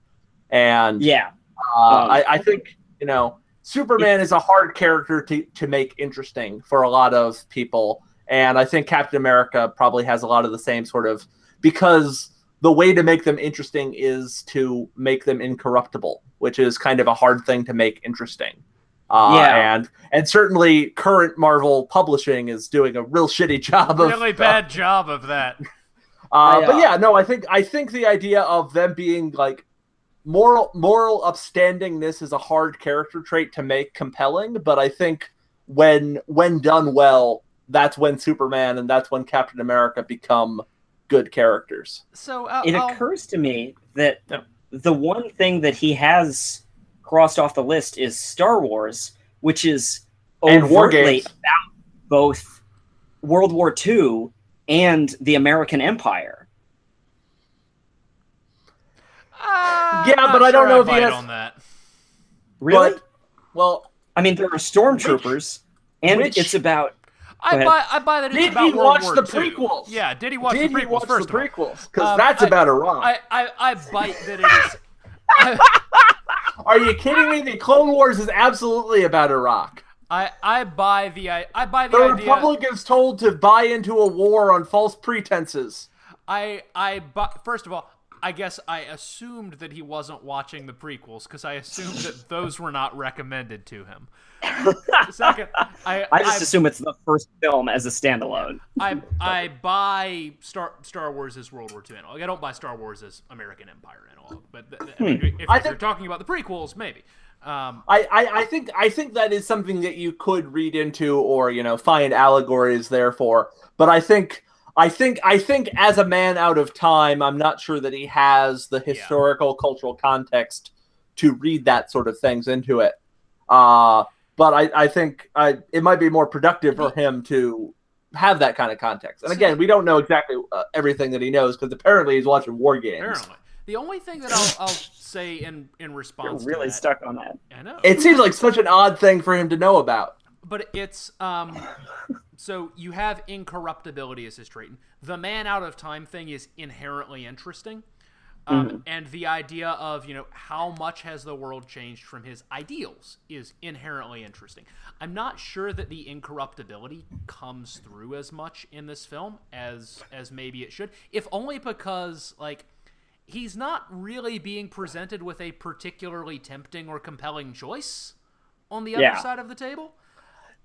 and yeah. uh, Um, I, I think you know Superman is a hard character to to make interesting for a lot of people, and I think Captain America probably has a lot of the same sort of because the way to make them interesting is to make them incorruptible, which is kind of a hard thing to make interesting. Uh, Yeah. and and certainly current Marvel publishing is doing a real shitty job of Really bad job of that. uh, I, but uh, yeah, no, I think I think the idea of them being like moral moral upstandingness is a hard character trait to make compelling, but I think when when done well, that's when Superman and that's when Captain America become good characters. So uh, It I'll- occurs to me that Yep. the one thing that he has crossed off the list is Star Wars, which is And War overtly about both World War II and the American Empire. Uh, Yeah, but not I don't sure know if he bite has- on that. Really? But, well, I mean, there are stormtroopers, and which- it's about I buy, I buy that it's Did about he World watch War the II. prequels? Yeah, did he watch did the prequels he watch first the prequels? Because Um, that's I- about Iran. I, I, I bite that it is. I, Are you kidding me? The Clone Wars is absolutely about Iraq. I, I buy the I, I buy the, The idea. Republic is told to buy into a war on false pretenses. I I bu- first of all, I guess I assumed that he wasn't watching the prequels because I assumed that those were not recommended to him. Second, I I just I, assume it's the first film as a standalone. I I buy Star Star Wars as World War II and all. Like, I don't buy Star Wars as American Empire and all. But th- th- I mean, if, I if you're talking about the prequels, maybe. Um, I, I, I think I think that is something that you could read into or you know find allegories there for. But I think I think I think as a man out of time, I'm not sure that he has the historical cultural context to read that sort of things into it. Uh, but I, I think I, it might be more productive for him to have that kind of context. And again, we don't know exactly uh, everything that he knows because apparently he's watching war games. apparently, the only thing that I'll, I'll say in in response, You're really to that, stuck on that. I know. It seems like such an odd thing for him to know about. but it's um so you have incorruptibility as his trait. The man out of time thing is inherently interesting. Um, And the idea of, you know, how much has the world changed from his ideals is inherently interesting. I'm not sure that the incorruptibility comes through as much in this film as as maybe it should, if only because like he's not really being presented with a particularly tempting or compelling choice on the other Yeah. side of the table.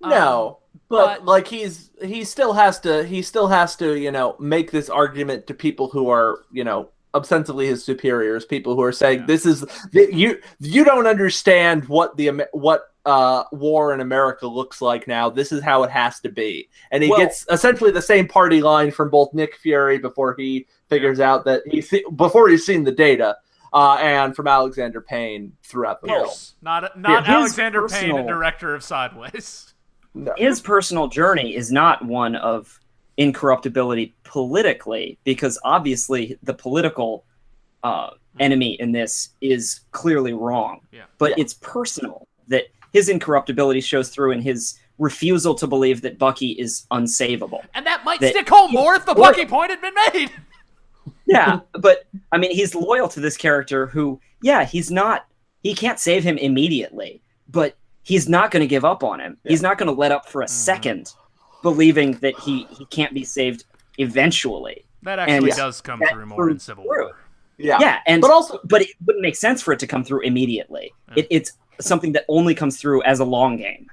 No, but, but- like he's he still has to he still has to you know make this argument to people who are you know ostensibly his superiors, people who are saying Yeah. this is that you you don't understand what the what uh, war in America looks like now. This is how it has to be, and he Well- gets essentially the same party line from both Nick Fury before he figures out that he se- before he's seen the data. Uh, and from Alexander Payne throughout the Of film. not not his Alexander Payne, personal- director of Sideways. No. his personal journey is not one of incorruptibility politically, because obviously the political uh, enemy in this is clearly wrong. Yeah. But Yeah. it's personal that his incorruptibility shows through in his refusal to believe that Bucky is unsavable. And that might That- stick home more if the Or- Bucky point had been made. Yeah, but I mean, he's loyal to this character who, yeah, he's not, he can't save him immediately, but he's not going to give up on him. He's not going to let up for a second, believing that he he can't be saved eventually. That actually And- does come through more in Civil true. War. Yeah. Yeah, and But also, but it wouldn't make sense for it to come through immediately. It, it's something that only comes through as a long game.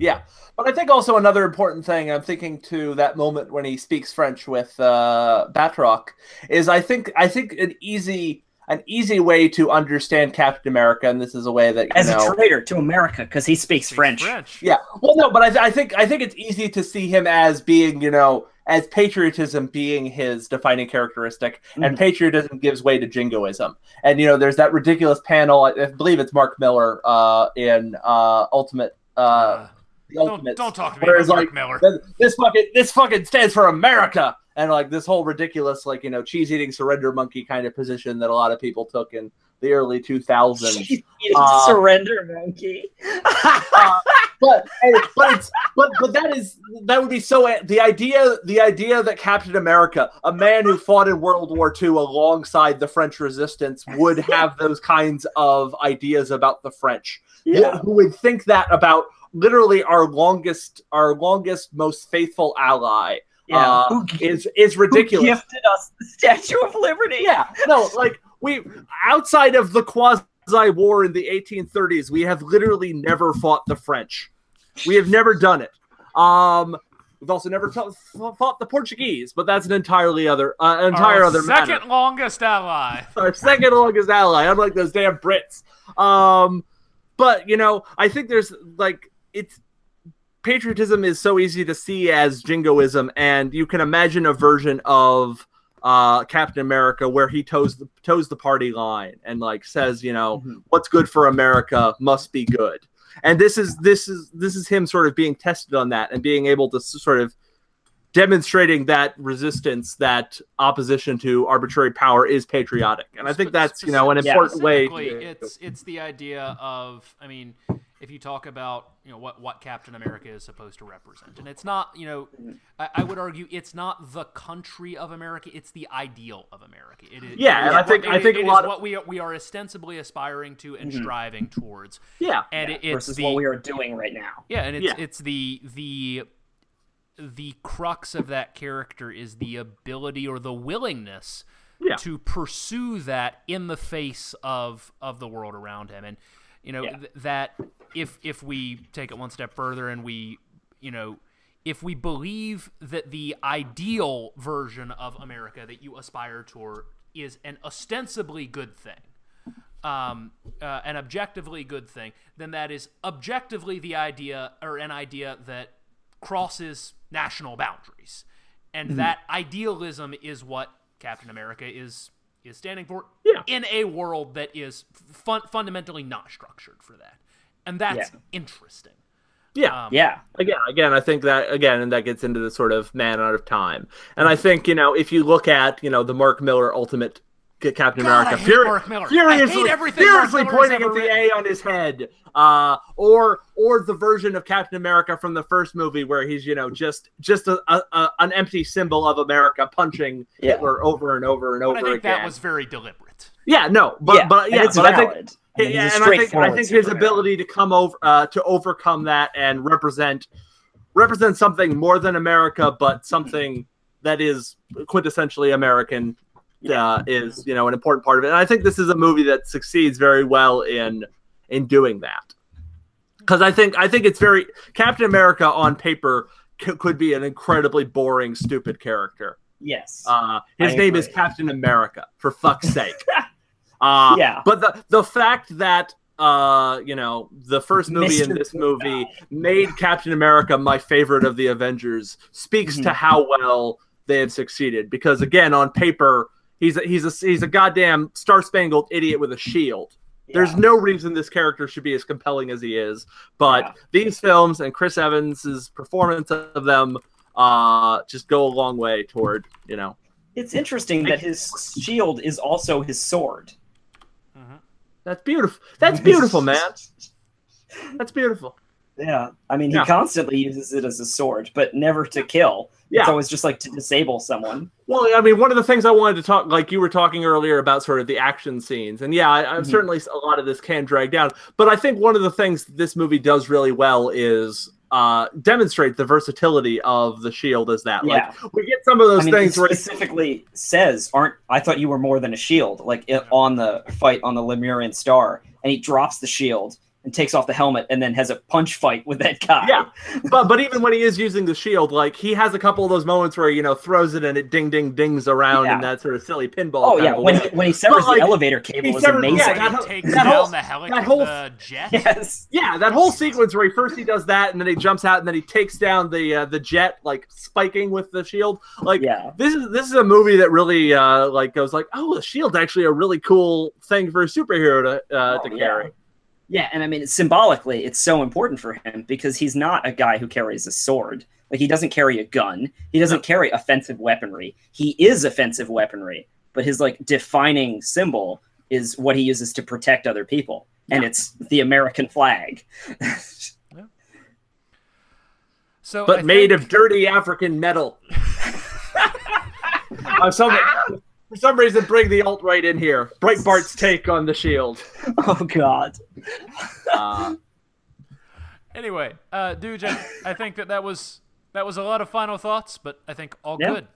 Yeah, but I think also another important thing I'm thinking to that moment when he speaks French with uh, Batroc is I think I think an easy an easy way to understand Captain America, and this is a way that you As know. a traitor to America, because he speaks, Speaks French. French. yeah, well, no, but I, th- I think I think it's easy to see him as being you know as patriotism being his defining characteristic, and patriotism gives way to jingoism. And you know, there's that ridiculous panel. I, I believe it's Mark Millar uh, in uh, Ultimate. Uh, Uh, the don't, Ultimates. don't talk to me Where about it's like, Millar. This fucking this fucking stands for America, and like this whole ridiculous like you know cheese eating surrender monkey kind of position that a lot of people took in the early two thousands. Uh, surrender monkey. Uh, but but it's but but that is that would be so the idea the idea that Captain America, a man who fought in World War II alongside the French Resistance, would have those kinds of ideas about the French. yeah. Who would think that about literally our longest our longest most faithful ally Yeah. uh, Who gi- is is Who ridiculous. gifted us the Statue of Liberty? Yeah, no, like we outside of the quasi war in the 1830s, we have literally never fought the French. We have never done it. Um, we've also never fought, fought the Portuguese, but that's an entirely other, uh, entire Our other second matter. longest ally. Our second longest ally, unlike those damn Brits. Um, but you know, I think there's like it's patriotism is so easy to see as jingoism, and you can imagine a version of uh, Captain America where he toes the toes the party line and like says, you know, Mhm. what's good for America must be good. And this is this is this is him sort of being tested on that and being able to sort of demonstrating that resistance, that opposition to arbitrary power is patriotic. And I think that's you know an Yeah. important way. Specifically, It's it's the idea of I mean, if you talk about you know what what Captain America is supposed to represent, and it's not you know I, I would argue it's not the country of America, it's the ideal of America. It is Yeah, it is and I what- think- I it- a it is lot of- what we are, we are ostensibly aspiring to and mm-hmm. striving towards, Yeah, and it, it's versus the what we are doing right now. yeah, and it's Yeah. it's the the the crux of that character is the ability or the willingness Yeah. to pursue that in the face of of the world around him, and you know Yeah. th- that if if we take it one step further and we you know if we believe that the ideal version of America that you aspire toward is an ostensibly good thing, um, uh, an objectively good thing, then that is objectively the idea or an idea that crosses national boundaries, and Mm-hmm. that idealism is what Captain America is is standing for Yeah. in a world that is fun- fundamentally not structured for that, and that's Yeah. interesting. yeah. Um, Yeah. again again i think that again and that gets into the sort of man out of time and i think you know if you look at you know the mark millar ultimate Ca- Captain God, I America. hate Furi- Mark Millar. I Furiously, hate everything furiously Millar pointing ever at the written. A on his head. Uh, or or the version of Captain America from the first movie where he's you know just just a, a, a an empty symbol of America punching Yeah. Hitler over and over and But over I think again. that was very deliberate. yeah, no, but yeah, but and yeah, it's but I think I mean, yeah, and I think I think his ability to come over uh, to overcome that and represent represent something more than America, but something that is quintessentially American uh, is you know an important part of it. And I think this is a movie that succeeds very well in in doing that. Because I think I think it's very Captain America on paper c- could be an incredibly boring, stupid character. Yes. Uh, his I name is. Captain America, for fuck's sake. uh, Yeah. But the the fact that uh, you know the first movie in this movie made Captain America my favorite of the Avengers speaks to Mhm. how well they have succeeded. Because again, on paper, he's a, he's a he's a goddamn star spangled idiot with a shield. There's no reason this character should be as compelling as he is, but Yeah. these films and Chris Evans's performance of them uh, just go a long way toward you know It's interesting that his shield is also his sword. That's beautiful. That's beautiful, man. That's beautiful. Yeah. I mean, he Yeah. constantly uses it as a sword, but never to kill. It's Yeah. always just like to disable someone. Well, I mean, one of the things I wanted to talk, like you were talking earlier about sort of the action scenes, and yeah, I, I'm Mhm. certainly a lot of this can drag down, but I think one of the things this movie does really well is uh, demonstrate the versatility of the shield as that. Yeah. Like we get some of those I mean, things where specifically says, "Aren't I thought you were more than a shield?" Like it, on the fight on the Lemurian Star, and he drops the shield and takes off the helmet, and then has a punch fight with that guy. Yeah. but but even when he is using the shield, like he has a couple of those moments where you know throws it and it ding ding dings around Yeah. in that sort of silly pinball. Oh yeah, when he, when he severs like, the elevator cable he is severed- amazing. yeah, When that he takes that down whole- the helicopter that whole- the jet. yes. Yeah, that whole sequence where he first he does that and then he jumps out and then he takes down the uh, the jet like spiking with the shield. Like Yeah. this is this is a movie that really uh like goes like oh the shield's actually a really cool thing for a superhero to uh, Oh, to carry. Yeah, and I mean symbolically, it's so important for him because he's not a guy who carries a sword. Like he doesn't carry a gun. He doesn't No. carry offensive weaponry. He is offensive weaponry, but his like defining symbol is what he uses to protect other people, and Yeah. it's the American flag. So But I made think- of dirty African metal. uh, some, for some reason, bring the alt right in here. Breitbart's take on the shield. oh God. Uh, Anyway, uh, Dude, I, I think that that was that was a lot of final thoughts, but I think all Yeah. good.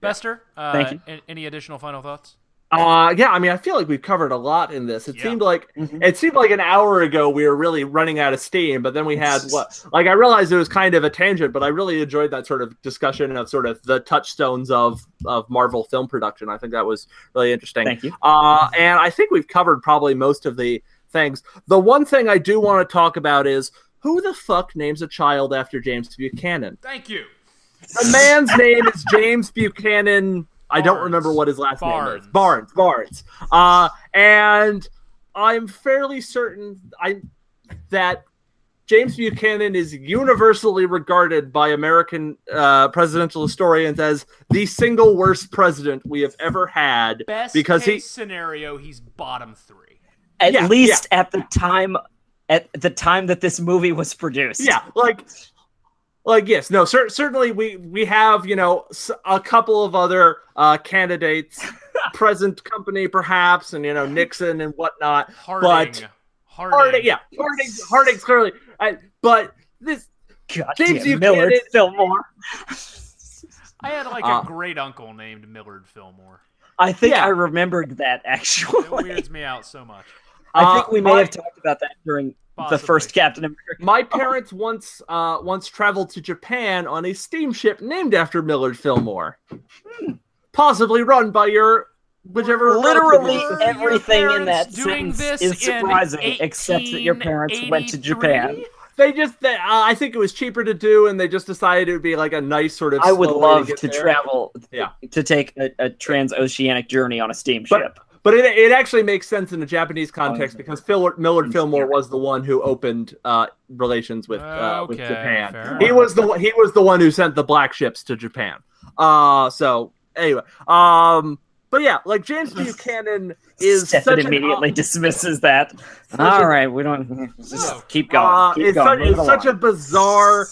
Bester, uh, Thank you. a- any additional final thoughts? Uh, yeah, I mean, I feel like we've covered a lot in this. It Yeah. seemed like Mhm. it seemed like an hour ago we were really running out of steam, but then we had what? Like, I realized it was kind of a tangent, but I really enjoyed that sort of discussion of sort of the touchstones of of Marvel film production. I think that was really interesting. Thank you. Uh, and I think we've covered probably most of the things. The one thing I do want to talk about is who the fuck names a child after James Buchanan? Thank you. The man's name is James Buchanan. I don't remember what his last name is. Barnes. Barnes. Uh, and I'm fairly certain I that James Buchanan is universally regarded by American uh, presidential historians as the single worst president we have ever had Best because case he scenario, he's bottom three. At Yeah, least at the time, at the time that this movie was produced. yeah like like yes no cer- certainly we we have you know s- a couple of other uh candidates present company perhaps and you know nixon and whatnot Harding. But- Harding. harding yeah harding harding's clearly I, but this God James damn, Buchanan- Millard Fillmore. I had like Uh, a great uncle named Millard Fillmore. I think Yeah. I remembered that actually. It weirds me out so much. I think Uh, we may my- have talked about that during the first Captain America. my parents once uh once traveled to japan on a steamship named after millard fillmore possibly run by your whichever Literally relative- Were your everything in that doing sentence this is surprising, except that your parents went to Japan. They just, they, uh, I think it was cheaper to do, and they just decided it would be like a nice sort of. I would love get to travel, Yeah. to take a, a transoceanic journey on a steamship. but it, it actually makes sense in a Japanese context Oh, because Phil, Millard. Fillmore was the one who opened uh, relations with uh, with Japan. He was the one- he was the one who sent the black ships to Japan. Uh, so anyway, um, but yeah, like James Buchanan is Stefan such an- immediately dismisses that. Such All a- right, we don't just No. keep going. Uh, keep it's going. such, it's such a bizarre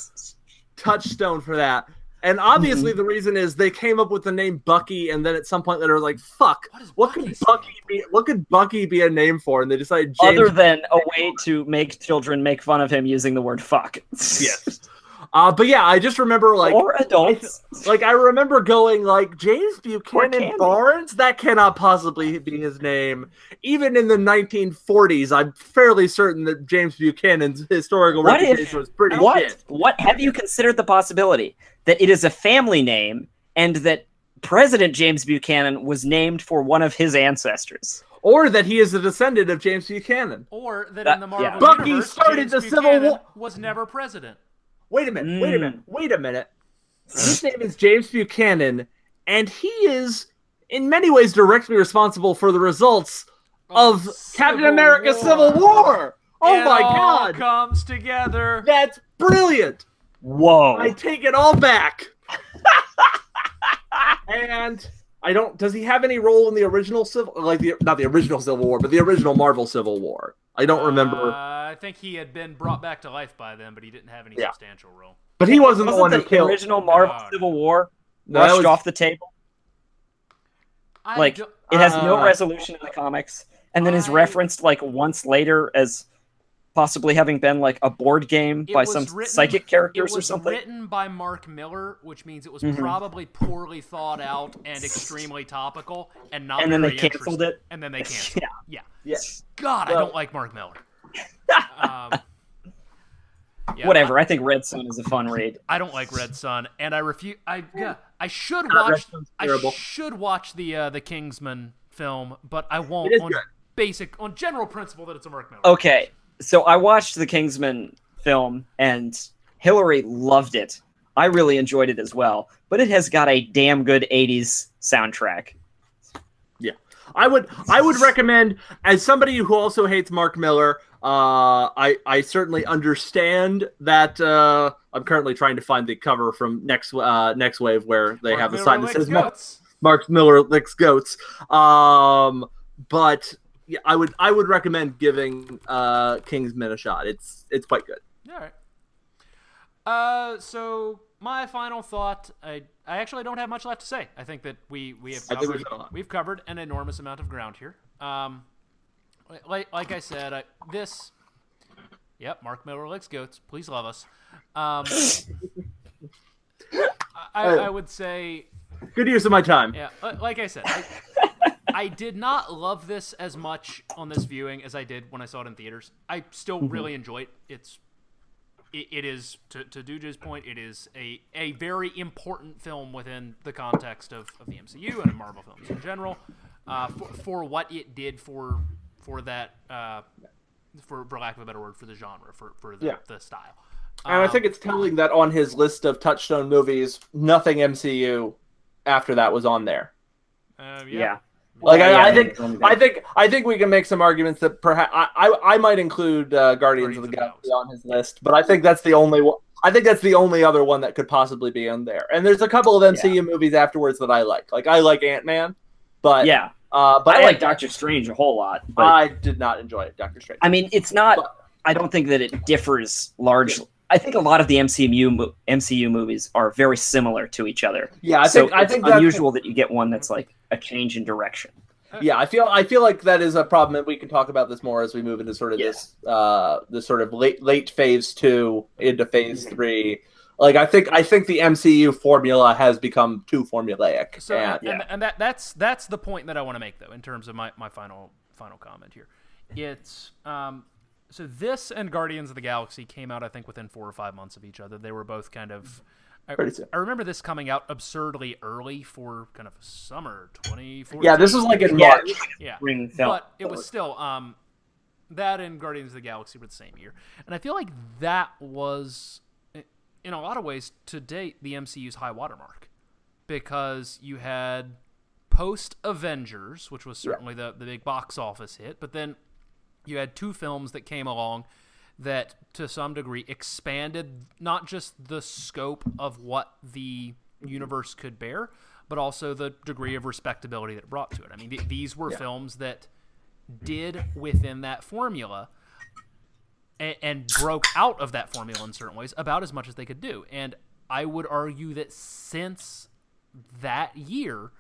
touchstone for that. And obviously, Mm-hmm. the reason is they came up with the name Bucky, and then at some point they were like, "Fuck, What is what could Bucky Bucky be? What could Bucky be a name for?" And they decided James. Other than a way to make children make fun of him using the word "fuck." yes. Uh, but yeah, I just remember like, or adults. like I remember going like James Buchanan Candy. Barnes. That cannot possibly be his name. Even in the 1940s, I'm fairly certain that James Buchanan's historical What if- reputation was pretty What? shit. What have you considered the possibility that it is a family name and that President James Buchanan was named for one of his ancestors? Or that he is a descendant of James Buchanan. Or that, That- in the Marvel yeah. Bucky universe, started James the Civil Buchanan War- Was never president. Wait a minute. Wait a Mm. minute. Wait a minute. His name is James Buchanan, and he is, in many ways, directly responsible for the results of Captain Civil America: War. Civil War. Oh It my all God, comes together. that's brilliant. Whoa! I take it all back. and I don't. Does he have any role in the original Civil, like the not the original Civil War, but the original Marvel Civil War? I don't remember. Uh, I think he had been brought back to life by then, but he didn't have any Yeah. substantial role. but he wasn't, the one Wasn't who killed. original Marvel No, no. Civil War No, rushed was- off the table? I Like it has no Uh, resolution in the comics, and then is referenced like once later as possibly having been like a board game It by some written- psychic characters or something. written by Mark Millar, which means it was Mhm. probably poorly thought out and extremely topical, and not. And then they canceled it. And then they canceled. Yeah. yeah. Yeah. God, I don't like Mark Millar. um, yeah, Whatever. I think Red Son is a fun read. I, I don't like Red Son, and I refuse. I yeah, I should Red watch. I should watch the uh, the Kingsman film, but I won't on good. basic on general principle that it's a Mark Miller. Okay, so I watched the Kingsman film, and Hillary loved it. I really enjoyed it as well, but it has got a damn good '80s soundtrack. Yeah. I would I would recommend as somebody who also hates Mark Millar. Uh, I I certainly understand that. Uh, I'm currently trying to find the cover from next uh, Nextwave where they Mark have the Millar sign that says Mark, goats. Mark Millar licks goats. Um, but yeah, I would I would recommend giving uh, Kingsman a shot. It's it's quite good. All right. Uh, so my final thought, I I actually don't have much left to say. I think that we we have covered, we've done a lot. we've covered an enormous amount of ground here. Um, like like I said, I, this. Yep, Mark Millar likes goats. Please love us. Um, I, I would say Good use of my time. yeah, like I said, I, I did not love this as much on this viewing as I did when I saw it in theaters. I still really enjoy it. It's it, it is to to Duja's point, it is a a very important film within the context of, of the MCU and of Marvel films in general. Uh, for, for what it did for for that uh, for for lack of a better word for the genre for for the, Yeah. the style. And I Um, think it's telling that on his list of touchstone movies, nothing MCU after that was on there. uh, Yeah. yeah. Like Yeah, I, I think. I think, I think we can make some arguments that perhaps I, I, I might include uh, Guardians, of the Galaxy on his list, but I think that's the only one. I think that's the only other one that could possibly be on there. And there's a couple of MCU movies afterwards that I like. Like I like Ant Man, but Yeah, uh, but I like Doctor Strange a whole lot. But I did not enjoy it, Doctor Strange. I mean, it's not. I don't think that it differs largely. I think a lot of the MCU MCU movies are very similar to each other. yeah, I so think I it's think unusual that you get one that's like a change in direction. Yeah, I feel I feel like that is a problem, and we can talk about this more as we move into sort of Yeah. this uh this sort of late late phase two into phase three. Like I think I think the MCU formula has become too formulaic. So and, and, and, and that that's that's the point that I want to make though in terms of my, my final final comment here. It's um so this and Guardians of the Galaxy came out I think within 4 or 5 months of each other. They were both kind of I, Pretty soon. I remember this coming out absurdly early for kind of summer 2014. yeah, this was like in March. yeah. Spring film. But it was still um that and Guardians of the Galaxy were the same year. And I feel like that was in a lot of ways to date the MCU's high watermark because you had post Avengers, which was certainly the the big box office hit, but then you had two films that came along that to some degree expanded not just the scope of what the universe could bear, but also the degree of respectability that it brought to it. I mean, th- these were Yeah. films that did within that formula and, and broke out of that formula in certain ways about as much as they could do. And I would argue that since that year,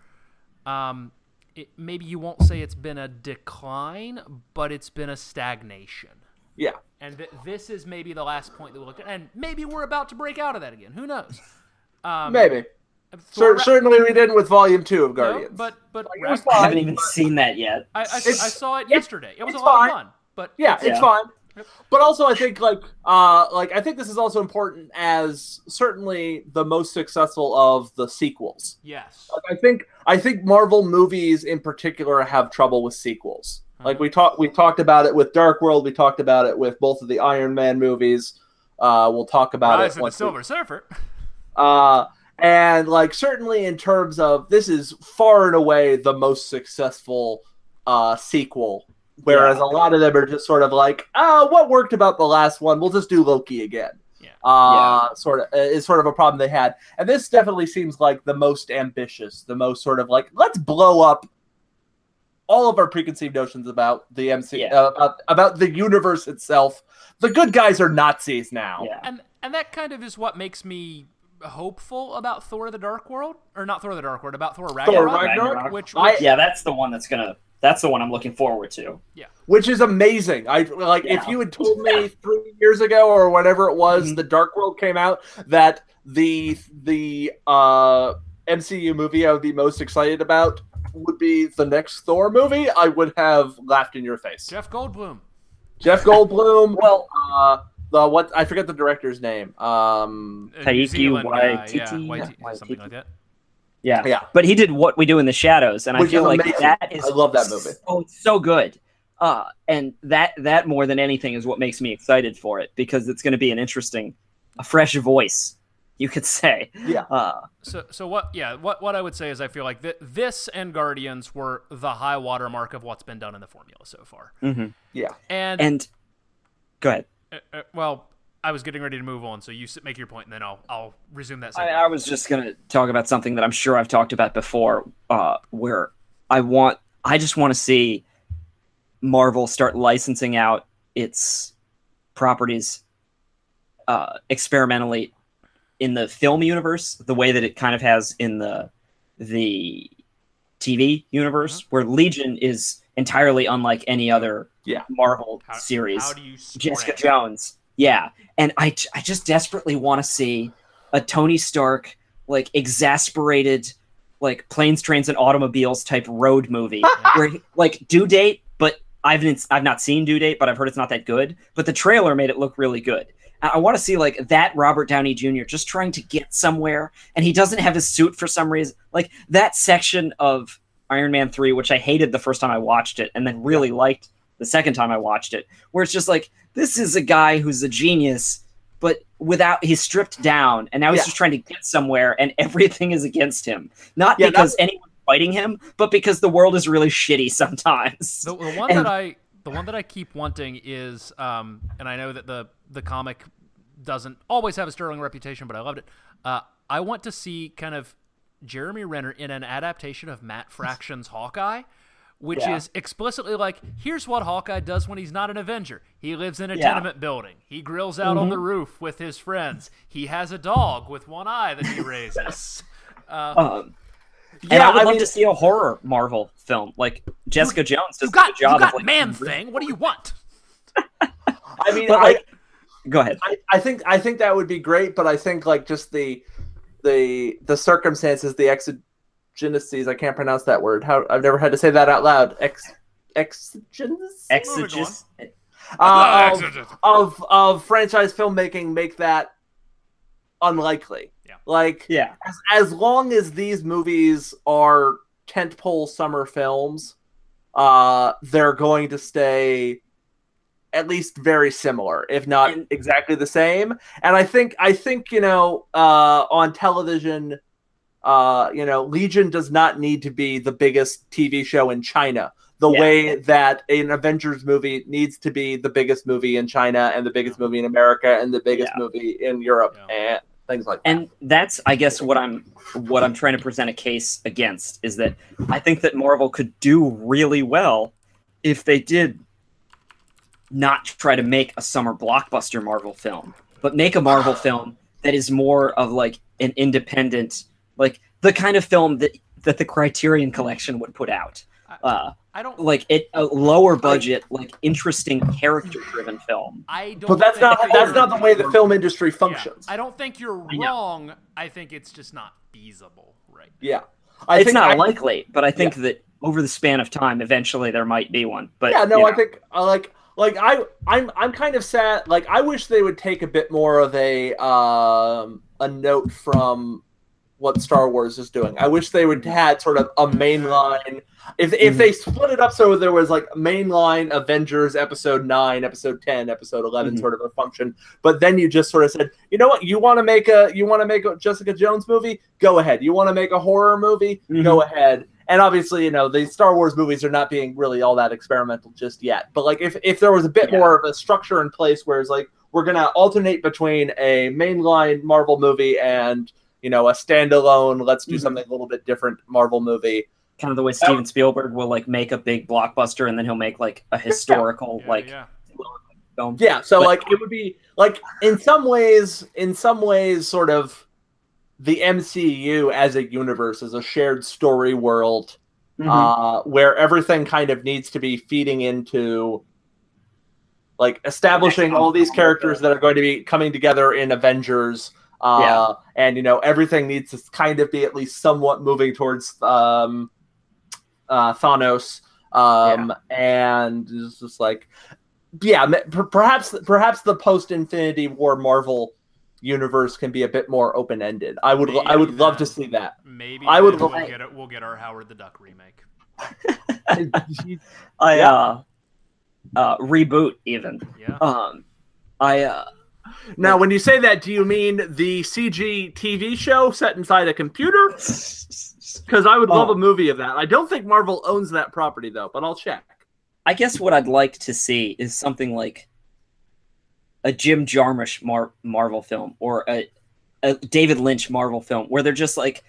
um, it, maybe you won't say it's been a decline, but it's been a stagnation. Yeah. And th- this is maybe the last point that we'll look at, and maybe we're about to break out of that again. Who knows? Um, Maybe. Thor Cer- certainly, we didn't with Volume Two of no, Guardians. but but Like, it was Rag- I haven't even seen that yet. I, I, I saw it yesterday. It was a lot fine. of fun. But yeah, it's- it's Yeah. fine. But also, I think like uh like I think this is also important as certainly the most successful of the sequels. yes, Like, I think I think Marvel movies in particular have trouble with sequels. Like we talked we talked about it with Dark World. We talked about it with both of the Iron Man movies. Uh, we'll talk about Rise it of the once we- Silver Surfer. uh, and like certainly in terms of this is far and away the most successful uh, sequel. Whereas Yeah. a lot of them are just sort of like, oh, what worked about the last one? We'll just do Loki again. Yeah. Uh, sort of is sort of a problem they had, and this definitely seems like the most ambitious, the most sort of like let's blow up all of our preconceived notions about the MC Yeah. uh, about about the universe itself. The good guys are Nazis now. Yeah. and and that kind of is what makes me hopeful about Thor: The Dark World, or not Thor: The Dark World, about Thor Ragnarok, Ragnarok? which, I- Yeah, that's the one that's gonna. That's the one I'm looking forward to. Yeah. which is amazing. I like if you had told me three years ago or whatever it was, Mhm. the Dark World came out that the the uh, MCU movie I would be most excited about would be the next Thor movie, I would have laughed in your face. Jeff Goldblum. Jeff Goldblum. Well, uh, the what I forget the director's name. Um, a Taiki Zealand guy, yeah, Waititi? Waititi, Yeah, something like that. yeah, yeah, but he did what we do in the shadows, and I feel like amazing. that is. I love that movie. Oh, it's so good. Uh, and that that more than anything is what makes me excited for it because it's going to be an interesting, a fresh voice, you could say. Yeah. Uh, So, so what? Yeah, what what I would say is I feel like th- this and Guardians were the high watermark of what's been done in the formula so far. mhm. yeah. And, And go ahead. uh, uh, well, I was getting ready to move on, so you make your point, and then I'll I'll resume that. I, I was just going to talk about something that I'm sure I've talked about before, uh, where I want, I just want to see Marvel start licensing out its properties uh, experimentally in the film universe, the way that it kind of has in the the TV universe, uh-huh. where Legion is entirely unlike any other Yeah. Marvel How- series. How do you Jessica? Jones. Yeah, and I I just desperately want to see a Tony Stark like exasperated like planes, trains, and automobiles type road movie where he- like due date, but I've I've not seen due date, but I've heard it's not that good. But the trailer made it look really good. I, want to see like that Robert Downey Jr. just trying to get somewhere, and he doesn't have his suit for some reason. Like that section of Iron Man three, which I hated the first time I watched it, and then really liked the second time I watched it, where it's just like this is a guy who's a genius, but without he's stripped down, and now he's Yeah. just trying to get somewhere, and everything is against him. Not Yeah, because anyone's fighting him, but because the world is really shitty sometimes. The, the one And- that I the one that I keep wanting is, um, and I know that the the comic doesn't always have a sterling reputation, but I loved it. Uh, I want to see kind of Jeremy Renner in an adaptation of Matt Fraction's Hawkeye. Which Yeah. is explicitly like, here's what Hawkeye does when he's not an Avenger. He lives in a Yeah. tenement building. He grills out on the roof with his friends. He has a dog with one eye that he raises. Uh, Um, and Yeah, I would I love mean- to see a horror Marvel film. Like Jessica Jones does you got, a good job you got of like man thing. What do you want? I mean, But I, like, go ahead. I, I think I think that would be great, but I think like just the the the circumstances, the exigencies. I can't pronounce that word. How I've never had to say that out loud. Ex exigencies Exegesis. uh, of, of of franchise filmmaking make that unlikely. Yeah. Like Yeah. as, as long as these movies are tentpole summer films, uh, they're going to stay at least very similar, if not And- exactly the same. And I think I think you know uh, on television, uh, you know, Legion does not need to be the biggest TV show in China. The Yeah. way that an Avengers movie needs to be the biggest movie in China and the biggest movie in America and the biggest Yeah. movie in Europe. Yeah. And things like that. and that's i guess what i'm what i'm trying to present a case against is that i think that marvel could do really well if they did not try to make a summer blockbuster marvel film but make a marvel film that is more of like an independent like the kind of film that that the criterion collection would put out uh I don't. like it a lower budget like interesting character driven film I don't. but that's not that's not the way the film industry Yeah, functions. I don't think you're wrong. I think it's just not feasible right now. Yeah, I it's think not I- likely, but I think that over the span of time, eventually there might be one. But yeah, no, you I think uh, like like I I'm I'm kind of sad. Like I wish they would take a bit more of a um a note from what Star Wars is doing. I wish they would had sort of a mainline. If if they split it up so there was like mainline Avengers episode nine, episode ten, episode 11 Mhm. sort of a function, but then you just sort of said, you know what, you want to make a you want to make a Jessica Jones movie, go ahead. You want to make a horror movie, go ahead. And obviously, you know, the Star Wars movies are not being really all that experimental just yet. But like, if if there was a bit Yeah. more of a structure in place, where it's like we're gonna alternate between a mainline Marvel movie and you know a standalone, let's do Mhm. something a little bit different Marvel movie. kind of the way Steven Spielberg will like make a big blockbuster and then he'll make like a historical Yeah, like yeah. film. Yeah, so But- like it would be like in some ways, in some ways, sort of the MCU as a universe is a shared story world Mhm. uh, where everything kind of needs to be feeding into like establishing all these characters that are going to be coming together in Avengers. Uh, Yeah. and you know everything needs to kind of be at least somewhat moving towards um, uh, Thanos. Um, and it's just like, yeah, ma- perhaps perhaps the post Infinity War Marvel universe can be a bit more open ended. I would I would Maybe love to see that. Maybe I would we'll like- get it. We'll get our Howard the Duck remake. I uh, uh reboot even. Yeah. Um, I uh, Now, when you say that, do you mean the CG TV show set inside a computer? Because I would love Oh. a movie of that. I don't think Marvel owns that property though, but I'll check. I guess what I'd like to see is something like a Jim Jarmusch Mar- Marvel film or a, a David Lynch Marvel film where they're just like,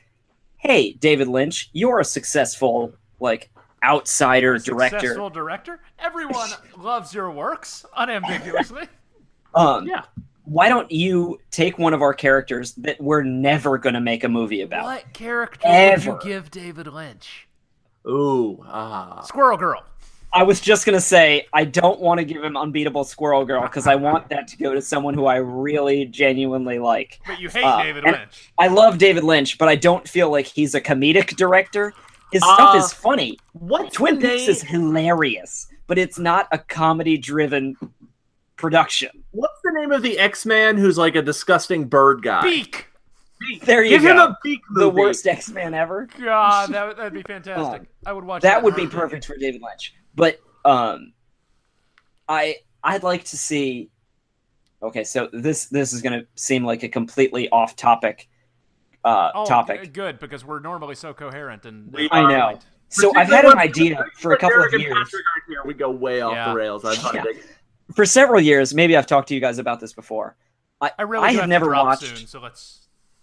"Hey, David Lynch, you're a successful like outsider director. Successful director. Everyone loves your works unambiguously. Um, Yeah. Why don't you take one of our characters that we're never going to make a movie about? What character Ever. would you give David Lynch? Ooh, ah. Squirrel Girl. I was just gonna say I don't want to give him Unbeatable Squirrel Girl because I want that to go to someone who I really genuinely like. But you hate Uh, David Lynch. I love David Lynch, but I don't feel like he's a comedic director. His stuff Uh, is funny. What Twin Peaks name- is hilarious, but it's not a comedy-driven production. What's the name of the X Man who's like a disgusting bird guy? Beak. There you go. Give go. him a beak the worst X-Man ever. God, that would that'd be fantastic. Um, I would watch that would be perfect for David Lynch. But um, I I'd like to see. Okay, so this this is going to seem like a completely off-topic uh, Oh, topic. good because we're normally so coherent and We I are. know. So I've had an idea for a couple of Eric and years. Here. We go way off Yeah. the rails. I'm Yeah. Finding. For several years, maybe I've talked to you guys about this before. I, I really I have, have never to drop watched soon, so let's.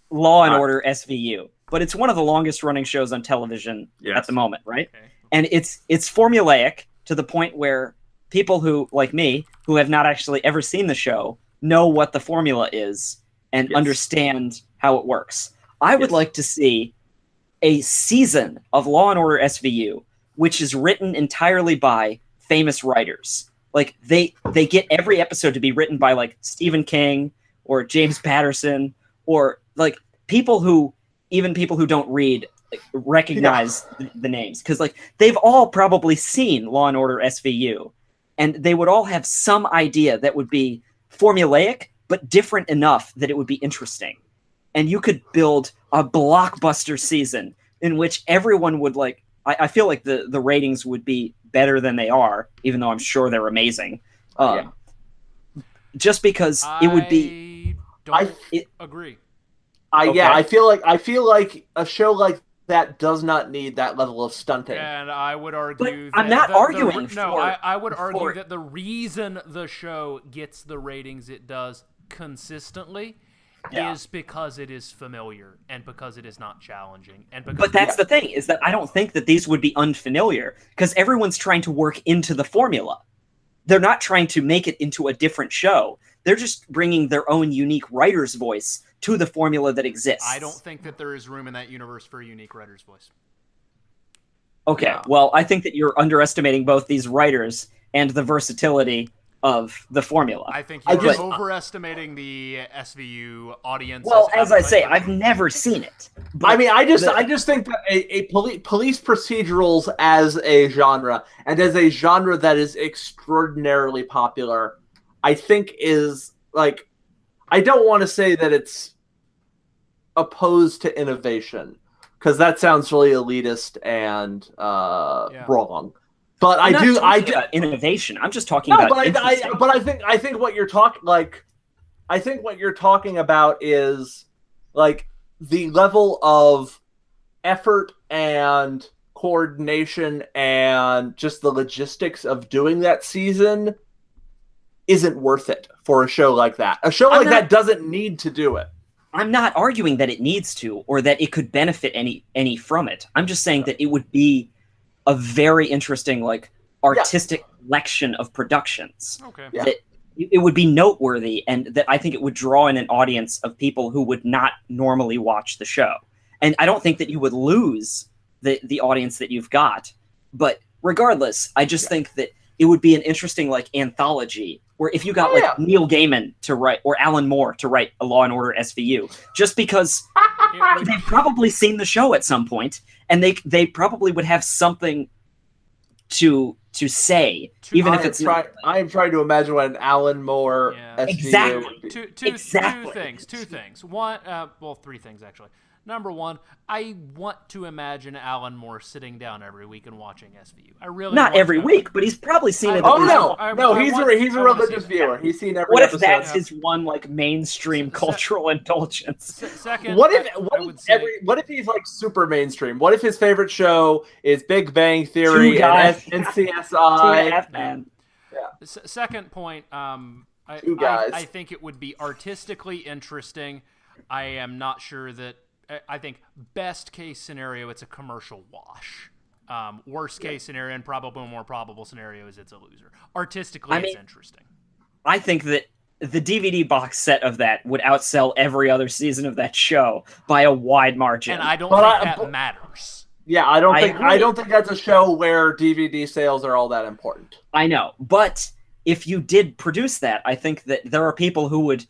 Law and Order SVU, but it's one of the longest running shows on television Yes. at the moment, right? Okay. and it's it's formulaic to the point where people who like me who have not actually ever seen the show know what the formula is and Yes. understand how it works i would Yes. like to see a season of law and order svu which is written entirely by famous writers like they they get every episode to be written by like stephen king or james patterson or like people who even people who don't read like, recognize the, the names because like they've all probably seen Law and Order SVU, and they would all have some idea that would be formulaic but different enough that it would be interesting, and you could build a blockbuster season in which everyone would like. I, I feel like the the ratings would be better than they are, even though I'm sure they're amazing. Um, Yeah. Just because it would be I don't I- it- agree. I yeah, I feel like I feel like a show like that does not need that level of stunting. And I would argue. I'm not the- the- arguing no, for- I, I would argue that the reason the show gets the ratings it does consistently Yeah. is because it is familiar and because it is not challenging and because But that's the thing is that I don't think that these would be unfamiliar because everyone's trying to work into the formula. They're not trying to make it into a different show. They're just bringing their own unique writer's voice to the formula that exists. I don't think that there is room in that universe for a unique writer's voice. Okay, Yeah. well, I think that you're underestimating both these writers and the versatility of the formula. I think you're just- overestimating the SVU audience. well, as I say, I've never seen it. But I mean, I just the- I just think that a, a poli- police procedurals as a genre and as a genre that is extraordinarily popular, I think is like I don't want to say that it's opposed to innovation because that sounds really elitist and uh, Yeah. wrong. But I'm I do I do about innovation. I'm just talking no, about but I. I but I think I think what you're talking like I think what you're talking about is like the level of effort and coordination and just the logistics of doing that season isn't worth it for a show like that. A show I'm like not- that doesn't need to do it. I'm not arguing that it needs to or that it could benefit any any from it. I'm just saying that it would be a very interesting like artistic collection of productions. Okay. Yeah. That it it would be noteworthy and that I think it would draw in an audience of people who would not normally watch the show. And I don't think that you would lose the the audience that you've got. But regardless, I just think that it would be an interesting like anthology where if you got Oh, like yeah. Neil Gaiman to write or Alan Moore to write a Law and Order SVU, just because It would- they've probably seen the show at some point and they they probably would have something to to say To- even I if am it's trying I am trying to imagine what an Alan Moore Yeah. Exactly. would be. two, two, Exactly. two things. Two things. One, uh, well, three things actually. Number one, I want to imagine Alan Moore sitting down every week and watching SVU. I really not every to. week but he's probably seen I- it at Oh no, I- no, I he's want- a he's I a religious viewer. He's seen every what if episode. that's his one like mainstream Se- se- cultural indulgence Se- second, What if I- I what if, say- every, what if he's like super mainstream? What if his favorite show is Big Bang Theory Two and, guys. And Two and CSI? half man. S- second point, um, I, Two I. I think it would be artistically interesting. I am not sure that. I- I think best case scenario, it's a commercial wash. Um, worst case scenario, and probably more probable scenario is it's a loser. Artistically, I it's mean- interesting. I think that the DVD box set of that would outsell every other season of that show by a wide margin. And I don't But think I- that but- matters. Yeah, I don't I think agree. I don't think that's a show where DVD sales are all that important. I know, but if you did produce that, I think that there are people who would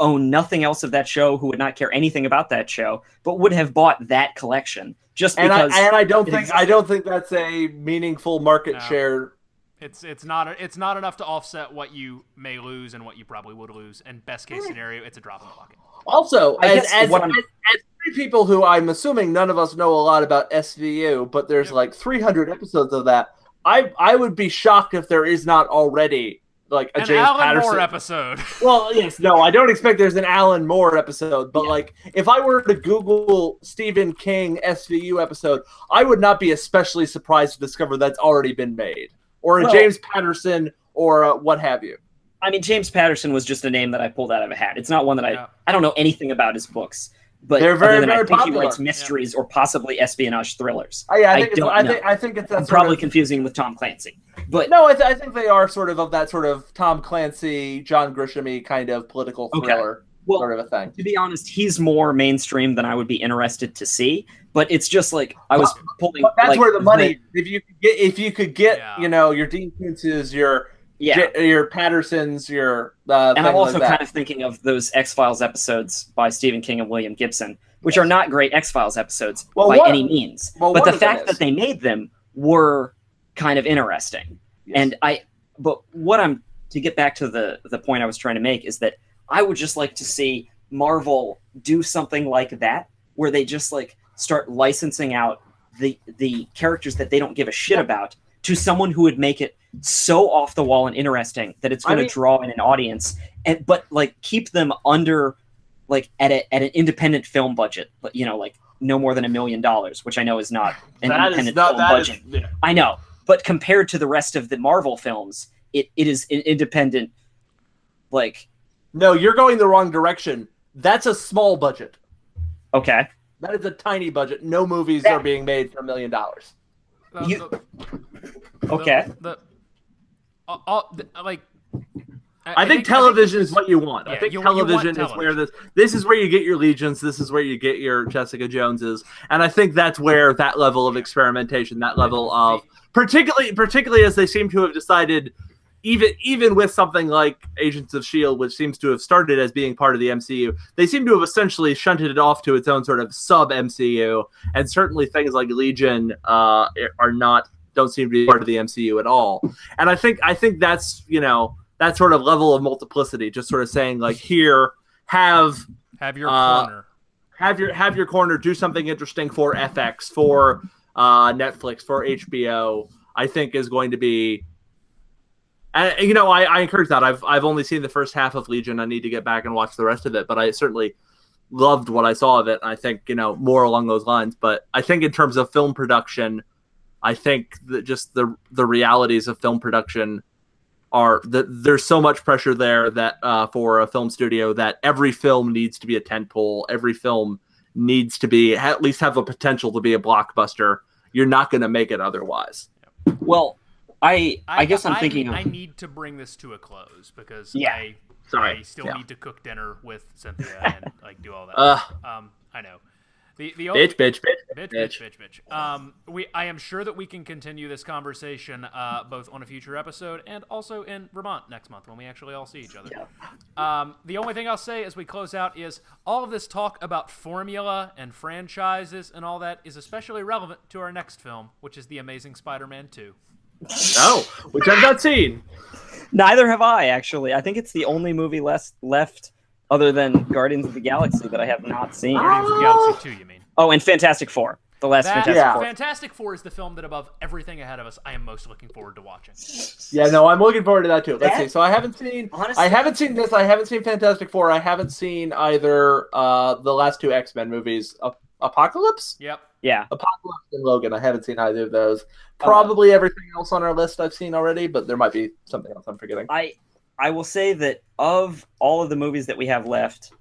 own nothing else of that show, who would not care anything about that show, but would have bought that collection just And I because. and I don't it think I don't think that's a meaningful market No. share. It's it's not it's not enough to offset what you may lose and what you probably would lose. And best case scenario, it's a drop in the bucket. Also, I as as, as, as three people who I'm assuming none of us know a lot about SVU, but there's Yep. like 300 episodes of that. I I would be shocked if there is not already like a An James Alan Patterson. Moore episode. Well, yes, no, I don't expect there's an Alan Moore episode, but Yeah. like if I were to Google Stephen King SVU episode, I would not be especially surprised to discover that's already been made, or a Well- James Patterson, or uh, what have you. I mean, James Patterson was just a name that I pulled out of a hat. It's not one that I. Yeah. I don't know anything about his books, but They're very, other than I very think popular. he writes mysteries or possibly espionage thrillers. Oh, yeah, I I think it's, don't I know. think I think it's I'm probably of- confusing with Tom Clancy, but No, I, th- I think they are sort of of that sort of Tom Clancy, John Grishamy kind of political Okay. thriller well, sort of a thing. to be honest, he's more mainstream than I would be interested to see. But it's just like I was pulling. But that's like, where the money. if you could get, if you could get, Yeah. you know, your Dean Koontzes, your yeah. J- your Pattersons, your uh, and I'm also like kind of thinking of those X Files episodes by Stephen King and William Gibson, which are not great X Files episodes Well, by one- any means. well, but the fact that they made them were kind of interesting. Yes. And I, but what I'm to get back to the the point I was trying to make is that I would just like to see Marvel do something like that, where they just like start licensing out the the characters that they don't give a shit about to someone who would make it so off the wall and interesting that it's I going to draw in an audience, and but like keep them under like at a, at an independent film budget, but you know, like no more than a million dollars, which I know is not an That is independent not film that is- budget. yeah. I know, but compared to the rest of the Marvel films, it, it is an independent. Like No, you're going the wrong direction. That's a small budget. Okay. That is a tiny budget. No movies Yeah. are being made for a million dollars. You- the- Okay. The, the all- all- the- like. I, think, television is what you want. I think you- you television is where this this is where you get your legions. This is where you get your Jessica Joneses, and I think that's where that level of experimentation, that level of particularly particularly as they seem to have decided, even even with something like Agents of Shield, which seems to have started as being part of the MCU, they seem to have essentially shunted it off to its own sort of sub MCU, and certainly things like Legion uh, are not don't seem to be part of the MCU at all. And I think I think that's you know that sort of level of multiplicity, just sort of saying like here have have your uh, corner. have your have your corner do something interesting for FX for uh, Netflix for HBO. I think is going to be. And you know, I, I encourage that. I've I've only seen the first half of Legion. I need to get back and watch the rest of it. But I certainly loved what I saw of it. And I think you know more along those lines. But I think in terms of film production, I think that just the the realities of film production are that there's so much pressure there that uh, for a film studio that every film needs to be a tentpole. Every film needs to be at least have a potential to be a blockbuster. You're not going to make it otherwise. Well, I I, guess I'm thinking I need to bring this to a close because Yeah. I, Sorry. I still Yeah. need to cook dinner with Cynthia and like do all that. Ugh. um, I know. The the only, Bitch, bitch, bitch, bitch, bitch, bitch, bitch. Um, we I am sure that we can continue this conversation uh, both on a future episode and also in Vermont next month when we actually all see each other. Um, the only thing I'll say as we close out is all of this talk about formula and franchises and all that is especially relevant to our next film, which is The Amazing Spider-Man 2. No, which I've not seen. neither have I actually. I think it's the only movie less left other than Guardians of the Galaxy that I have not seen. Guardians of the Galaxy 2, you mean? Oh, and Fantastic Four. The last That- Fantastic Yeah. Four. Fantastic Four is the film that above everything ahead of us I am most looking forward to watching. Yeah, no, I'm looking forward to that too. Let's That- see. So I haven't seen. Honestly- I haven't seen this. I haven't seen Fantastic Four. I haven't seen either uh, the last two X Men movies, Ap- Apocalypse, Yep. Yeah. Apocalypse, and Logan. I haven't seen either of those. Probably everything else on our list I've seen already, but there might be something else I'm forgetting. I I will say that of all of the movies that we have left,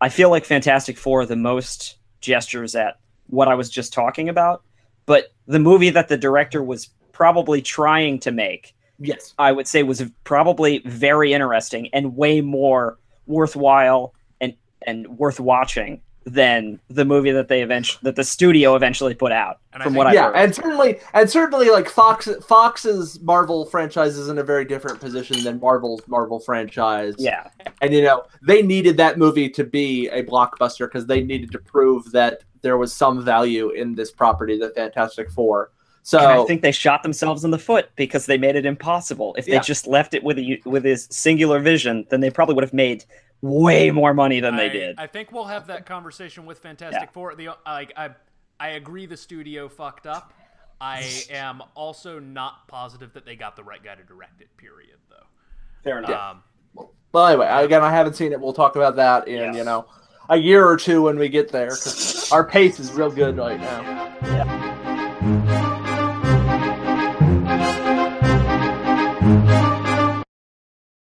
I feel like Fantastic Four the most gestures at what I was just talking about. But the movie that the director was probably trying to make, Yes. I would say was probably very interesting and way more worthwhile and and worth watching than the movie that they eventually that the studio eventually put out. And I from think- what I've yeah, heard. and certainly, and certainly, like Fox, Fox's Marvel franchise is in a very different position than Marvel's Marvel franchise. yeah. and you know they needed that movie to be a blockbuster because they needed to prove that there was some value in this property, the Fantastic Four. So And I think they shot themselves in the foot because they made it impossible. If Yeah. they just left it with a with his singular vision, then they probably would have made way more money than they did. I think we'll have that conversation with Fantastic Yeah. Four. The like I I agree the studio fucked up. I am also not positive that they got the right guy to direct it. Period, though. Fair enough. Um, well, anyway, again, I haven't seen it. We'll talk about that in Yes. you know a year or two when we get there. 'cause our pace is real good right now.